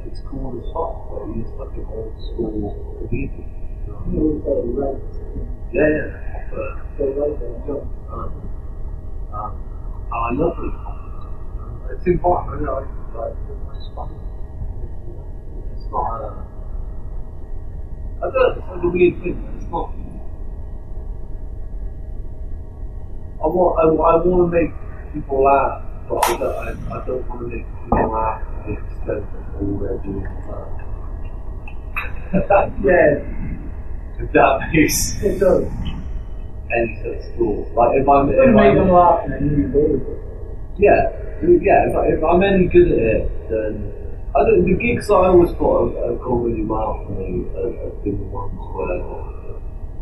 like it's cool as fuck, but he's like an old school comedian. Yeah, yeah. But, um, um, I love it. It's important, you know, like, it's funny. It's not. I don't know, it's a weird thing. It's not. I want, I, I want to make people laugh, but I don't, I, I don't want to make people laugh at the extent of all they're doing. Uh, Yeah, if that makes it does. any sense at all. Like, if I'm. It If I'm them laugh in a new way. Yeah, yeah. If, I, if I'm any good at it, then I don't, the gigs I always thought have, have gone really well for me have, have been the ones where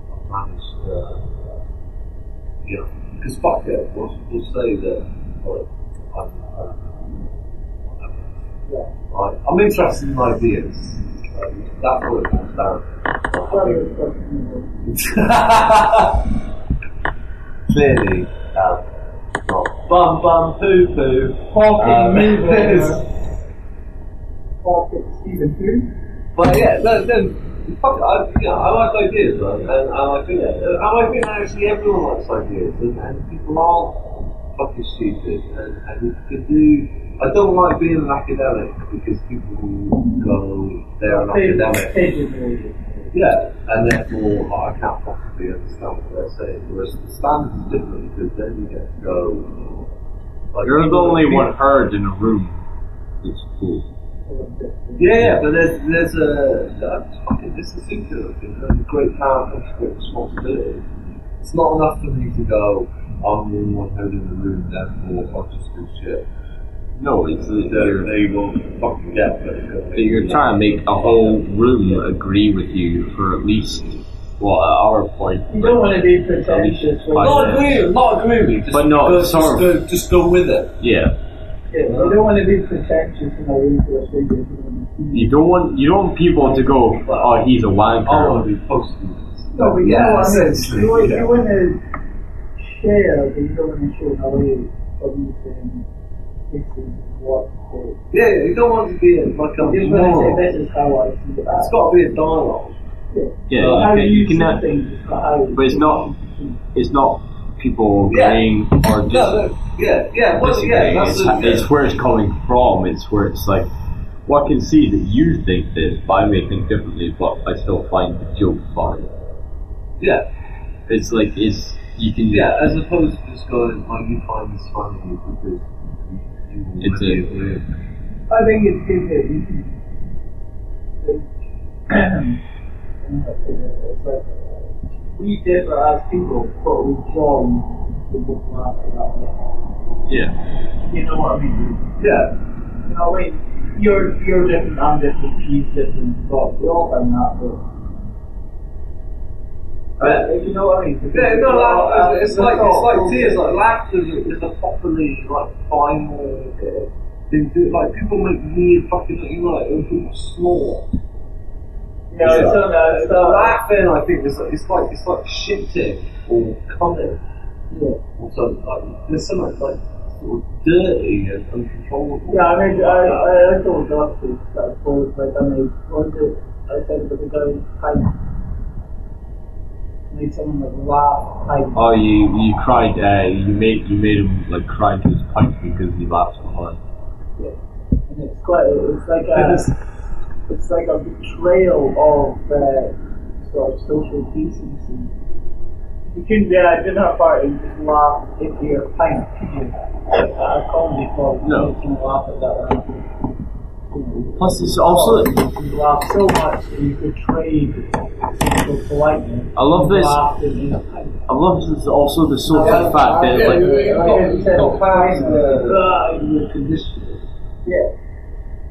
I've managed to, uh, you know, because fuck it, we'll, we'll say that like, I'm, I'm, Yeah. like, I'm interested in ideas. Like, that's what it comes down. Clearly, um, bum bum poo poo. Hawking moving. Hawking Stephen who? But yeah, no, no, fuck it, I, you know, I like ideas, man, and, I think, and I think actually everyone likes ideas, and, and people are fucking stupid, and, and you can do. I don't like being an academic because people go, they're an academic. Pigeonholed. Yeah, and therefore like, I can't possibly understand what they're saying. Whereas the standard is different because then you get to go. Like, You're the only one heard in a room. It's cool. Yeah, yeah, but there's there's a that's fucking this is singular. You know, great power comes great responsibility. It's not enough for me to go. Oh, I'm the only one heard in the room, therefore I'll just do shit. No, it's They, you're, they will fucking get it. you're trying to make a whole room agree with you for at least, well, at our point. You don't want to be pretentious. Five Not minutes. agree, not agree with me. Just But not go, sort just, go, just go with it. Yeah. Yeah, you don't want to be pretentious in a way to a stranger. You don't want you don't want people to go, oh, he's a wanker. I want to be posted. No, but you Yeah, know what I mean. You, want- yeah. you want to share, but you don't want to show in a way you saying, what it Yeah, yeah, you don't want to be like a You just want to say, moron. this is how I see it. It's got to be a dialogue. Yeah, Uh, how you, can, you you see cannot. things, it's not how But it's not. It's not people Yeah. saying or just. No, no, yeah, yeah, well, yeah, that's it's, the, it's where it's coming from. It's where it's like, well, I can see that you think this, but I may think differently, but I still find the joke funny. yeah, It's like it's you can. yeah, as opposed to just going, oh, you find this funny because you, you It's really a- agree. I think it's good that you can. it's like we differ as people, but we join the book laugh at that. Yeah. You know what I mean? Yeah, You know, wait, you're you're different, I'm different, she's different, but we all find that way. Yeah. If you know what I mean? yeah, no, laughter, it's, it's like, uh, it's like tears, like laughter is a, is a properly, like, final thing to, like, people make weird fucking, you know, like, when people snore. Yeah, it's so nice. So laughing, I think, is it's like, it's like shitting or coming. Yeah. or something like there's something like sort of dirty and uncontrollable. Yeah, I mean, I, I, I told Dusty that I told, like, I made, what was it, I said that the guy kind made someone like laugh, kind Oh, you you cried. Uh, you made you made him like cry to his pint because he laughed so hard. and it's quite, it's like a, it's like a betrayal of uh, sort of social decency. You couldn't be at a dinner party and just laugh into your pint, could you? At a comedy club, No. you can laugh at that. Right? Plus, it's also You laugh so much that you betrayed social politeness. I love this. laughed in a pint. I love this also the social fact that like Yeah.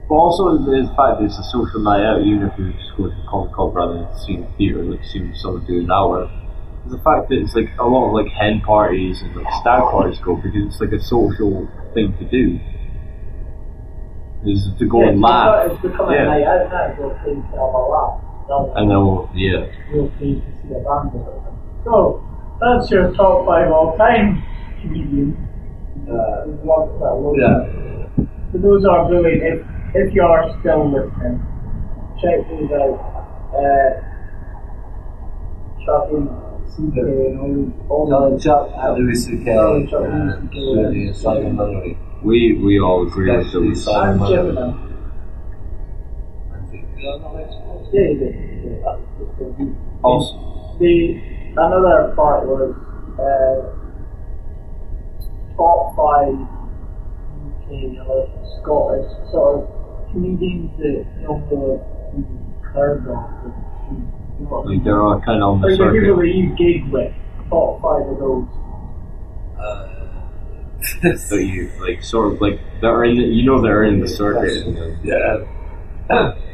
But also the fact that it's a social night out, even if you just go to a comic club rather than seeing a theatre, like seeing someone do an hour. The fact that it's like a lot of like hen parties and like stag parties go because it's like a social thing to do. Is to go yeah, and laugh. It's become Yeah. a night out now, so it's to have a laugh. Rather I know, yeah. Keen to see a band or something. So, that's your top five all time comedians. Uh, we've lost that load. Yeah. So those are brilliant. If, if you are still listening, check those out. Uh, Chucky, CK, and all these. All Charlie these- Chuck, Louis C.K., Charlie Chuck, uh, Louis C.K., Shirley and Simon Murray. We we all agree with Especially those. Simon I'm Gemini. Yeah. Yeah, yeah, the. Also, The another part was uh, top five UK or Scottish sort of comedians that you know the heard of. that you know what I mean? like they're all kind of on the Like the people circuit. you gig with, top five of those. Uh, So you like sort of like they're in the, you know they're in the circuit. yeah.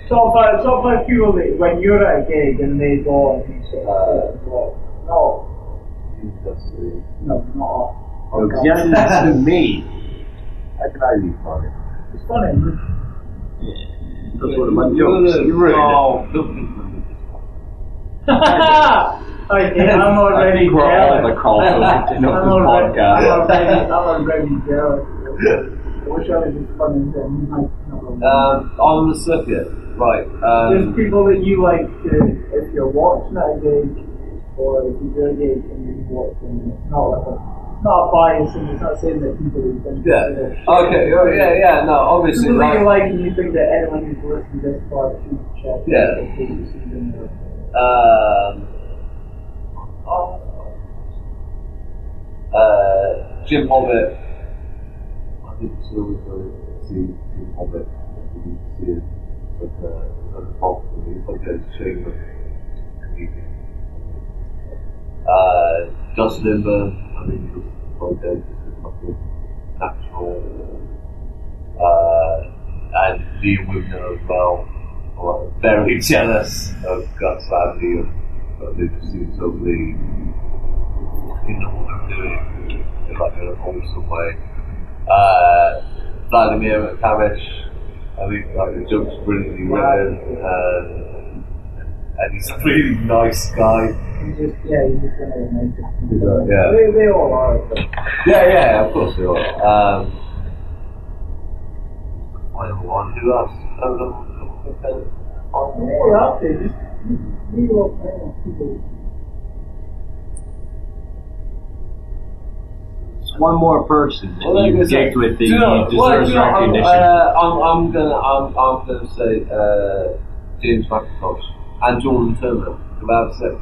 Top five, top five people that when you're at a gig and they go and you sort of sit and go, no, no, not all. Because you to me. How can I be funny? It's funny. That's one of my You're jokes. You ruined it. oh, be funny. okay, I'm I already think we're all the jealous. crossroads in I'm this already, I'm podcast. already, I'm already jealous. I wish I was as funny as them. You might not. Um, on the circuit, right. There's Um, people that you like to, if you're watching at a gig, or if you do a gig and you watch them, it's not like a, not a bias, and it's not saying that people who think yeah. that they're shit. Okay. Oh, yeah. Yeah. No. Obviously, People you like. like and you think that anyone who's listening to this part should check. Yeah. the. Um, uh, Jim Hobbit. I going to see Jim Hobbit. You see it like a, like a pop. It's like a shameless comedian. Uh, Josh Lindbergh. I mean, he's like a, just a fucking natural. Uh, and Liam Wigner as well. I'm very jealous of Gus Ladley but they just seem so big. You know what I'm doing in like in a wholesome way. Uh, Vladimir McTavish. I think like the joke's brilliantly written, and, and he's a really nice guy. You just, yeah, you just gonna make it. Yeah. They, they all are. But Yeah, yeah, of course they are. Um, final one. Who else? Oh, no. yeah, I'll say just leave up there. People. One more person that Well, you like I said, gigged with that you know- well, deserves do you know, I'm, recognition. uh, I'm, I'm gonna, I'm, I'm gonna say uh, James McIntosh and Jordan Turner, about six.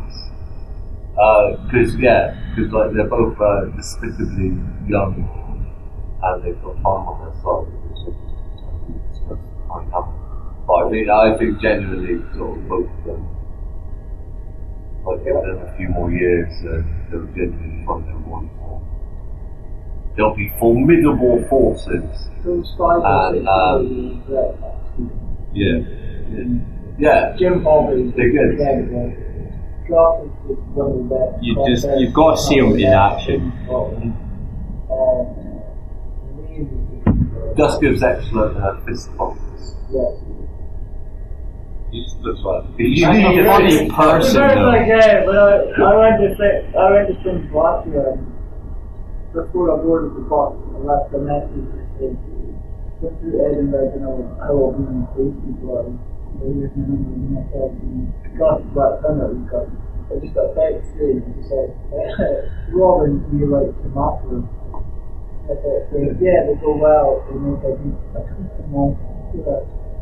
Because yeah, because like they're both uh, despicably young, and they've got time on their side. Which is, it's just quite happy. But I mean, I think genuinely, sort of both of them, like give them a few more years, and they'll genuinely find their voice. They'll be formidable forces. Those five And, um, really regret that. Yeah. Yeah. Jim Harvey. They're good. Yeah, yeah. Clark is just one of the best. You Clark just- is- you've got to see them in action. Scotland. Um, Just gives excellent uh, fist bumps. yeah. He just looks like He's a funny person, Very though. like that, but I, I went to Fin- I went to Finns last year and before I boarded the bus, I left a message that said, went through Edinburgh and I will be on Facebook Live. So here's my number and next time you got to that time that we got. I just got a text saying, it said, Robin, do you like tomato? I said, yeah, they go well, they make a good, a good amount to that. Try out.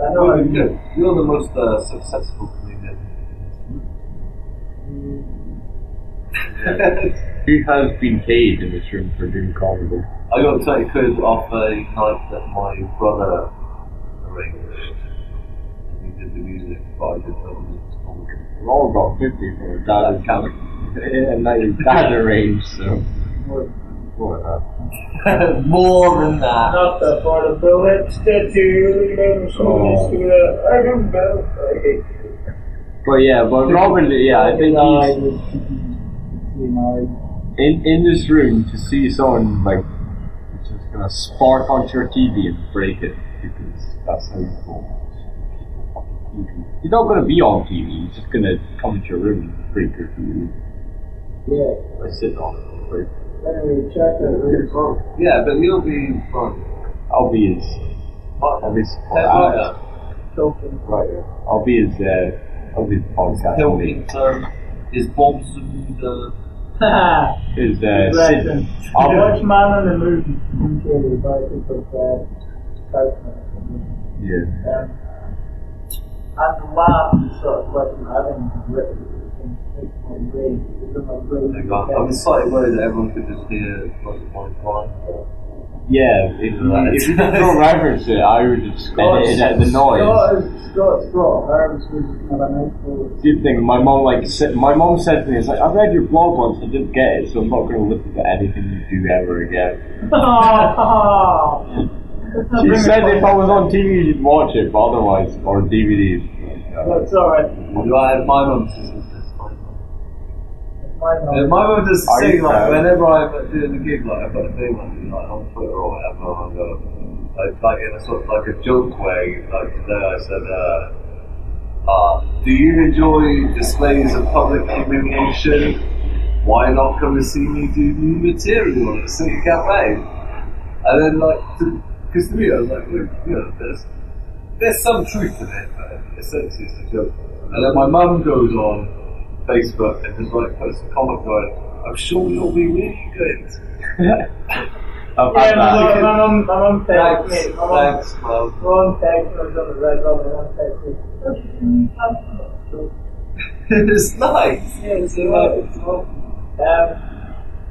I know You're, how you're, the most uh, successful comedian. Who has been paid in this room for doing comedy? I got 20 quid off a night that my brother arranged. And he did the music, but I did the comedy. We've all got 50 for a dad and now your dad arranged, so. What a- More than that. Not the part of the lips that you Oh. I don't know. I hate you. But yeah, but Robin, yeah, I think he's you know, in in this room to see someone like just gonna spark onto your TV and break it because that's how you go. He's not gonna be on TV. He's just gonna come into your room and break your TV yeah. by sitting on it. Anyway, check that. Yeah, but he'll be fun. I'll be his. I'll be his. Right. I'll be his. Uh, I'll be his podcast. He'll uh, be um, his Bob's the. Is uh, the Watch Man in the movie. Uh, yeah. Um, and the lab sort of question having written in I was slightly worried that everyone could just hear what the point. Yeah, if, you don't reference it, I would have Scott, it at the noise. Scott, Scott, Scott. Good thing, my mom like said, my mom said to me, "It's like I read your blog once, I didn't get it, so I'm not going to listen to anything you do ever again." she said if I was on TV, you'd watch it, but otherwise, or DVDs. That's all right. Do I have my mum's yeah, my mum Are sing you like whenever I'm doing a gig, like I've got a big one, like on Twitter or whatever, I go like, like in a sort of like a joke way. Like today, I said, uh, uh, "Do you enjoy displays of public humiliation? Why not come and see me do new material at the City Cafe?" And then, like, because to, me, I was like, "Look, you know, there's there's some truth in it, but essentially it's a joke." And then my mum goes on Facebook and just like post a comment going, I'm sure you'll be really good. I've yeah, had that. My mum, my mum texted me. My mum, thanks, mum. My mum texted. I was on the red bubble. My mum texted me. it's nice. Yeah, it's, it's nice. nice. Um,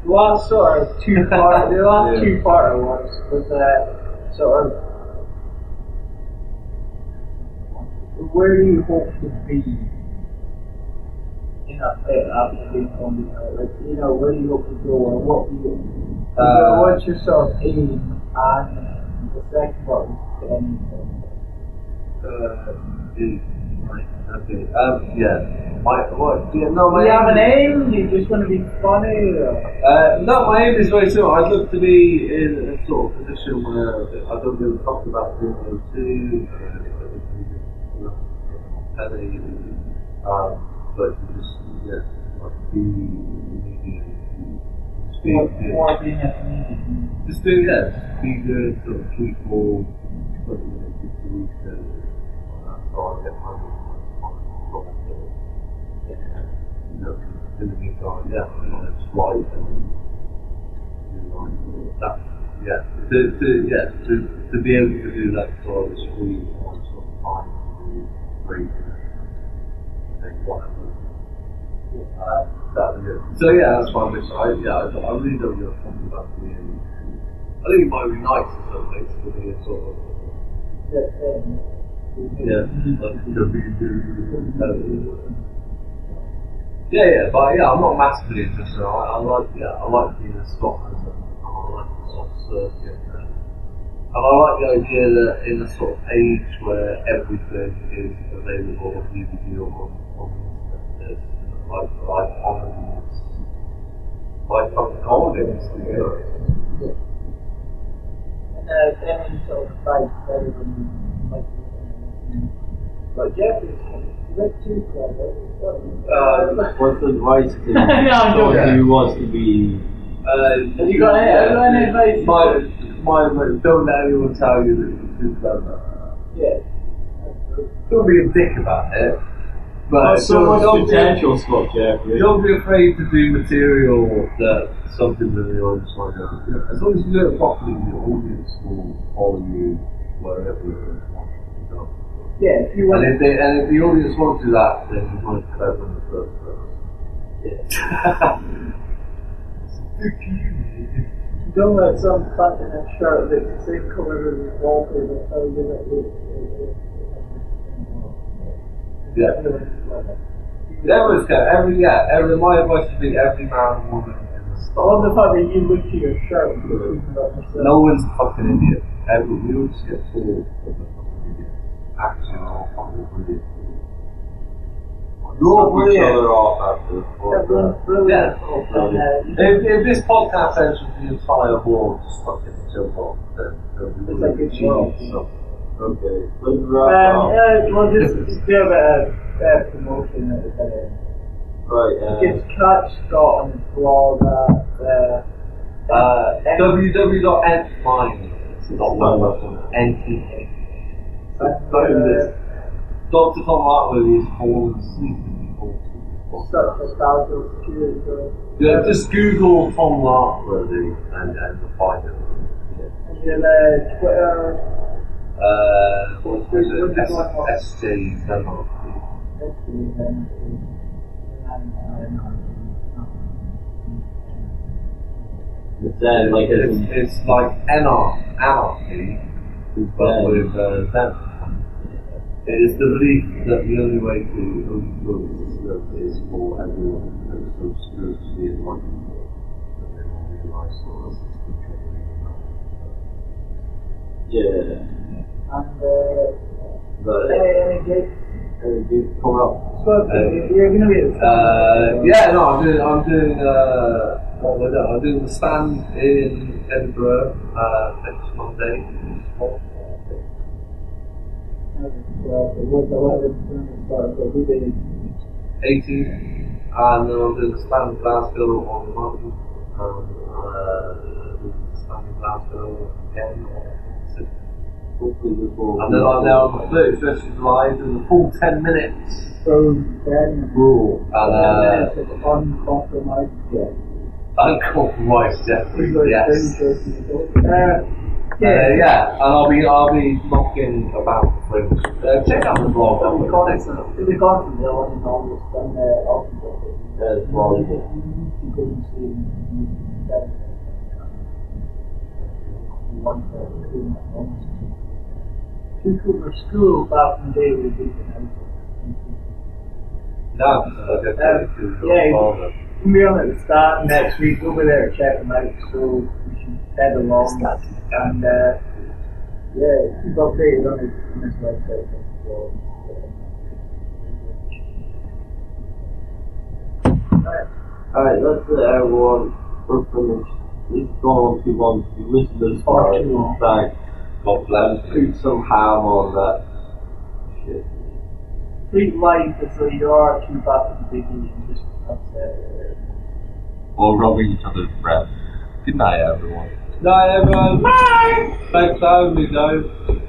the last sort of two part, the last yeah. two part of ones was uh, sort of where do you hope to be you know, uh, after being on the like, you know, where do you hope to go, or what do you? Uh, what's your sort of aim? And the second part is the. Uh, dude, right, okay. Um, yeah. My, what? Yeah, no, Do my you have aim- an aim? Do you just want to be funny? Or? Uh, no, my aim is very simple. I'd love to be in a sort of position where I don't give a fuck about doing those two, uh, penny, um, but just, be media, just be do, just be good, of people, put in a good week, and that's how I get money. Yeah, you know, in the meantime, yeah, it's right and that, yeah, to, to, yeah, to, to be able to do that sort of free time, sort of time to great and whatever. So yeah, that's my mission. I, yeah, I, I really don't a fuck about being. I think it might be nice in some places to be a sort of yeah. Yeah, yeah, but yeah, I'm not massively interested. I, I like, yeah, I like being a Scotland and I like the sort of circuit. And, and I like the idea that in a sort of age where everything is available on DVD or on, on the internet, you like live comedies, live fucking comedies, you know. And uh, any sort of fight better than like, but Jeff is like too clever. Uh, what's the advice to No, joking. who wants to be? Uh, you you got any advice? My, my, my, don't let anyone tell you that you're too clever. Yeah. Don't be a dick about it. But There's so much don't be- potential, Scott Jeffrey. Don't be afraid to do material that something that the audience might go. As long as you do it properly, the audience will follow you wherever you want to go. Yeah, if you And want if, they, and if the audience won't do that, then you might clever in the first place. don't let some cunt in a shirt that's the same colour as his wallpaper tell you that it's Yeah. Everyone's got every yeah. Every my advice would be every man and woman in the I love the style. fact that you look to your shirt and you're thinking about yourself. No one's a fucking idiot. Every, we all just get told that we're fucking idiots. Actually, we're all fucking brilliant. You're Knock each brilliant. other off after the Everyone's brilliant. Yeah. Uh, If, if this podcast ends with the entire world just fucking jump off, then then we It's like will a achieve world. something. Okay, let's Um, wrap up. yeah, well, just, just do a bit of uh, promotion at the end. Right, uh, Just catch Scott on his blog at uh, Uh, uh, Dr. Tom Hartwell is fallen asleep in the hall. such a casual security. Yeah, just Google Tom Lartworthy and, and you'll find it. And then uh, Twitter, Uh, what was it? What's it going? S- SJ Denmark. history, and, and, it's like, It's, it's, it's like anar- anarchy, but with uh, them. It is the belief that the only way to the system is for everyone to be so spiritually enlightened that they will realize that this is the trouble yeah. And uh, But, any, any gigs. Coming up. You're to be uh, yeah, no, I'm doing, I'm doing, uh, what was it? I'm doing the stand in Edinburgh, uh, next Monday. Uh, the Wood 11 start, so we did 18, and then I'm doing the stand in Glasgow on 9th, and uh, stand in Glasgow again And then I'm there on the 31st of July doing the full 10 minutes so then rule. And uh, uncompromised. Yeah. uncompromised Jeffrey, yes. Uh, Uh, yeah, and I'll be I'll be knocking about the fringe. Uh, check out the blog. To be I'll put it constant, next to be constant, they're on in August, and uh, August. That's probably You need to go and see that. One for two months. took school back in the day with the house. No, like I said, it's your Yeah. father. We're on at the start next week. Over there, check them out. So we should head along and uh, yeah, keep updated on his, on his website. So, Alright. Alright, that's it everyone. We're finished. This has gone on too long. If you listen to this far, Far too long. back, God bless you. put some ham on that shit. Treat life as though you are too fat to be biggie and just upset. While rubbing each other's breath. Good night, everyone. Night, everyone. Bye. Thanks for having me, guys.